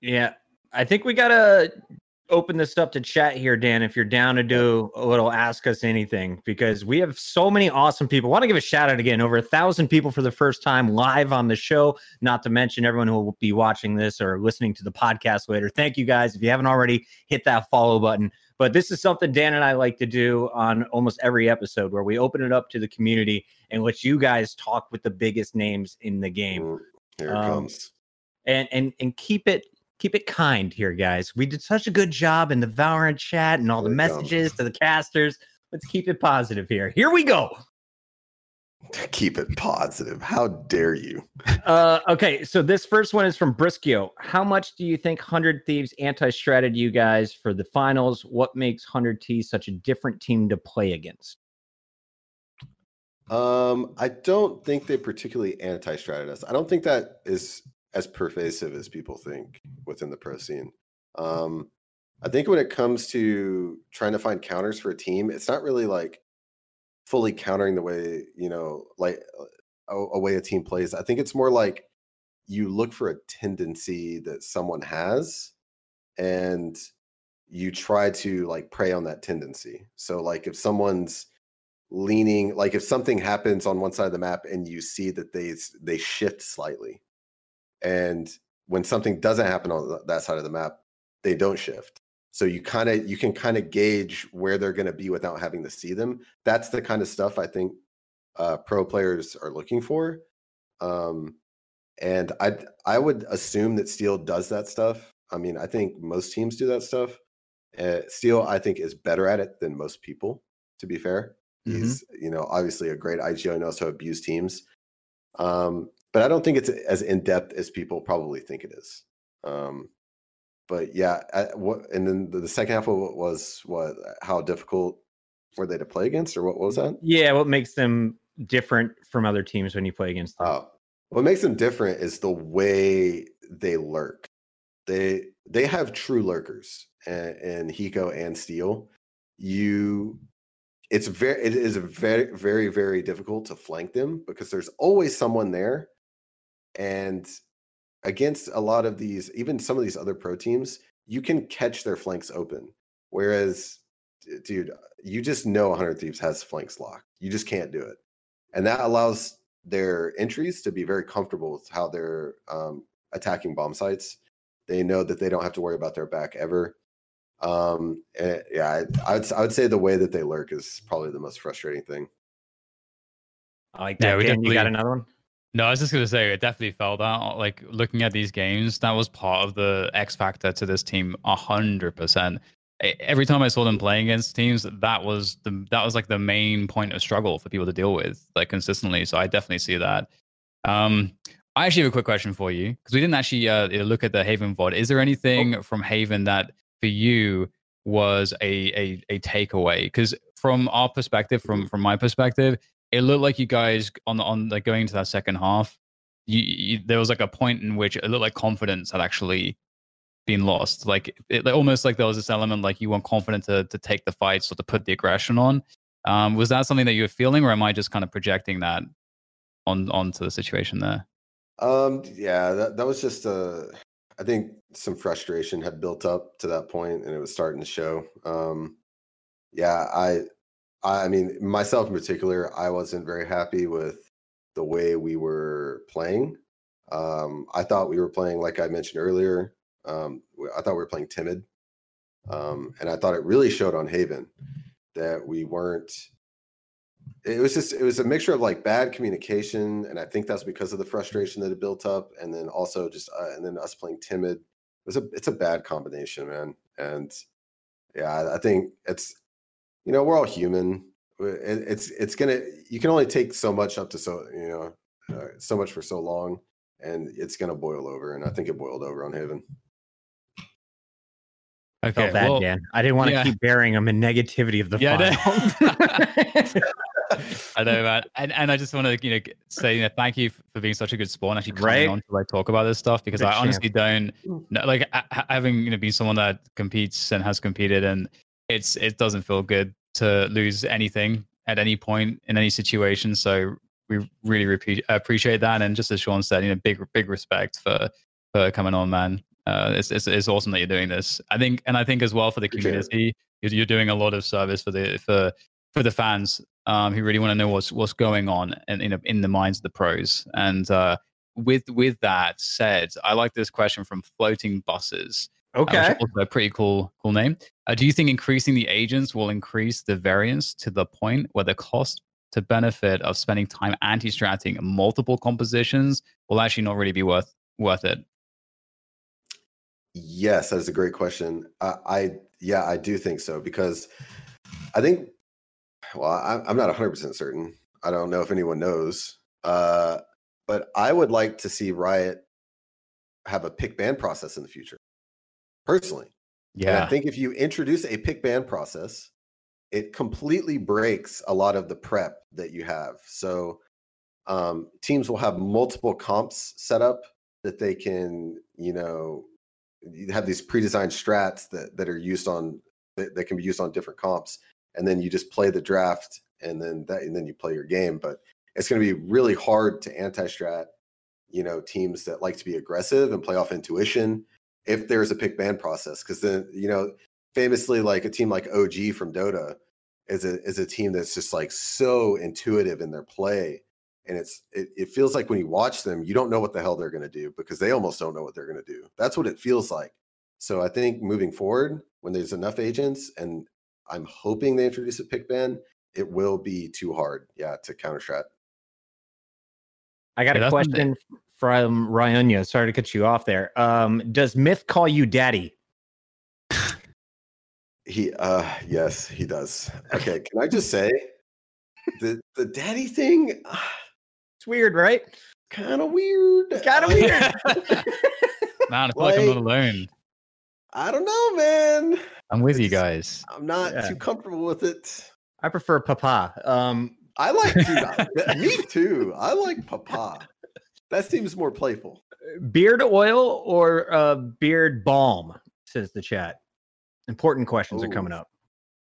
Yeah, I think we gotta open this up to chat here, Dan. If you're down to do a little ask us anything, because we have so many awesome people. Want to give a shout out again? Over a thousand people for the first time live on the show. Not to mention everyone who will be watching this or listening to the podcast later. Thank you guys. If you haven't already, hit that follow button. But this is something Dan and I like to do on almost every episode, where we open it up to the community and let you guys talk with the biggest names in the game. Here it Um, comes. and and and keep it keep it kind here, guys. We did such a good job in the Valorant chat and all the Here it comes. messages to the casters. Let's keep it positive here. Here we go. (laughs) Keep it positive. How dare you? (laughs) Uh, okay, so this first one is from Briskio. How much do you think Hundred Thieves anti-strated you guys for the finals? What makes Hundred T such a different team to play against? Um, I don't think they particularly anti-stratted us. I don't think that is as pervasive as people think within the pro scene. Um, I think when it comes to trying to find counters for a team, it's not really like fully countering the way you know, like a, a way a team plays. I think it's more like you look for a tendency that someone has, and you try to like prey on that tendency. So, like if someone's leaning like if something happens on one side of the map and you see that they they shift slightly and when something doesn't happen on that side of the map they don't shift. So you kind of you can kind of gauge where they're going to be without having to see them. That's the kind of stuff i think uh, pro players are looking for. Um, and i i would assume that steel does that stuff. I mean i think most teams do that stuff. Uh, steel i think is better at it than most people to be fair. He's, you know, obviously a great IGL, knows how to abuse teams. Um, but I don't think it's as in depth as people probably think it is. Um, but yeah, I, what and then the, the second half of it was what how difficult were they to play against, or what, what was that? Yeah, what makes them different from other teams when you play against them? Oh, what makes them different is the way they lurk. They they have true lurkers, and, and Hiko and Steel. You, it's very it is very very very difficult to flank them because there's always someone there, and against a lot of these, even some of these other pro teams, you can catch their flanks open. Whereas, dude, you just know 100 Thieves has flanks locked. You just can't do it and that allows their entries to be very comfortable with how they're um, attacking bomb sites. They know that they don't have to worry about their back ever. Um, eh, yeah, I, I would s- I would say the way that they lurk is probably the most frustrating thing. I like that. Yeah, that. we Dan, you got another one? No, I was just gonna say, it definitely felt that. Like looking at these games, that was part of the X factor to this team, a hundred percent. Every time I saw them playing against teams, that was the that was like the main point of struggle for people to deal with, like consistently. So I definitely see that. Um, I actually have a quick question for you because we didn't actually uh, look at the Haven VOD. Is there anything from Haven that for you was a a, a takeaway? Because from our perspective, from from my perspective, it looked like you guys on the on like going into that second half, you, you there was like a point in which it looked like confidence had actually been lost. Like it almost like there was this element like you weren't confident to to take the fights or to put the aggression on. Um, was that something that you were feeling, or am I just kind of projecting that on onto the situation there? Um, yeah, that, that was just uh I think some frustration had built up to that point and it was starting to show. Um yeah, I I mean myself in particular, I wasn't very happy with the way we were playing. Um I thought we were playing like I mentioned earlier. Um I thought we were playing timid. Um and I thought it really showed on Haven that we weren't it was just it was a mixture of like bad communication and i think that's because of the frustration that it built up and then also just uh, and then us playing timid it was a it's a bad combination man and yeah I think it's you know we're all human it, it's it's gonna you can only take so much up to so you know uh, so much for so long and it's gonna boil over and i think it boiled over on haven I Okay, felt bad, well, Dan. I didn't want to yeah. keep burying him in negativity of the Yeah, I final. (laughs) I know, (laughs) man, and and I just want to you know say you know, thank you for being such a good sport and actually coming Right? on to like talk about this stuff because Good I honestly don't know, like ha- ha- having you know been someone that competes and has competed and it's it doesn't feel good to lose anything at any point in any situation. So we really repeat, appreciate that. And just as Sean said, you know, big big respect for for coming on, man. Uh, it's, it's it's awesome that you're doing this. I think, and I think as well for the community, you're, you're doing a lot of service for the for for the fans um, who really want to know what's what's going on in in, in the minds of the pros. And uh, with with that said, I like this question from Floating Buses. Okay. Uh, a pretty cool cool name. Uh, do you think increasing the agents will increase the variance to the point where the cost to benefit of spending time anti-stratting multiple compositions will actually not really be worth worth it? Yes, that is a great question. I, I yeah, I do think so because I think well, I, I'm not 100 percent certain. I don't know if anyone knows, uh, but I would like to see Riot have a pick ban process in the future. Personally, and Yeah. I think if you introduce a pick ban process, it completely breaks a lot of the prep that you have. So um, teams will have multiple comps set up that they can, you know, have these pre-designed strats that that are used on that, that can be used on different comps, and then you just play the draft, and then that, and then you play your game. But it's going to be really hard to anti-strat, you know, teams that like to be aggressive and play off intuition if there's a pick ban process, because then you know, famously, like a team like OG from Dota is a is a team that's just like so intuitive in their play and it's it, it feels like when you watch them you don't know what the hell they're going to do because they almost don't know what they're going to do. That's what it feels like. So i think moving forward when there's enough agents and i'm hoping they introduce a pick ban it will be too hard yeah to counter strat I got Yeah, a question from Ryonya. Sorry to cut you off there. Um, does Myth call you daddy? he uh yes he does okay can i just say the the daddy thing (sighs) It's weird, right? kind of weird Kind of weird. (laughs) Man, I feel like I'm not alone. i don't know man I'm with you guys. i'm not Yeah. too comfortable with it I prefer Papa. Um, I like dude, (laughs) I- (laughs) me too. I like Papa. That seems more playful. beard oil or uh, beard balm? Says the chat. Important questions are coming up.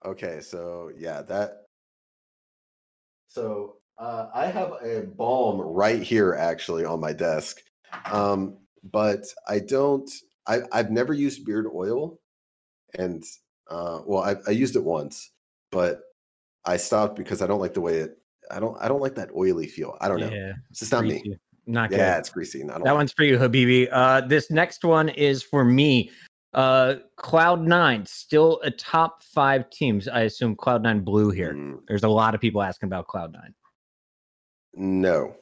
Okay, so yeah, that. So uh, I have a balm right here, actually, on my desk, um, but I don't. I I've never used beard oil, and uh, well, I, I used it once, but I stopped because I don't like the way it. I don't. I don't like that oily feel. I don't know. Yeah, It's just not me. Not Yeah, it's greasy. and I don't That like one's for you, Habibi. Uh, this next one is for me. Uh, Cloud Nine still a top five teams. I assume Cloud Nine Blue here. Mm. There's a lot of people asking about Cloud Nine. No.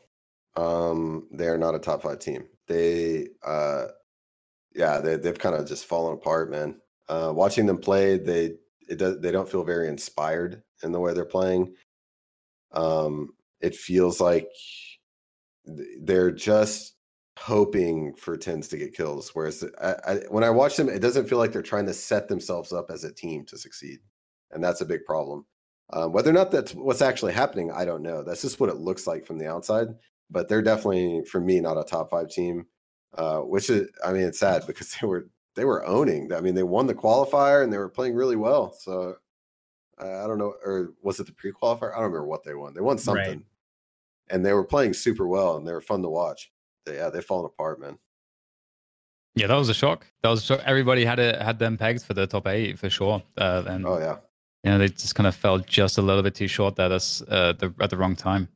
Um, they're not a top five team. They uh yeah, they they've kind of just fallen apart, man. Uh watching them play, they it does they don't feel very inspired in the way they're playing. Um it feels like they're just hoping for TenZ to get kills whereas I, I, when i watch them it doesn't feel like they're trying to set themselves up as a team to succeed and that's a big problem um, whether or not that's what's actually happening, I don't know. That's just what it looks like from the outside. But they're definitely, for me, not a top five team. Uh, which is, I mean, it's sad because they were they were owning. I mean, they won the qualifier and they were playing really well. So I don't know, or was it the pre-qualifier? I don't remember what they won. They won something, and they were playing super well and they were fun to watch. They, yeah, they've fallen apart, man. Yeah, that was a shock. That was a shock. Everybody had it had them pegged for the top eight for sure. Uh, and Oh yeah, you know, they just kind of fell just a little bit too short there. That's uh, the, at the wrong time.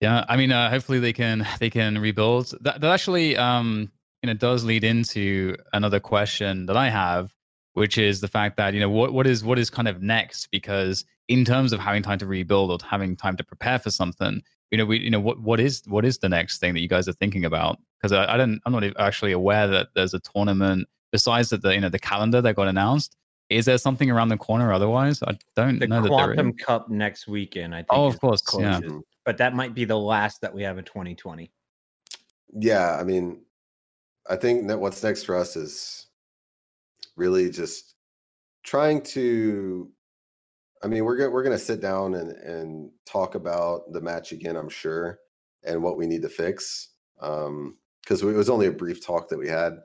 Yeah, I mean, uh, hopefully they can (laughs) they can rebuild. That, that actually, um, you know, does lead into another question that I have, which is the fact that you know what what is what is kind of next because in terms of having time to rebuild or having time to prepare for something, you know, we you know what what is what is the next thing that you guys are thinking about? Because I, I don't, I'm not actually aware that there's a tournament besides that the you know the calendar that got announced. Is there something around the corner otherwise? I don't The know that there Quantum. Cup next weekend, I think. Oh, of course, yeah. closest. But that might be the last that we have in 2020. yeah. I mean, I think that what's next for us is really just trying to I mean, we're gonna we're gonna sit down and and talk about the match again, I'm sure, and what we need to fix. Um, because it was only a brief talk that we had,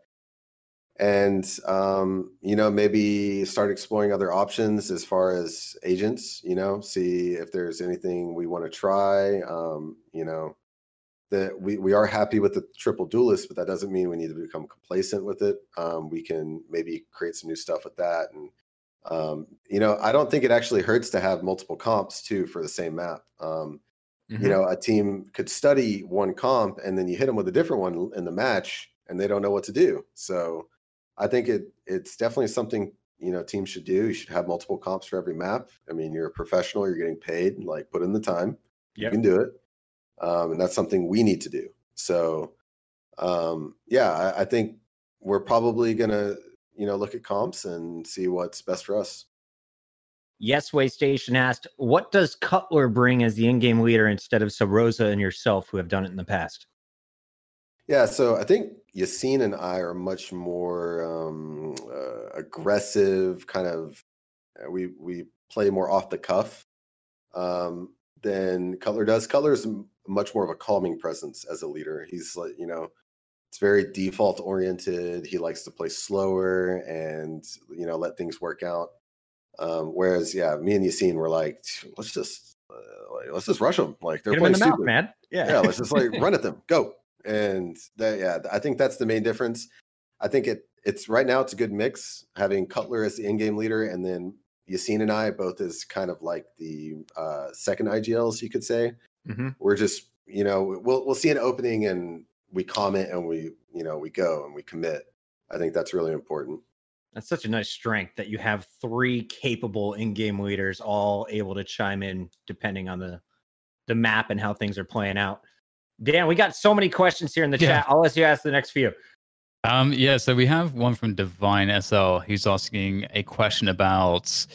and um, you know maybe start exploring other options as far as agents you know see if there's anything we want to try um, you know that we, we are happy with the triple duelist but that doesn't mean we need to become complacent with it um, we can maybe create some new stuff with that and um, you know i don't think it actually hurts to have multiple comps too for the same map um, Mm-hmm. you know a team could study one comp and then you hit them with a different one in the match and they don't know what to do so I think it it's definitely something you know teams should do. You should have multiple comps for every map. I mean, you're a professional. You're getting paid. Like, put in the time. You can do it, um, and that's something we need to do. So, um, yeah, I, I think we're probably gonna you know look at comps and see what's best for us. Yes Way Station asked, "What does Cutler bring as the in-game leader instead of Subroza and yourself, who have done it in the past?" Yeah, so I think Yassine and I are much more um, uh, aggressive. Kind of, uh, we we play more off the cuff um, than Cutler does. Cutler is m- much more of a calming presence as a leader. He's like, you know, it's very default oriented. He likes to play slower and you know let things work out. Um, whereas, yeah, me and Yassine were like, let's just uh, like, let's just rush them. Like they're in playing the mouth, stupid. man. Yeah. yeah. Let's just like run at (laughs) them. Go. And that, yeah, I think that's the main difference. I think it it's right now it's a good mix having Cutler as the in-game leader and then Yassine and I both as kind of like the uh, second IGLs, you could say. Mhm. We're just you know we'll we'll see an opening and we comment and we you know we go and we commit. I think that's really important. That's such a nice strength that you have three capable in-game leaders all able to chime in depending on the the map and how things are playing out. Dan, we got so many questions here in the Yeah. chat. I'll let you ask the next few. Um, yeah, so we have one from Divine SL who's asking a question about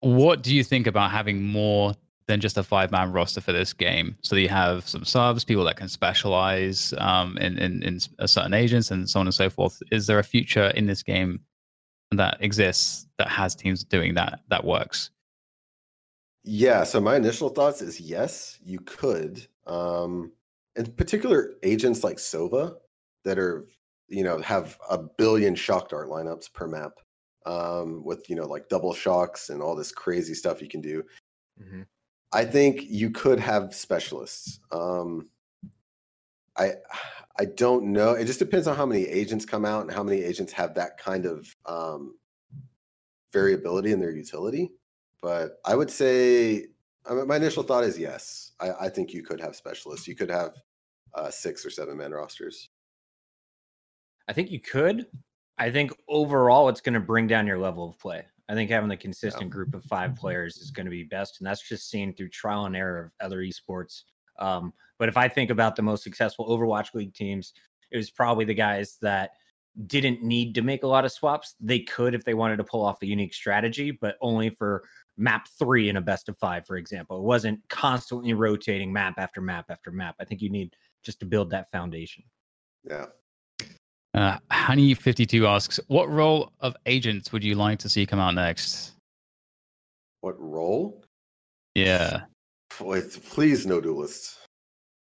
what do you think about having more than just a five man roster for this game? So you have some subs, people that can specialize um, in, in, in uh, certain agents and so on and so forth. Is there a future in this game that exists that has teams doing that that works? Yeah, so my initial thoughts is yes, you could. Um in particular agents like Sova that are you know have a billion shock dart lineups per map um with you know like double shocks and all this crazy stuff you can do. I think you could have specialists. Um I I don't know. It just depends on how many agents come out and how many agents have that kind of um variability in their utility. But I would say I mean, my initial thought is yes. I, I think you could have specialists. You could have uh, six or seven man rosters. I think you could. I think overall it's going to bring down your level of play. I think having a consistent group of five players is going to be best, and that's just seen through trial and error of other esports. Um, but if I think about the most successful Overwatch League teams, it was probably the guys that didn't need to make a lot of swaps. They could if they wanted to pull off a unique strategy, but only for map three in a best of five, for example. It wasn't constantly rotating map after map after map. I think you need just to build that foundation. Yeah. Uh, Honey52 asks, what role of agents would you like to see come out next? What role? Yeah. Please no duelists.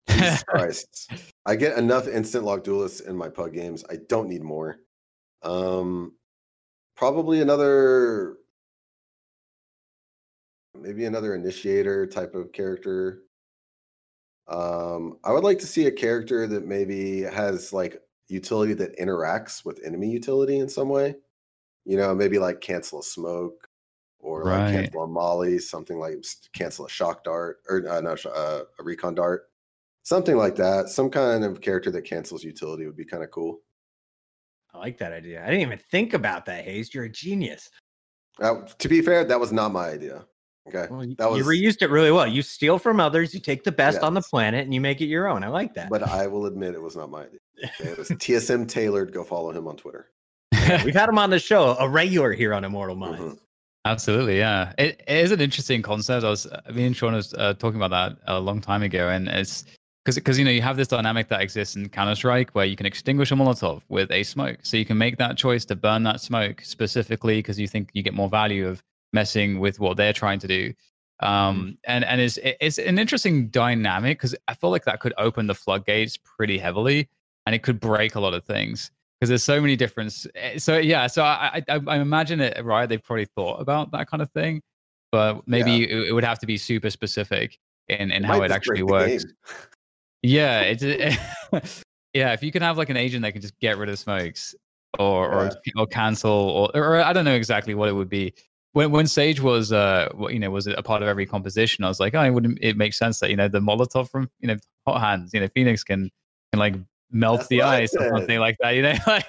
(laughs) Christ. I get enough instant lock duelists in my pug games. I don't need more. Um probably another maybe another initiator type of character. Um I would like to see a character that maybe has like utility that interacts with enemy utility in some way. You know, maybe like cancel a smoke or like cancel a molly, something like cancel a shock dart or uh, no, uh, a recon dart, something like that. Some kind of character that cancels utility would be kind of cool. I like that idea. I didn't even think about that, Hazed. You're a genius. Uh, to be fair, that was not my idea. Okay, that was you reused it really well. You steal from others, you take the best on the planet, and you make it your own. I like that. but I will admit it was not my idea. It was (laughs) TSM tailored. Go follow him on Twitter. We've had him on the show, a regular here on Immortal Minds. Mm-hmm. Absolutely, yeah. It, it is an interesting concept. I was, uh, me and Sean was uh, talking about that a long time ago, and it's because because you know you have this dynamic that exists in Counter Strike where you can extinguish a Molotov with a smoke, so you can make that choice to burn that smoke specifically because you think you get more value of messing with what they're trying to do. Um, and and it's it- it's an interesting dynamic because I feel like that could open the floodgates pretty heavily, and it could break a lot of things. because there's so many different. eh, So yeah, so I, I I imagine it right. They've probably thought about that kind of thing, but maybe it, it would have to be super specific in in how it actually works. Yeah, (laughs) it's (laughs) yeah. If you can have like an agent that can just get rid of smokes or or, or cancel or, or I don't know exactly what it would be. When when Sage was uh you know was a part of every composition, I was like, oh, it wouldn't it makes sense that you know the Molotov from you know Hot Hands, you know Phoenix can can like melt That's the ice or something like that, you know. (laughs) like,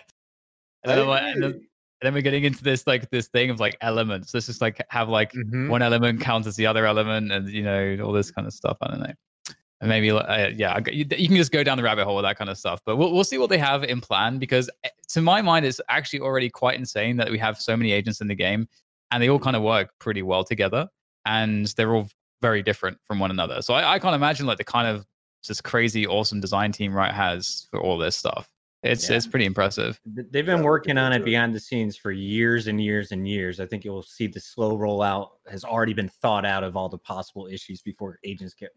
and then, like- and then- and then we're getting into this like this thing of like elements. Let's just like have like Mm-hmm. one element counters the other element, and you know all this kind of stuff. I don't know. And maybe uh, yeah, you, you can just go down the rabbit hole with that kind of stuff. But we'll we'll see what they have in plan because eh, to my mind, it's actually already quite insane that we have so many agents in the game, and they all mm. kind of work pretty well together, and they're all very different from one another. So I, I can't imagine like the kind of just crazy awesome design team Riot has for all this stuff. It's Yeah. it's pretty impressive. They've been working on it behind the scenes for years and years and years. I think you'll see the slow rollout has already been thought out of all the possible issues before agents get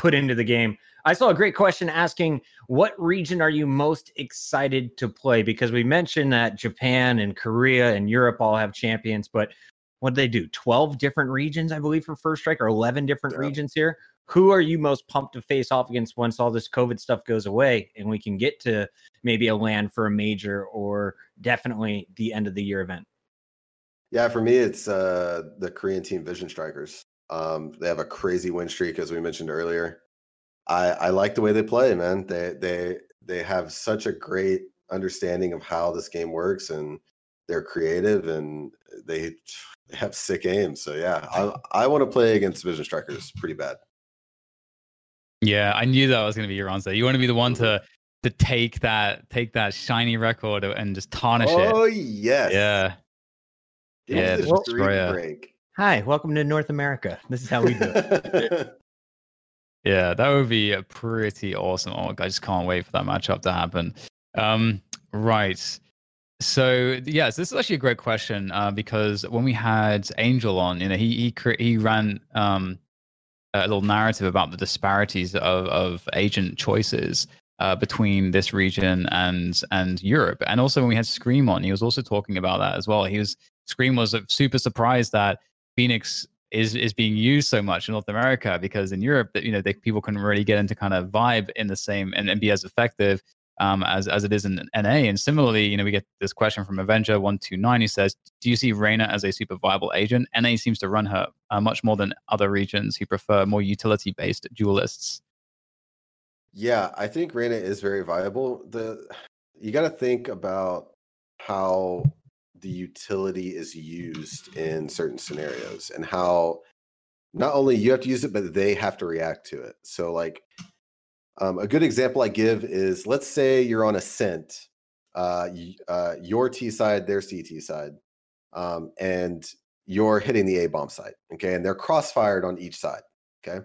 put into the game. I saw a great question asking, what region are you most excited to play? Because we mentioned that Japan and Korea and Europe all have champions, but what do they do? 12 different regions, I believe, for First Strike, or 11 different regions here. Who are you most pumped to face off against once all this COVID stuff goes away and we can get to maybe a LAN for a major or definitely the end of the year event? Yeah, for me, it's uh, the Korean team Vision Strikers. Um, they have a crazy win streak, as we mentioned earlier. I, I like the way they play, man. They they they have such a great understanding of how this game works, and they're creative, and they, they have sick aim. So yeah, I I want to play against Vision Strikers pretty bad. Yeah, I knew that was going to be your answer. You want to be the one to to take that take that shiny record and just tarnish Oh it. Oh yes, Yeah. Give Yeah, the the break. Hi, welcome to North America. This is how we do it. (laughs) Yeah, that would be a pretty awesome. Oh, I just can't wait for that matchup to happen. Um, right. So yes, this is actually a great question uh, because when we had Angel on, you know, he he cre- he ran um, a little narrative about the disparities of of agent choices uh, between this region and and Europe, and also when we had Scream on, he was also talking about that as well. He was Scream was super surprised that Phoenix is is being used so much in North America because in Europe that you know they, people can really get into kind of vibe in the same and, and be as effective um, as as it is in NA. And similarly, you know, we get this question from Avenger one two nine who says, "Do you see Reyna as a super viable agent? NA seems to run her uh, much more than other regions who prefer more utility based duelists." Yeah, I think Reyna is very viable. The you got to think about how the utility is used in certain scenarios and how not only you have to use it, but they have to react to it. So, like um, a good example I give is let's say you're on Ascent, uh, uh, your T side, their CT side, um, and you're hitting the A bomb site. Okay, and they're crossfired on each side. Okay,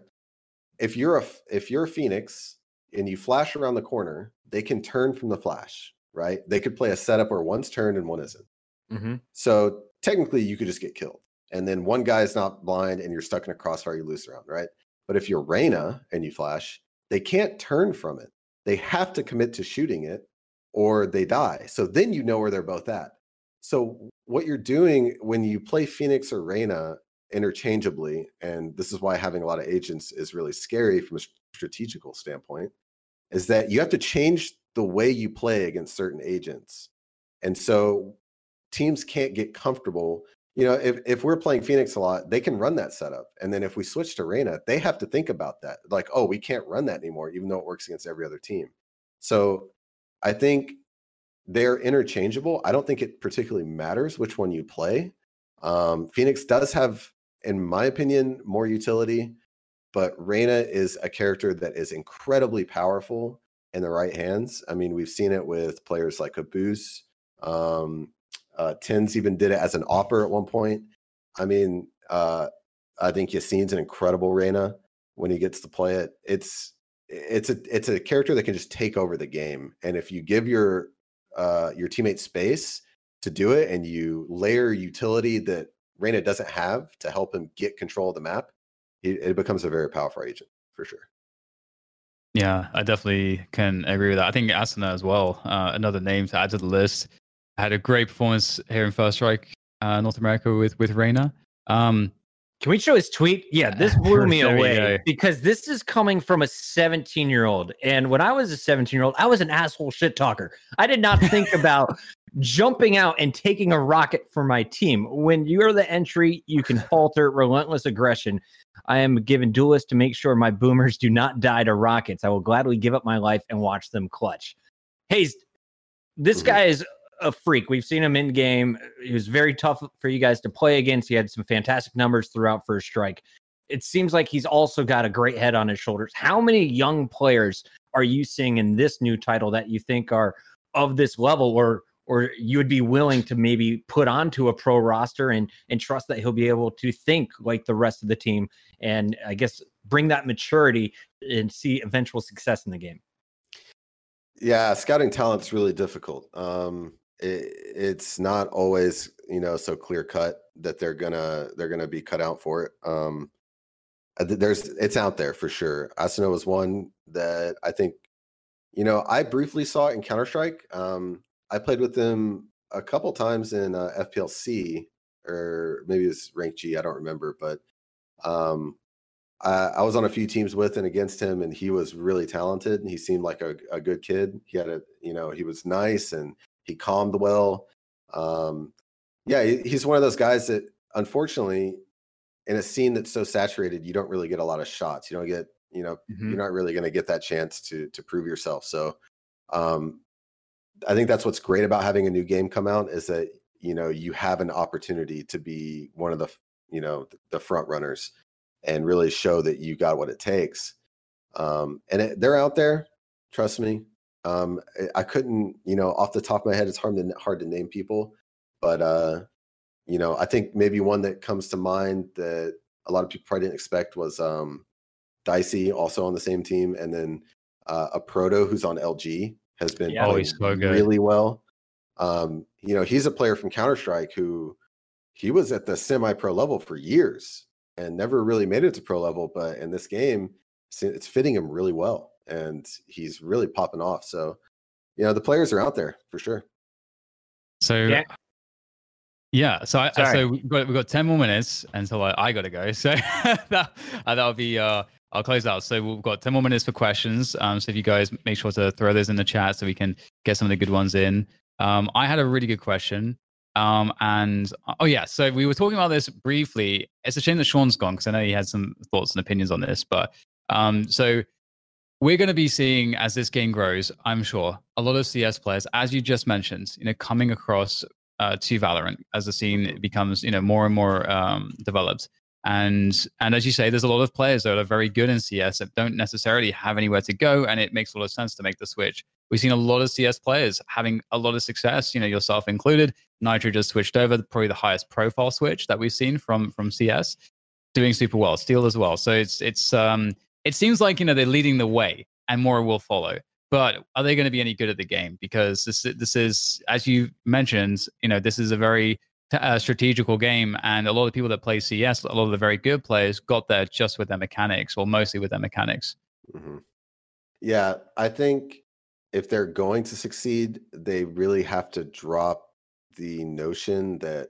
if you're a if you're a Phoenix and you flash around the corner, they can turn from the flash. Right? They could play a setup where one's turned and one isn't. Mm-hmm. So technically, you could just get killed, and then one guy is not blind, and you're stuck in a crossfire. You lose the round, right? But if you're Reyna and you flash, they can't turn from it. They have to commit to shooting it, or they die. So then you know where they're both at. So what you're doing when you play Phoenix or Reyna interchangeably, and this is why having a lot of agents is really scary from a strategical standpoint, is that you have to change the way you play against certain agents. And so teams can't get comfortable. You know, if, if we're playing Phoenix a lot, they can run that setup. And then if we switch to Reyna, they have to think about that. Like, oh, we can't run that anymore, even though it works against every other team. So I think they're interchangeable. I don't think it particularly matters which one you play. Um, Phoenix does have, in my opinion, more utility, but Reyna is a character that is incredibly powerful in the right hands. I mean, we've seen it with players like Caboose. Um, uh, TenZ even did it as an opper at one point. I mean, uh, I think Yassine's an incredible Reyna when he gets to play it. It's it's a it's a character that can just take over the game, and if you give your uh, your teammate space to do it, and you layer utility that Reyna doesn't have to help him get control of the map, it, it becomes a very powerful agent for sure. Yeah, I definitely can agree with that. I think Asuna as well, uh, another name to add to the list. Had a great performance here in First Strike uh, North America with with Reyna. Um, Can we show his tweet? Yeah, this (laughs) blew me away because this is coming from a 17 year old. And when I was a 17 year old, I was an asshole shit talker. I did not think (laughs) about jumping out and taking a rocket for my team. When you're the entry, you can falter relentless aggression. I am given duelist to make sure my boomers do not die to rockets. I will gladly give up my life and watch them clutch. Hey, this guy is a freak. We've seen him in game. He was very tough for you guys to play against. He had some fantastic numbers throughout first strike. It seems like he's also got a great head on his shoulders. How many young players are you seeing in this new title that you think are of this level or or you would be willing to maybe put onto a pro roster and and trust that he'll be able to think like the rest of the team and I guess bring that maturity and see eventual success in the game. Yeah, scouting talent's really difficult. Um, it, it's not always you know so clear cut that they're gonna they're gonna be cut out for it. Um, uh, there's it's out there for sure. Asuna was one that I think you know I briefly saw in Counter Strike. Um, I played with them a couple times in uh, FPLC or maybe it's rank G. I don't remember, but um, I, I was on a few teams with and against him, and he was really talented. And he seemed like a, a good kid. He had a, you know, he was nice and he calmed well. Um, yeah, he's one of those guys that, unfortunately, in a scene that's so saturated, you don't really get a lot of shots. You don't get, you know, Mhm. you're not really going to get that chance to to prove yourself. So, um, I think that's what's great about having a new game come out is that you know you have an opportunity to be one of the you know the front runners and really show that you got what it takes. Um, and it, they're out there, trust me. Um, I- couldn't, you know, off the top of my head, it's hard to hard to name people, but uh, you know, I think maybe one that comes to mind that a lot of people probably didn't expect was um, Dicey, also on the same team, and then uh, a Proto who's on LG has been Yeah. Oh, playing so really well. Um, you know, he's a player from Counter Strike who he was at the semi-pro level for years and never really made it to pro level. But in this game, it's fitting him really well, and he's really popping off. So, you know, the players are out there for sure. So Yeah. yeah, so I, Sorry. so we've got, we've got ten more minutes until I, I got to go. (laughs) So that uh, that'll be uh, I'll close out. So we've got ten more minutes for questions. Um, so if you guys make sure to throw those in the chat so we can get some of the good ones in. Um, I had a really good question. Um, and oh yeah, so we were talking about this briefly. It's a shame that Sean's gone because I know he had some thoughts and opinions on this. But um, so we're going to be seeing as this game grows, I'm sure, a lot of CS players, as you just mentioned, you know, coming across uh, to Valorant as the scene becomes, you know, more and more um, developed. And and as you say, there's a lot of players that are very good in CS that don't necessarily have anywhere to go, and it makes a lot of sense to make the switch. We've seen a lot of CS players having a lot of success, you know, yourself included. Nitro just switched over, probably the highest profile switch that we've seen from from CS, doing super well. Steel as well. So it's it's um it seems like you know they're leading the way, and more will follow. But are they going to be any good at the game? Because this this is, as you mentioned, you know, this is a very uh, strategical game, and a lot of people that play CS, a lot of the very good players, got there just with their mechanics, or mostly with their mechanics. Mhm. Yeah, I think if they're going to succeed, they really have to drop the notion that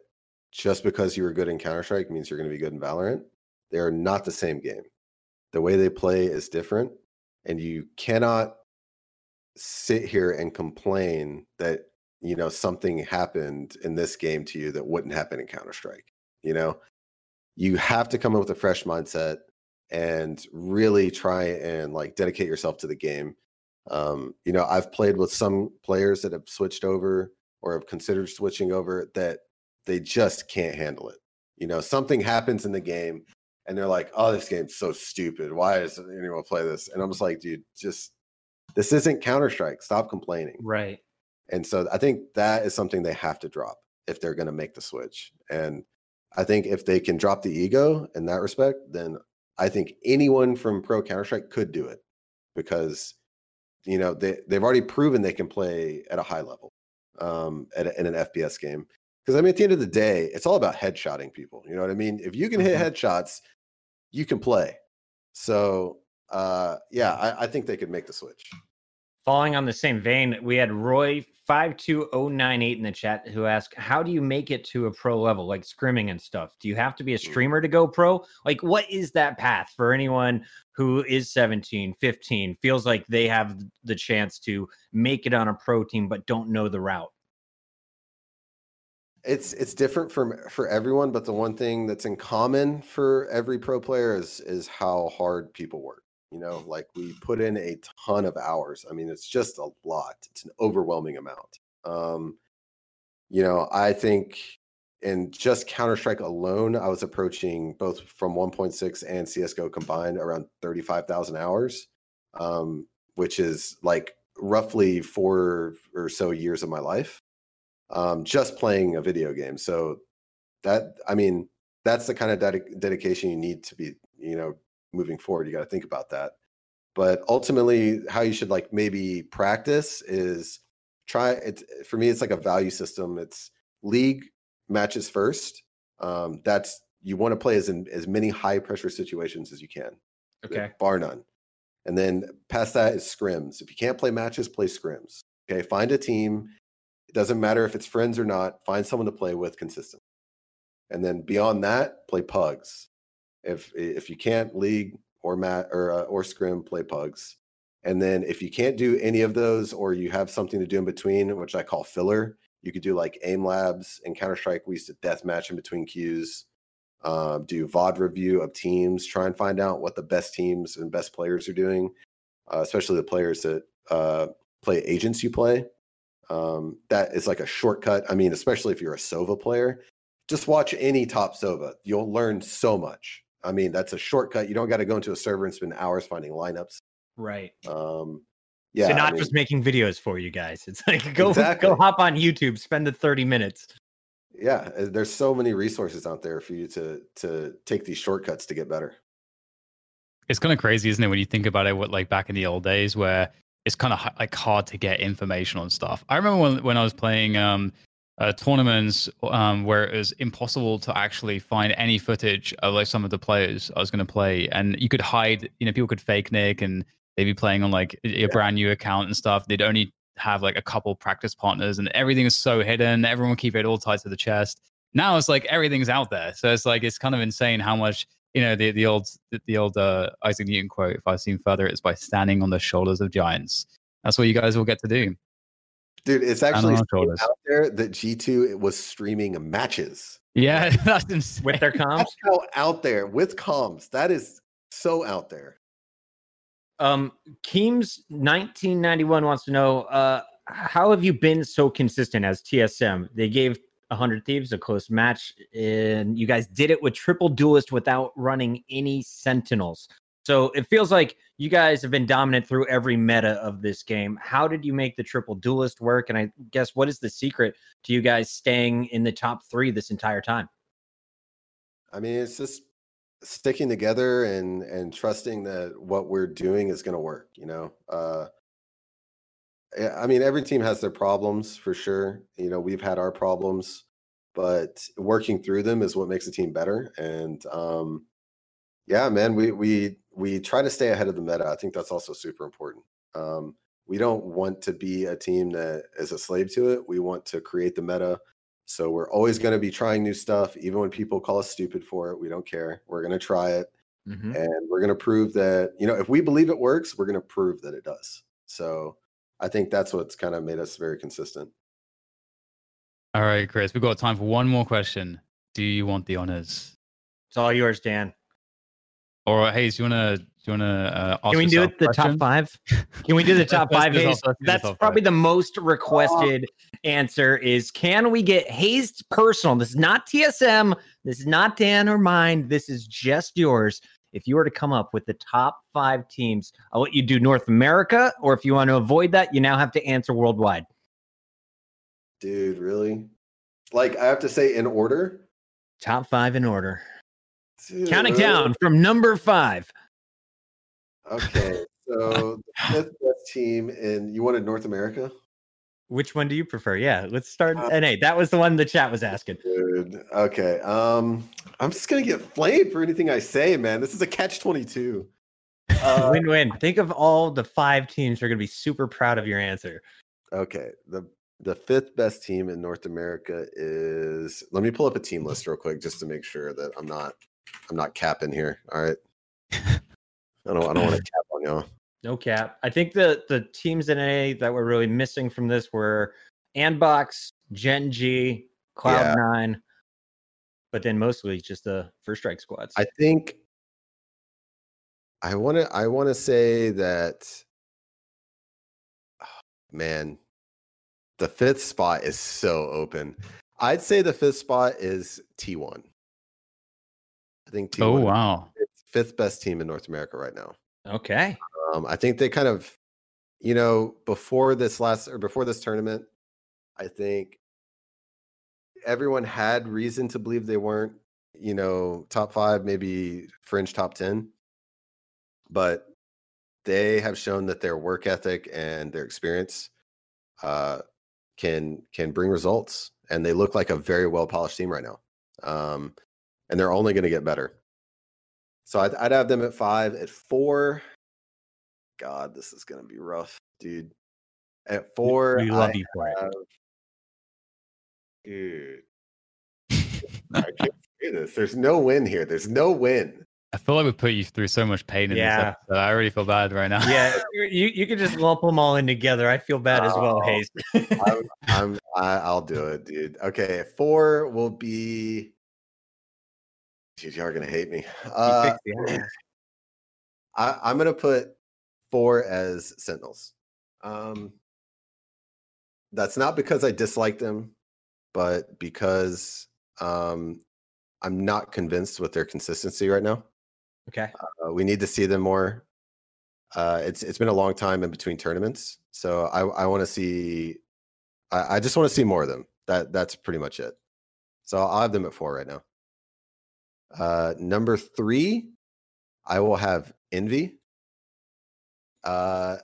just because you were good in Counter Strike means you're going to be good in Valorant. They are not the same game. The way they play is different, and you cannot sit here and complain that you know something happened in this game to you that wouldn't happen in Counter Strike. You know, you have to come up with a fresh mindset and really try and like dedicate yourself to the game. Um, you know, I've played with some players that have switched over or have considered switching over that they just can't handle it. You know, something happens in the game and they're like, "Oh, this game's so stupid. Why does anyone play this?" And I'm just like, "Dude, just this isn't Counter Strike. Stop complaining." Right. And so I think that is something they have to drop if they're going to make the switch. And I think if they can drop the ego in that respect, then I think anyone from Pro Counter Strike could do it because you know they they've already proven they can play at a high level um, at a, in an FPS game. Because I mean, at the end of the day, it's all about headshotting people. You know what I mean? If you can hit headshots, you can play. So uh, yeah, I, I think they could make the switch. Following on the same vein, we had Roy five two oh nine eight in the chat who asked, "How do you make it to a pro level, like scrimming and stuff? Do you have to be a streamer to go pro? Like, what is that path for anyone who is 17, 15, feels like they have the chance to make it on a pro team but don't know the route?" It's it's different for for everyone, but the one thing that's in common for every pro player is is how hard people work. You know, like we put in a ton of hours. I mean, it's just a lot. It's an overwhelming amount. Um, you know, I think in just Counter Strike alone, I was approaching both from 1.6 and CS:GO combined around 35,000 hours, um, which is like roughly four or so years of my life, um, just playing a video game. So that, I mean, that's the kind of dedic- dedication you need to be, you know, moving forward. You got to think about that. But ultimately, how you should like maybe practice is try it. For me, it's like a value system. It's league matches first. Um, that's you want to play as in as many high pressure situations as you can, Okay. bar none. And then past that is scrims. If you can't play matches, play scrims. Okay, find a team. It doesn't matter if it's friends or not. Find someone to play with consistently. And then beyond that, play pugs. If if you can't league or mat or uh, or scrim, play pugs. And then if you can't do any of those, or you have something to do in between, which I call filler, you could do like aim labs and Counter Strike. We used to death match in between queues. Um, do VOD review of teams. Try and find out what the best teams and best players are doing, uh, especially the players that uh, play agents you play. Um, that is like a shortcut. I mean, especially if you're a Sova player, just watch any top Sova. You'll learn so much. I mean, that's a shortcut. You don't got to go into a server and spend hours finding lineups. Right. Um, yeah. so I not mean, just making videos for you guys. It's like (laughs) go Exactly. go hop on YouTube, spend the 30 minutes. yeah. uh, There's so many resources out there for you to to take these shortcuts to get better. it's kind of crazy, isn't it, when you think about it? What like back in the old days, where it's kind of like hard to get information on stuff. I remember when when I was playing um, uh, tournaments um, where it was impossible to actually find any footage of like some of the players I was going to play, and you could hide. You know, people could fake nick, and they'd be playing on like a a brand new account and stuff. They'd only have like a couple practice partners, and everything is so hidden. Everyone keep it all tied to the chest. Now it's like everything's out there, so it's like it's kind of insane how much you know the the old the old uh, Isaac Newton quote. If I've seen further, it's by standing on the shoulders of giants. That's what you guys will get to do. Dude, it's actually our seen shoulders. out there that G2 was streaming matches. Yeah, (laughs) that's insane. With their comms? That's how out there with comms. That is so out there. Um, Keems 1991 wants to know uh, how have you been so consistent as TSM? They gave 100 Thieves a close match, and you guys did it with triple duelist without running any sentinels. So it feels like you guys have been dominant through every meta of this game. How did you make the triple duelist work? And I guess what is the secret to you guys staying in the top three this entire time? I mean, it's just sticking together and and trusting that what we're doing is going to work. You know, uh, I mean, every team has their problems for sure. You know, we've had our problems, but working through them is what makes a team better. And um, yeah, man, we we we try to stay ahead of the meta. I think that's also super important. Um, we don't want to be a team that is a slave to it. We want to create the meta. So we're always going to be trying new stuff, even when people call us stupid for it. We don't care. We're going to try it, and we're going to prove that you know if we believe it works, we're going to prove that it does. So I think that's what's kind of made us very consistent. All right, Chris, we've got time for one more question. Do you want the honors? It's all yours, Dan. Or Hazed, do you wanna do you wanna uh, Can we do it the a top five? (laughs) Can we do the top five? Hazed? top- let's do the That's top probably five. the most requested answer. Is can we get Hazed personal? This is not TSM. This is not Dan or mine. This is just yours. If you were to come up with the top five teams, uh, I'll let you do North America, or if you want to avoid that, you now have to answer worldwide. Dude, really? Like I have to say in order. Top five in order. Dude, Counting down from number five. Okay, so the fifth best team and you wanted North America. Which one do you prefer? Yeah, let's start. and hey, that was the one the chat was asking. Dude, okay. Um, I'm just gonna get flamed for anything I say, man. This is a catch twenty two. Uh, win win. Think of all the five teams who are going to be super proud of your answer. Okay. The the fifth best team in North America is let me pull up a team list real quick just to make sure that I'm not I'm not capping here. All right. (laughs) I don't I don't want to cap on y'all. No cap. I think the the teams in A that were really missing from this were Andbox, Gen G, Cloud Nine, but then mostly just the first strike squads. I think I want to I want to say that (sighs) man the fifth spot is so open. I'd say the fifth spot is T1. I think T1 Oh wow. fifth- fifth best team in North America right now. okay. Um, I think they kind of, you know, before this last or before this tournament, I think everyone had reason to believe they weren't, you know, top five, maybe fringe top 10. But they have shown that their work ethic and their experience uh, can can bring results. And they look like a very well polished team right now. Um, and they're only going to get better. So I'd, I'd have them at five. At four, God, this is gonna be rough, dude. At four, we love I you for it. have- Dude, (laughs) I can't say this. There's no win here. There's no win. I feel like we put you through so much pain in Yeah. this episode. I already feel bad right now. Yeah, (laughs) you you can just lump them all in together. I feel bad as well, Oh. Hazed. (laughs) I'm, I'm I, I'll do it, dude. Okay, four will be. Dude, y'all are gonna hate me. Uh, fixed the odds. I, I'm gonna put four as Sentinels. Um, that's not because I dislike them, but because um, I'm not convinced with their consistency right now. Okay. Uh, we need to see them more. Uh, it's it's been a long time in between tournaments, so I I want to see. I, I just want to see more of them. That that's pretty much it. So I'll have them at four right now. Uh, number three, I will have Envy. Uh,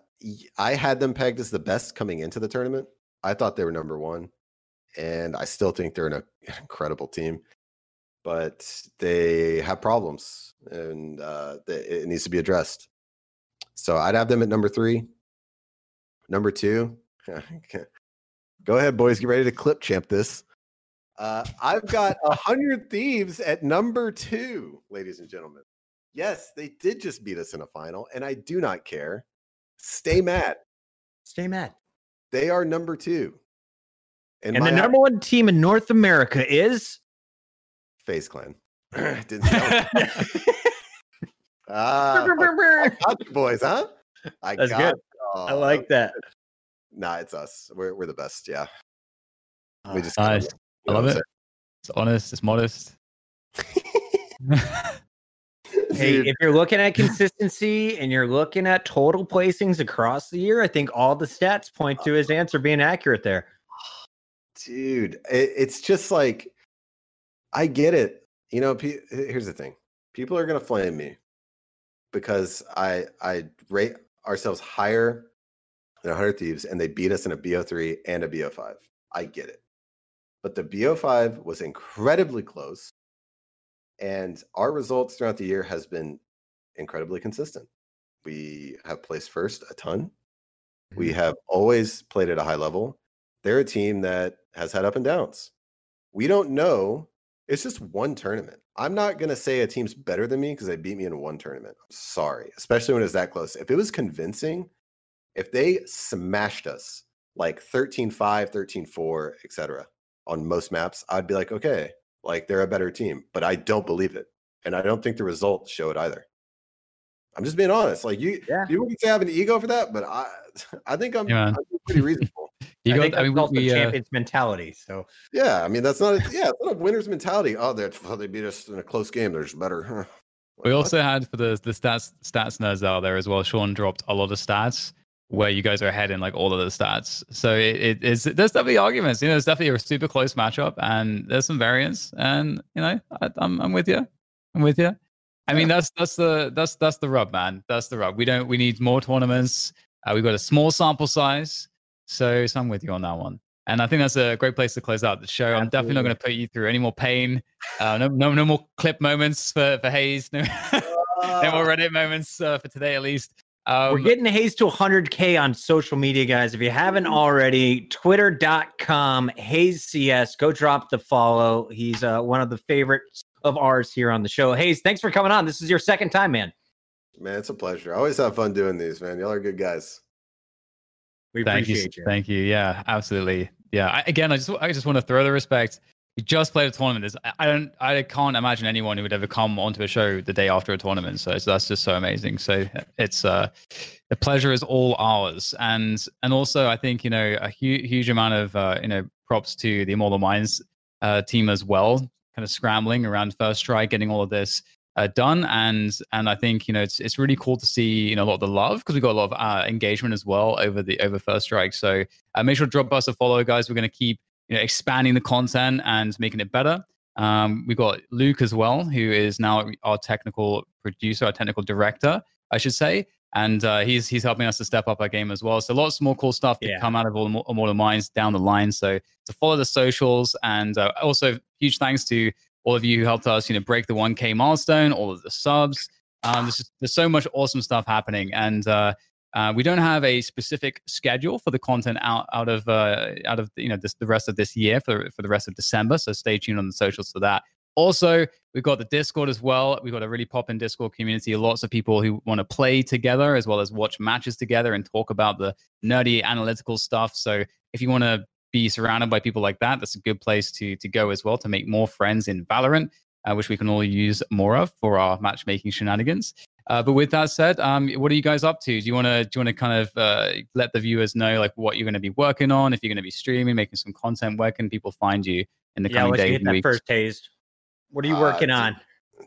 I had them pegged as the best coming into the tournament. I thought they were number one, and I still think they're an, an (laughs) incredible team. But they have problems, and uh, they, it needs to be addressed. So I'd have them at number three. Number two, (laughs) go ahead, boys, get ready to clip champ this. Uh, I've got a (laughs) hundred thieves at number two, ladies and gentlemen. Yes, they did just beat us in a final, and I do not care. Stay mad. Stay mad. They are number two. In And the my number one team in North America is FaZe Clan. (laughs) (laughs) Didn't see that one. Ah, I got you boys, huh? I That's got good. I like that. Nah, it's us. We're we're the best. Yeah. We just Nice. I love it. It's honest. It's modest. (laughs) Hey, Dude. if you're looking at consistency and you're looking at total placings across the year, I think all the stats point to his answer being accurate there. dude it, it's just like i get it. You know pe- here's the thing. People are going to flame me because i i rate ourselves higher than 100 thieves and they beat us in a bo3 and a bo5 i get it. But the bo5 was incredibly close and our results throughout the year has been incredibly consistent we have placed first a ton we mm-hmm. have always played at a high level they're a team that has had up and downs. We don't know. It's just one tournament. I'm not going to say a team's better than me because they beat me in one tournament. I'm sorry, especially when it's that close. If it was convincing, if they smashed us like 13 5, 13 4, etc., on most maps, I'd be like, okay, like they're a better team. But I don't believe it. And I don't think the results show it either. I'm just being honest. Like you, people can say I have an ego for that, but I, (laughs) I think I'm, Yeah. I'm pretty reasonable. (laughs) You I got. think I mean, that's also we, uh, champions mentality. So Yeah, I mean that's not a, (laughs) yeah, it's not a winner's mentality. Oh, they well, they beat us in a close game. They're just better. Huh. We also had for the the stats stats nerds out there as well. Sean dropped a lot of stats where you guys are ahead in like all of the stats. So it, it is there's definitely arguments. You know, there's definitely a super close matchup, and there's some variance. And you know, I, I'm I'm with you. I'm with you. I mean, that's that's the that's that's the rub, man. That's the rub. We don't we need more tournaments. Uh, we've got a small sample size, so, so I'm with you on that one. And I think that's a great place to close out the show. I'm definitely not going to put you through any more pain. Uh, no, no, no more clip moments for for Hazed. (laughs) No. no more Reddit moments uh, for today, at least. Um, We're getting Hazed to 100K on social media, guys. If you haven't already, twitter.com, Hazed CS. Go drop the follow. He's uh, one of the favorites of ours here on the show. Hazed, thanks for coming on. This is your second time, man. Man, it's a pleasure. I always have fun doing these, man. Y'all are good guys. We thank you, you. Thank you. Yeah, absolutely. Yeah. I, again, I just I just want to throw the respect. You just played a tournament. There's, I don't I can't imagine anyone who would ever come onto a show the day after a tournament. So, so that's just so amazing. So it's uh the pleasure is all ours. And and also I think, you know, a huge huge amount of uh, you know, props to the Immortal Minds uh, team as well, kind of scrambling around first try, getting all of this uh, done and and I think you know it's it's really cool to see you know a lot of the love because we got a lot of uh, engagement as well over the over first strike. So uh, make sure to drop us a follow, guys. We're going to keep you know expanding the content and making it better. Um, we got Luke as well, who is now our technical producer, our technical director, I should say, and uh, he's he's helping us to step up our game as well. So lots more cool stuff to Yeah. come out of all the Immortal Minds down the line. So to follow the socials and uh, also huge thanks to all of you who helped us, you know, break the 1K milestone, all of the subs. Um, there's, just, there's so much awesome stuff happening, and uh, uh, we don't have a specific schedule for the content out out of uh, out of you know this, the rest of this year for for the rest of December. So stay tuned on the socials for that. Also, we've got the Discord as well. We've got a really poppin' Discord community. Lots of people who want to play together as well as watch matches together and talk about the nerdy analytical stuff. So if you want to be surrounded by people like that, that's a good place to to go as well to make more friends in Valorant, uh, which we can all use more of for our matchmaking shenanigans. Uh, but with that said, um, what are you guys up to? Do you want to do you want to kind of uh, let the viewers know like what you're going to be working on? If you're going to be streaming, making some content, where can people find you in the Yeah, coming let's days get and that weeks? first taste. What are you Uh, working dude- on?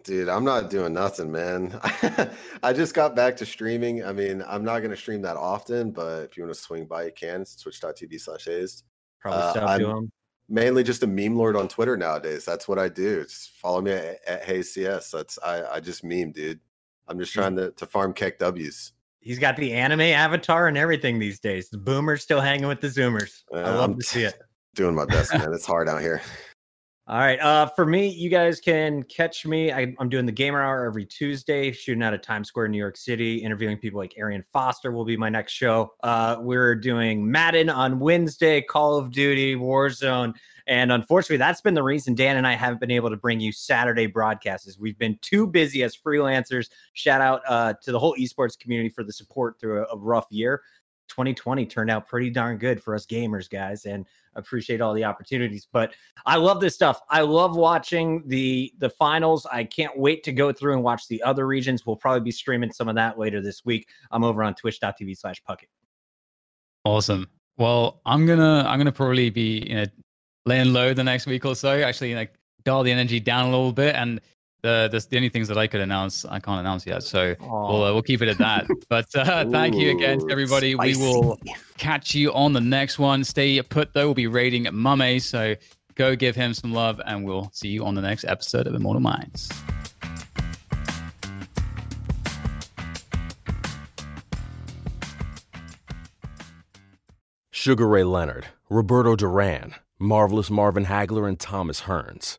Dude, I'm not doing nothing, man. (laughs) I just got back to streaming. I mean, I'm not going to stream that often, but if you want to swing by, you can. It's twitch.tv slash Hazed. Probably Uh, I'm to him. Mainly just a meme lord on Twitter nowadays. That's what I do. Just follow me at, at Hazed CS. That's I, I just meme, dude. I'm just trying to, to farm KEKW's. He's got the anime avatar and everything these days. The boomers still hanging with the zoomers. I Uh, love I'm to see it. (laughs) Doing my best, man. It's hard out here. All right. Uh, for me, you guys can catch me. I, I'm doing the Gamer Hour every Tuesday, shooting out of Times Square, New York City, interviewing people like Arian Foster will be my next show. Uh, we're doing Madden on Wednesday, Call of Duty, Warzone, and unfortunately, that's been the reason Dan and I haven't been able to bring you Saturday broadcasts. Is we've been too busy as freelancers. Shout out uh, to the whole esports community for the support through a, a rough year. 2020 turned out pretty darn good for us gamers, guys, and appreciate all the opportunities. But I love this stuff. I love watching the the finals. I can't wait to go through and watch the other regions. We'll probably be streaming some of that later this week. I'm over on twitch.tv slash puckett. Awesome. Well, I'm gonna I'm gonna probably be you know laying low the next week or so. Actually, like dial the energy down a little bit, and the the, the only things that I could announce I can't announce yet. So we'll uh, we'll keep it at that. (laughs) But uh, thank you again, to Ooh, everybody. We will catch you on the next one. Stay put though. We'll be rating Mame, so go give him some love, and we'll see you on the next episode of Immortal Minds. Sugar Ray Leonard, Roberto Duran, Marvelous Marvin Hagler, and Thomas Hearns.